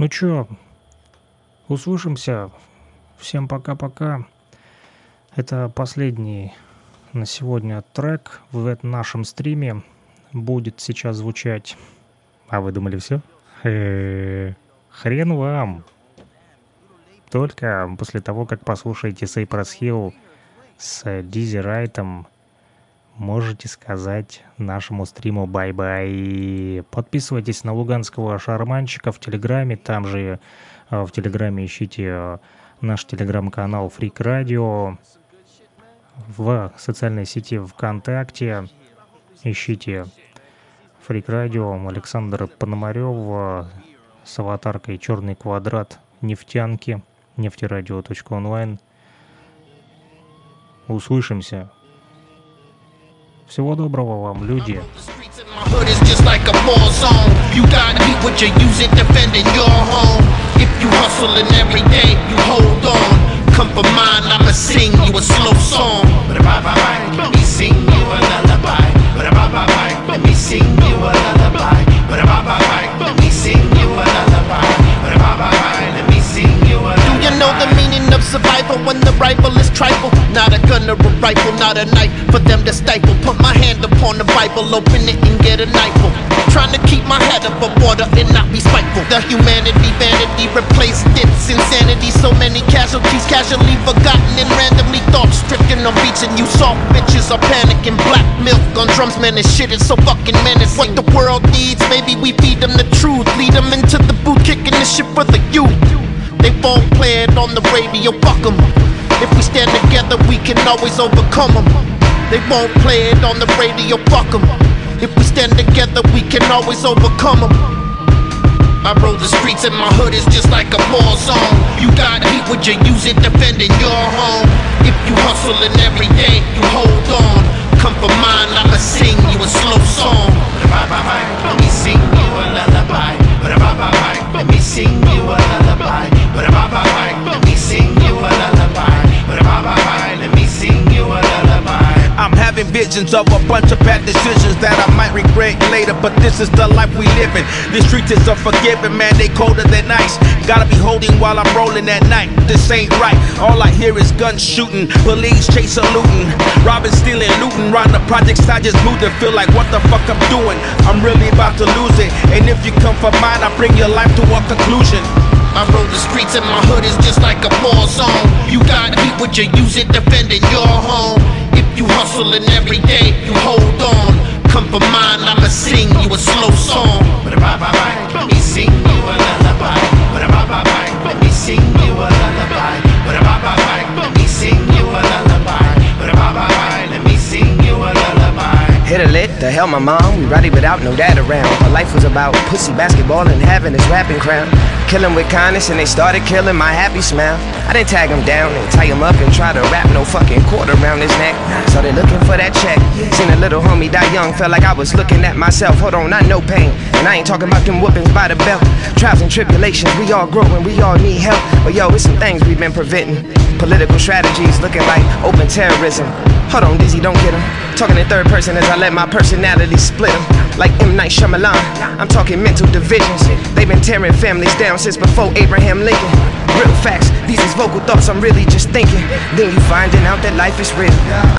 Ну чё, услышимся. Всем пока-пока. Это последний на сегодня трек в нашем стриме. Будет сейчас звучать... А вы думали все? Хрен вам. Только после того, как послушаете Cypress Hill с Дизи Райтом, можете сказать нашему стриму bye-bye. Подписывайтесь на Луганского шарманчика в Телеграме, там же э, в Телеграме ищите э, наш Телеграм-канал Freak Radio, в социальной сети ВКонтакте ищите Freak Radio Александр Пономарев э, с аватаркой «Черный квадрат» нефтянки нефтерадио.онлайн. Услышимся. Всего доброго вам, люди. My hood is just like a war zone. You got heat, would you use it defending your home? If you hustling every day, you hold on. Come for mine, I'ma sing you a slow song. Let me sing you a lullaby. Let me sing you a lullaby. Let me sing you a lullaby. Let me sing you a lullaby. You know the meaning of survival when the rifle is trifle? Not a gun or a rifle, not a knife for them to stifle. Put my hand upon the Bible, open it and get a knife. Trying to keep my head above water and not be spiteful. The humanity, vanity replaced its insanity. So many casualties, casually forgotten and randomly thought stricken on beats. And you soft bitches are panicking. Black milk on drums, man, this shit is so fucking menacing. What the world needs, maybe we feed them the truth. Lead them into the boot, kicking this shit for the youth. They won't play it on the radio, fuck 'em. If we stand together, we can always overcome them. They won't play it on the radio, fuck 'em. If we stand together, we can always overcome them. I roll the streets and my hood is just like a war zone. You got heat, would you use it defending your home? If you hustling every day, you hold on. Come for mine, I'ma sing you a slow song. Let me sing you a lullaby. Let me sing you a lullaby. Let me sing you a lullaby. Let me I'm having visions of a bunch of bad decisions that I might regret later, but this is the life we live in. The streets is unforgiving, man, they colder than ice. Gotta be holding while I'm rolling at night. This ain't right. All I hear is guns shooting, police chasing, looting, robbing, stealing, looting. Round the projects, I just moved and feel like what the fuck I'm doing. I'm really about to lose it, and if you come for mine, I bring your life to a conclusion. I roll the streets and my hood is just like a war zone. You gotta heat, would you use it defending your home? Hustling every day, you hold on. Come for mine, I'ma sing you a slow song. Let me sing you a lullaby. Let me sing you a lullaby. Let me sing you a lullaby. Let me sing you a lullaby. Hit a lit, the hell my mom, we rowdy without no dad around. My life was about pussy, basketball, and having this rapping crown. Killing with kindness, and they started killing my happy smile. I didn't tag them down and tie them up and try to wrap no fucking cord around his neck. So they looking for that check. Seen a little homie die young, felt like I was looking at myself. Hold on, I know pain. And I ain't talking about them whoopings by the belt. Trials and tribulations, we all growing, we all need help. But yo, it's some things we've been preventing. Political strategies looking like open terrorism. Hold on, Dizzy, don't get him. Talking in third person as I let my personality split him. Like M. Night Shyamalan, I'm talking mental divisions. They've been tearing families down since before Abraham Lincoln. Real facts, these is vocal thoughts I'm really just thinking. Then you finding out that life is real.